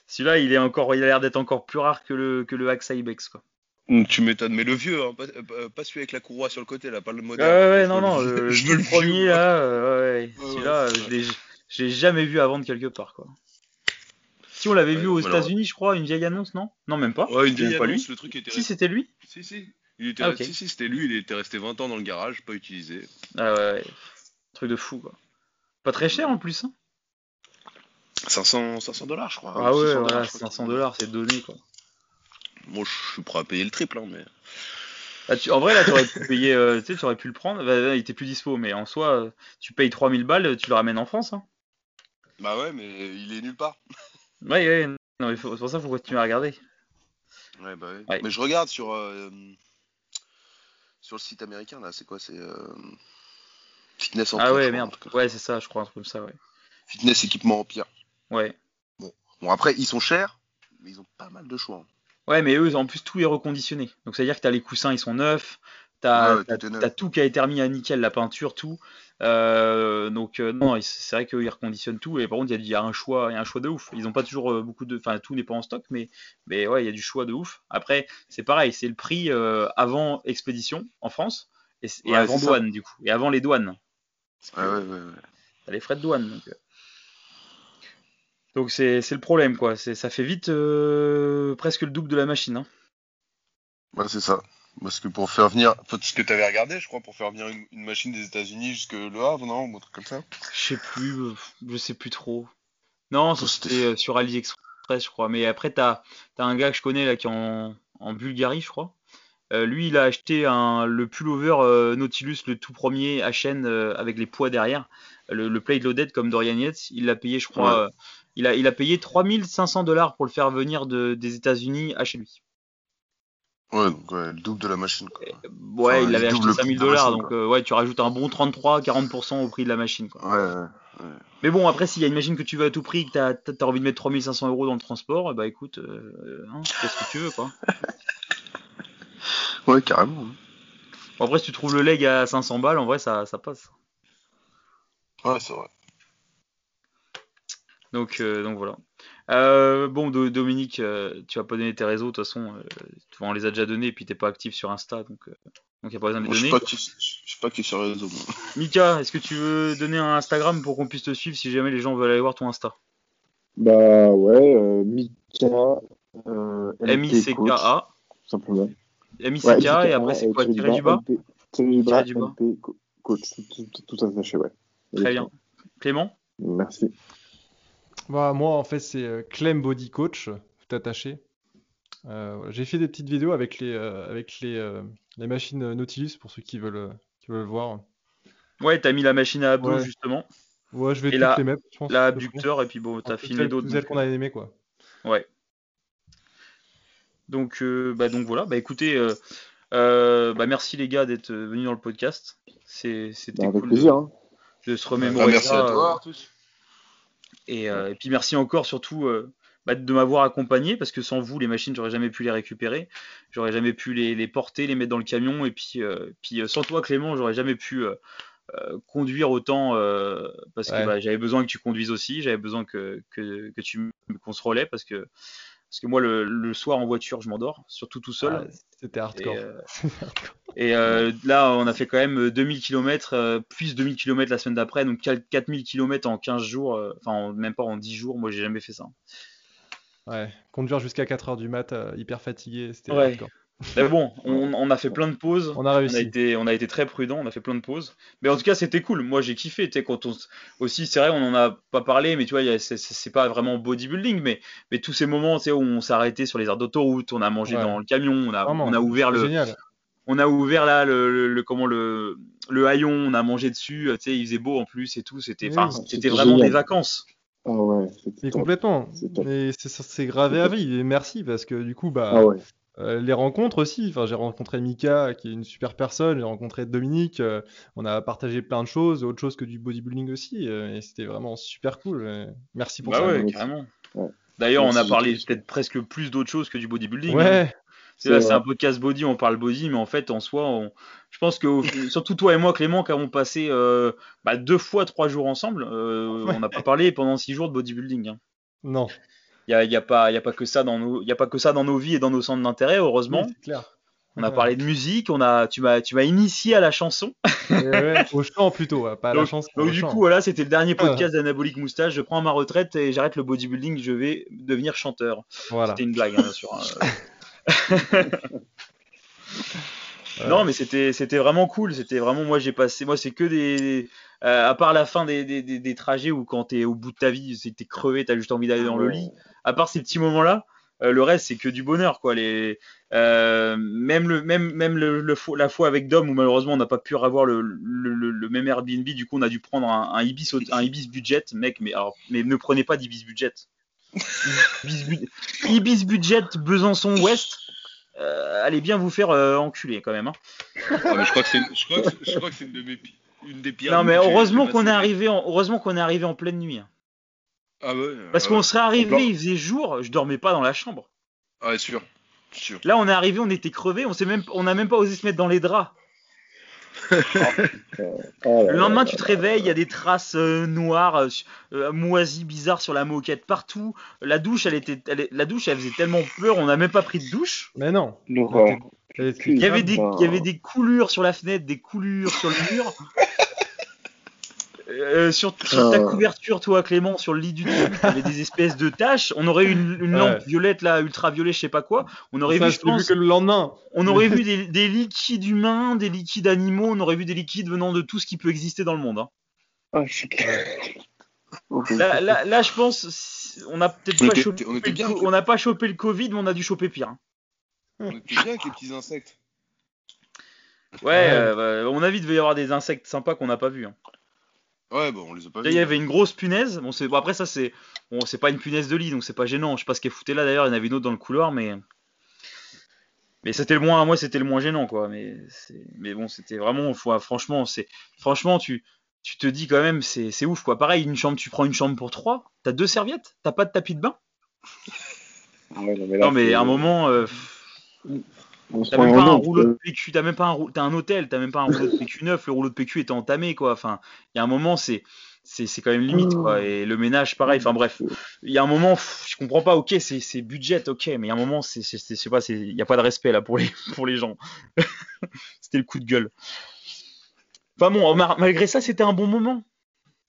Celui-là, il est encore, il a l'air d'être encore plus rare que le, que le Axe Ibex, quoi. Mm, Tu m'étonnes, mais le vieux, hein, pas, euh, pas celui avec la courroie sur le côté, là, pas le Ouais, moderne. ouais, non, non, le- je veux le premier, vieux, là, euh, ouais, ouais. Celui-là, ouais, euh, je l'ai, jamais vu avant de quelque part, quoi. Si on l'avait vu aux. États-Unis, je crois, une vieille annonce, non? Non, même pas. Ouais, une vieille pas lui. annonce, le truc était Si, c'était lui. Si, si. Il était Ah. Si, si, c'était lui, il était resté 20 ans dans le garage, pas utilisé. Ah ouais, ouais. Truc de fou, quoi. Pas très cher en plus, hein. 500, 500 dollars, je crois. Ah ou ouais, 600 voilà, je crois 500 qu'il- dollars, c'est donné, quoi. Moi, je suis prêt à payer le triple, hein, mais. Ah, tu- en vrai, là, t'aurais pu payer, euh, tu sais, tu aurais pu le prendre. Bah, là, il était plus dispo, mais en soi, euh, tu payes 3000 balles, tu le ramènes en France, hein. Bah ouais, mais il est nulle part. Ouais, ouais, non, mais faut- c'est pour ça qu'il faut continuer à regarder. Ouais, bah ouais. Ouais. Mais je regarde sur, euh, sur le site américain, là, c'est quoi C'est euh, Fitness Empire. Ah ouais, crois, merde. Ouais, c'est ça, je crois, un truc comme ça, ouais. Fitness Équipement Empire. Ouais. Bon, après, ils sont chers, mais ils ont pas mal de choix. hein. Ouais, mais eux, en plus, tout est reconditionné. Donc, c'est-à-dire que t'as les coussins, ils sont neufs. Ouais, t'as- tout qui a été remis à nickel, la peinture, tout. Euh, donc, euh, non, c'est vrai qu'eux, ils reconditionnent tout. Et par contre, il y, a y un choix, y a un choix de ouf. Ils ont pas toujours euh, beaucoup de. Enfin, tout n'est pas en stock, mais, mais ouais, il y a du choix de ouf. Après, c'est pareil, c'est le prix euh, avant expédition en France et, et Ouais, avant ça. douane, du coup. Et avant les douanes. Ouais, ouais, ouais. ouais. T'as les frais de douane. Donc. Donc c'est le problème, quoi. Ça fait vite euh, presque le double de la machine. Hein. Ouais, c'est ça. Parce que pour faire venir, enfin, ce que t'avais regardé, je crois, pour faire venir une, une machine des États-Unis jusque Le Havre, non, ou un truc comme ça. Je sais plus, euh, je sais plus trop. Non, c'était- euh, sur AliExpress, je crois. Mais après, t'as as un gars que je connais là qui est en, en Bulgarie, je crois. Euh, lui, il a acheté un, le pullover euh, Nautilus, le tout premier à chaîne euh, avec les poids derrière, le, le plate loaded comme Dorian Yates. Il l'a payé, je crois, Ouais. Il, a, il a payé 3500 dollars pour le faire venir de, des États-Unis à chez lui. Ouais, donc ouais, le double de la machine, quoi. Ouais, Enfin, il l'avait il acheté double le 5000 prix de la dollars, donc euh, ouais, tu rajoutes un bon 33-40% au prix de la machine. Quoi. Ouais, ouais. Mais bon, après, s'il y a une machine que tu veux à tout prix et que t'as as, envie de mettre 3500 euros dans le transport, bah écoute, euh, hein, fais ce que tu veux, quoi. [laughs] Ouais, carrément. hein. Bon, après, si tu trouves le leg à 500 balles, en vrai, ça, ça passe. Ouais, c'est vrai. Donc, euh, donc voilà. Euh, bon, Do- Dominique, euh, tu vas pas donner tes réseaux, de toute façon, euh, on les a déjà donnés, et puis t'es pas actif sur Insta, donc euh, donc y a pas besoin de les donner. je suis pas actif sur les réseaux. moi. [laughs] Mika, est-ce que tu veux donner un Instagram pour qu'on puisse te suivre si jamais les gens veulent aller voir ton Insta? Bah ouais, euh, Mika. Euh, M-I-C-K-A, simplement. M-I-C-K, et après c'est quoi tiré du bas tiré du bas, coach, tout attaché, ouais. Très bien. Clément? Merci. Bah, moi, en fait, c'est euh, Clem Body Coach, tout attaché. Euh. J'ai fait des petites vidéos avec les, euh, avec les, euh, les machines Nautilus pour ceux qui veulent, euh, qui veulent voir. Ouais, t'as mis la machine à abdos Ouais. justement, Ouais, je vais Et toutes la- les mettre, je pense. la de toute abducteur, et puis bon, t'as filmé d'autres. donc, qu'on a aimé, quoi. Ouais. Donc, euh, bah, donc voilà, bah écoutez, euh, euh, bah merci les gars d'être venus dans le podcast. C'est- C'était Bah, cool plaisir. de, Hein. de se Bah, remémorer merci ça. à toi, euh, Artus. Et, euh, et puis merci encore surtout euh, bah, de m'avoir accompagné parce que sans vous les machines j'aurais jamais pu les récupérer, j'aurais jamais pu les, les porter, les mettre dans le camion. Et puis, euh, puis euh, sans toi Clément j'aurais jamais pu conduire autant euh, parce que bah, j'avais besoin que tu conduises aussi, j'avais besoin que, que, que tu qu'on se relaie parce que parce que moi le, le soir en voiture je m'endors surtout tout seul. Ah, C'était hardcore. Et, euh, [laughs] Et euh, là, on a fait quand même 2000 km, euh, plus 2000 km la semaine d'après, donc 4000 km en 15 jours, euh, enfin même pas en 10 jours, moi j'ai jamais fait ça. Ouais, conduire jusqu'à 4 heures du mat, hyper fatigué, c'était ouais. Mais bon, on, on, a fait plein de pauses. On a réussi. On a été, on a été très prudent, on a fait plein de pauses. Mais en tout cas, c'était cool. Moi, j'ai kiffé. Tu sais, quand on aussi, c'est vrai, on en a pas parlé, mais tu vois, c'est pas vraiment bodybuilding, mais, mais tous ces moments, tu sais, où on s'est arrêté sur les aires d'autoroute, on a mangé dans le camion, on a, on a ouvert le, génial. on a ouvert là le, le, comment le, le haillon, on a mangé dessus. Tu sais, il faisait beau en plus et tout. C'était, Oui, c'était vraiment génial. des vacances. Ah ouais, top. complètement. C'est gravé à vie. Et merci parce que du coup, bah, Ah ouais. Euh, les rencontres aussi. Enfin, j'ai rencontré Mika, qui est une super personne. J'ai rencontré Dominique. euh, on a partagé plein de choses, autre chose que du bodybuilding aussi. euh, et c'était vraiment super cool. merci pour Bah ça. ouais, carrément. Ouais. D'ailleurs, on a parlé peut-être presque plus d'autres choses que du bodybuilding. hein. Ouais, C'est un podcast body, on parle body, mais en fait, en soi, on- je pense que [laughs] surtout toi et moi, Clément, qui avons passé euh, bah, deux fois trois jours ensemble, euh, Ouais. on n'a pas parlé pendant six jours de bodybuilding. hein. non. Il y a, y a pas, il y a pas que ça dans nos, il y a pas que ça dans nos vies et dans nos centres d'intérêt, heureusement. Oui, clair. On a Ouais. parlé de musique, on a, tu m'as, tu m'as initié à la chanson. [laughs] Ouais, au chant plutôt, pas à la chanson. Donc du chant. coup, voilà, c'était le dernier Ah. podcast d'Anabolique Moustache. Je prends ma retraite et j'arrête le bodybuilding. Je vais devenir chanteur. voilà. C'était une blague, hein, bien sûr. hein. [laughs] Non, mais c'était c'était vraiment cool. C'était vraiment moi j'ai passé moi c'est que des euh, à part la fin des, des, des, des trajets où quand t'es au bout de ta vie, c'est t'es crevé, t'as juste envie d'aller dans le lit. À part ces petits moments-là, euh, le reste c'est que du bonheur quoi. Les euh, même le même même le, le fo- la fois avec Dom où malheureusement on n'a pas pu avoir le, le, le, même Airbnb. Du coup on a dû prendre un, un ibis un ibis budget, mec. Mais alors mais ne prenez pas d'ibis budget. [laughs] Ibis, bu- ibis budget Besançon Ouest. Euh, allez bien vous faire euh, enculer quand même. Hein. Ah, mais je crois que c'est, je crois que, c'est- je crois que c'est une de mes, pi- une des pires. Non mais heureusement qu'on est arrivé en, heureusement qu'on est arrivé en pleine nuit. hein. Ah ouais. Parce qu'on serait arrivé, il faisait jour, je dormais pas dans la chambre. Ah sûr, sûr. Là on est arrivé, on était crevés, on s'est même on n'a même pas osé se mettre dans les draps. [laughs] Oh là Le lendemain tu te réveilles, il y a des traces euh, noires, euh, euh, moisies, bizarres sur la moquette partout. La douche, elle était elle la douche, elle faisait tellement peur, on n'a même pas pris de douche. Mais non. Y avait des il y avait des coulures sur la fenêtre, des coulures sur le mur. [laughs] Euh, sur, sur ta Ah. couverture, toi Clément, sur le lit du truc, il y avait des espèces de taches. On aurait eu une, une Ouais. lampe violette là, ultraviolet, je sais pas quoi. On aurait Ça, vu, je vu pense, que le lendemain. on aurait vu des, des liquides humains, des liquides animaux, on aurait vu des liquides venant de tout ce qui peut exister dans le monde. hein. Ah, [laughs] Là, là, là, je pense, on a peut-être pas chopé, on bien, co- on pas chopé le Covid, mais on a dû choper pire. hein. On était bien avec les petits insectes. Ouais, Ouais. euh, bah, à mon avis, il devait y avoir des insectes sympas qu'on n'a pas vus. hein. Ouais, bon, on les a pas Là, vus. il y avait une grosse punaise. Bon, c'est bon, après ça, c'est bon, c'est pas une punaise de lit, donc c'est pas gênant. Je sais pas ce qu'elle foutait là d'ailleurs. Il y en avait une autre dans le couloir, mais mais c'était le moins, moi, c'était le moins gênant, quoi. Mais c'est- mais bon, c'était vraiment, faut- franchement, c'est franchement, tu tu te dis quand même, c'est c'est ouf, quoi. Pareil, une chambre, tu prends une chambre pour trois, t'as deux serviettes, t'as pas de tapis de bain? Ah ouais, non, mais, là, Non, mais c'est- à un moment. euh, T'as prend même pas un rouleau de euh, PQ, t'as même pas un t'as un hôtel, t'as même pas un rouleau de PQ neuf, le rouleau de PQ était entamé quoi. Enfin, il y a un moment c'est c'est c'est quand même limite quoi. Et le ménage pareil. Enfin bref, il y a un moment pff, je comprends pas. Ok, c'est c'est budget, ok, mais il y a un moment c'est c'est c'est- je sais pas, c'est il y a pas de respect là pour les [laughs] pour les gens. [laughs] c'était le coup de gueule. Enfin bon, malgré ça, c'était un bon moment.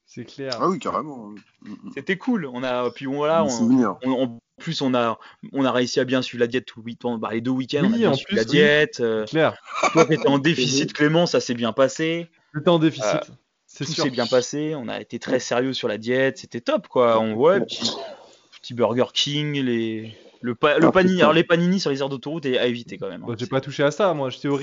C'est clair. Ah oui, carrément. C'était cool. On a puis voilà, on, souvenir. on- en plus on a on a réussi à bien suivre la diète tout le week-end. Bah, les deux week-ends, on a bien en suivi plus, la oui. diète. euh, Clair. toi qui étais en déficit, [laughs] Clément, ça s'est bien passé. J'étais en déficit. Euh, c'est tout sûr. s'est bien passé, on a été très sérieux sur la diète, c'était top quoi. On voit petit, petit Burger King, les le, pa- le Ah, panini, alors les panini sur les aires d'autoroute est à éviter quand même. hein. Bah, j'ai pas touché à ça, moi. J'étais au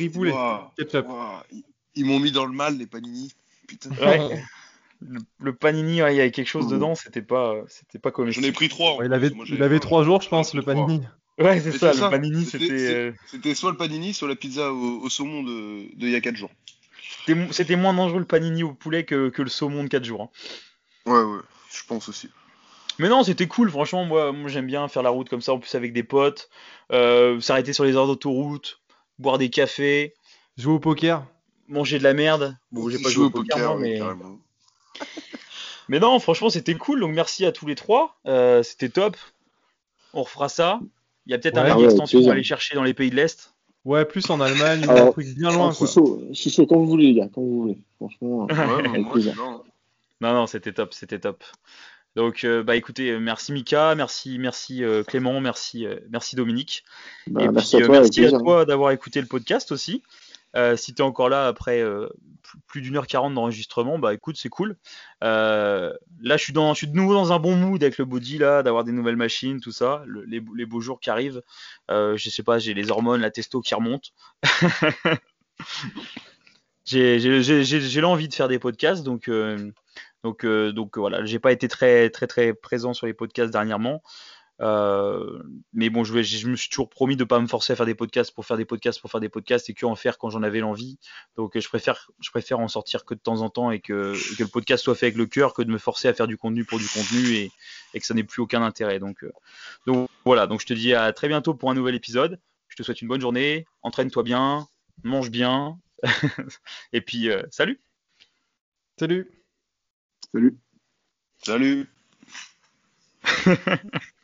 Ketchup. ouah, ils- Ils m'ont mis dans le mal, les panini. Putain. Ouais. [laughs] Le, le panini, ouais, il y avait quelque chose dedans, c'était pas, c'était pas J'en comestible. ai pris trois. Ouais, il avait, Moi, il avait trois jours, je pense, J'en le panini. Ouais, c'est ça, le panini, c'était, euh, C'était soit le panini, soit la pizza au, au saumon de, de il y a 4 jours. c'était mo- c'était moins dangereux le panini au poulet que, que le saumon de 4 jours. hein. Ouais, ouais, je pense aussi. Mais non, c'était cool, franchement, moi, moi j'aime bien faire la route comme ça, en plus avec des potes, euh, s'arrêter sur les aires d'autoroute, boire des cafés, Jouer au poker. manger de la merde. Bon, j'ai pas joué au poker, moi, mais... carrément. [laughs] Mais non, franchement, c'était cool. Donc merci à tous les trois. Euh, c'était top. On refera ça. Il y a peut-être un Ouais. extension à aller chercher dans les pays de l'Est. Ouais, plus en Allemagne, ou Alors, un truc bien loin, quoi. quand vous voulez, les gars, quand vous voulez. Franchement, euh, Ouais, moi. Non, non, c'était top, c'était top. Donc, euh, bah écoutez, merci Mika, merci, merci euh, Clément, merci, euh, merci Dominique. Bah, Et merci puis, à toi, avec merci à toi d'avoir écouté le podcast aussi. Euh, si tu es encore là après euh, plus d'une heure quarante d'enregistrement, bah écoute, c'est cool. Euh, là, je suis, de nouveau dans un bon mood avec le body, là, d'avoir des nouvelles machines, tout ça, le- les, beaux jours qui arrivent. Je sais pas, j'ai les hormones, la testo qui remonte. [laughs] j'ai l'envie de faire des podcasts, donc, donc, donc voilà, j'ai pas été très, très, très présent sur les podcasts dernièrement. Euh, mais bon, je, vais- je me suis toujours promis de pas me forcer à faire des podcasts pour faire des podcasts pour faire des podcasts et que en faire quand j'en avais l'envie. Donc je préfère, je préfère en sortir que de temps en temps et que, et que le podcast soit fait avec le cœur que de me forcer à faire du contenu pour du contenu et, et que ça n'ait plus aucun intérêt. Donc, euh, donc voilà, donc je te dis à très bientôt pour un nouvel épisode. Je te souhaite une bonne journée, entraîne-toi bien, mange bien [laughs] et puis euh, salut. Salut! Salut. Salut. [laughs]